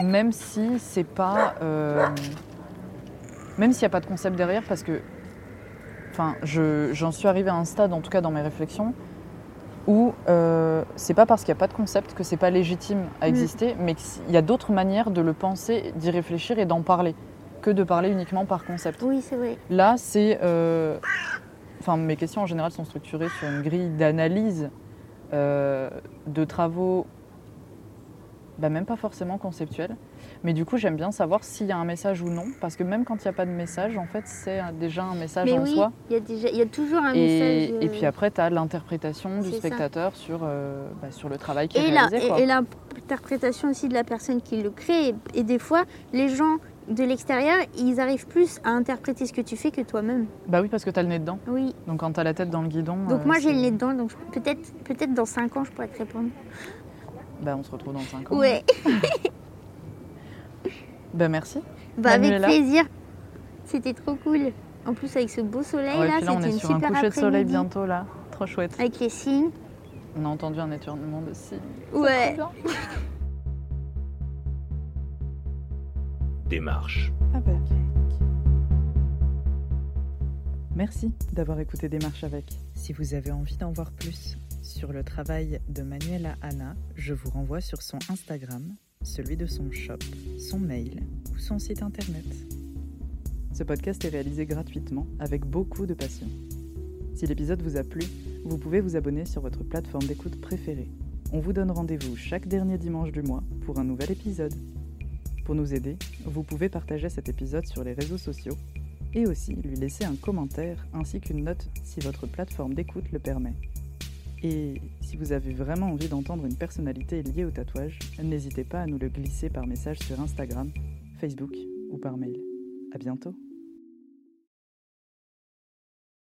même si c'est pas. euh, même s'il n'y a pas de concept derrière, parce que. Enfin, je- j'en suis arrivée à un stade, en tout cas dans mes réflexions, où euh, c'est pas parce qu'il n'y a pas de concept que c'est pas légitime à Mm. exister, mais qu'il y a d'autres manières de le penser, d'y réfléchir et d'en parler, que de parler uniquement par concept. Oui, c'est vrai. Là, c'est. euh, Enfin, mes questions en général sont structurées sur une grille d'analyse euh, de travaux, bah, même pas forcément conceptuels. Mais du coup, j'aime bien savoir s'il y a un message ou non, parce que même quand il n'y a pas de message, en fait, c'est déjà un message Mais en oui, soi. il y, a y toujours un Et, message. euh, et puis après, tu as l'interprétation du ça. spectateur sur, euh, bah, sur le travail qui est la- réalisé. et- et l'interprétation aussi de la personne qui le crée. Et, et des fois, les gens de l'extérieur, ils arrivent plus à interpréter ce que tu fais que toi-même. Bah oui, parce que tu as le nez dedans. Oui. Donc quand tu as la tête dans le guidon. Donc euh, moi, j'ai le nez dedans. Donc peut-être peut-être dans 5 ans, je pourrais te répondre. Bah, on se retrouve dans 5 ans. Ouais. Bah merci. Bah, avec plaisir. C'était trop cool. En plus, avec ce beau soleil Ouais, là, puis là, on c'était est une sur un super coucher de soleil bientôt là. Trop chouette. Avec les signes. On a entendu un éternuement de cygnes. Ouais. Démarche. Avec. Merci d'avoir écouté Démarche avec. Si vous avez envie d'en voir plus sur le travail de Manuela Anna, je vous renvoie sur son Instagram, celui de son shop, son mail ou son site internet. Ce podcast est réalisé gratuitement avec beaucoup de passion. Si l'épisode vous a plu, vous pouvez vous abonner sur votre plateforme d'écoute préférée. On vous donne rendez-vous chaque dernier dimanche du mois pour un nouvel épisode. Pour nous aider, vous pouvez partager cet épisode sur les réseaux sociaux et aussi lui laisser un commentaire ainsi qu'une note si votre plateforme d'écoute le permet. Et si vous avez vraiment envie d'entendre une personnalité liée au tatouage, n'hésitez pas à nous le glisser par message sur Instagram, Facebook ou par mail. À bientôt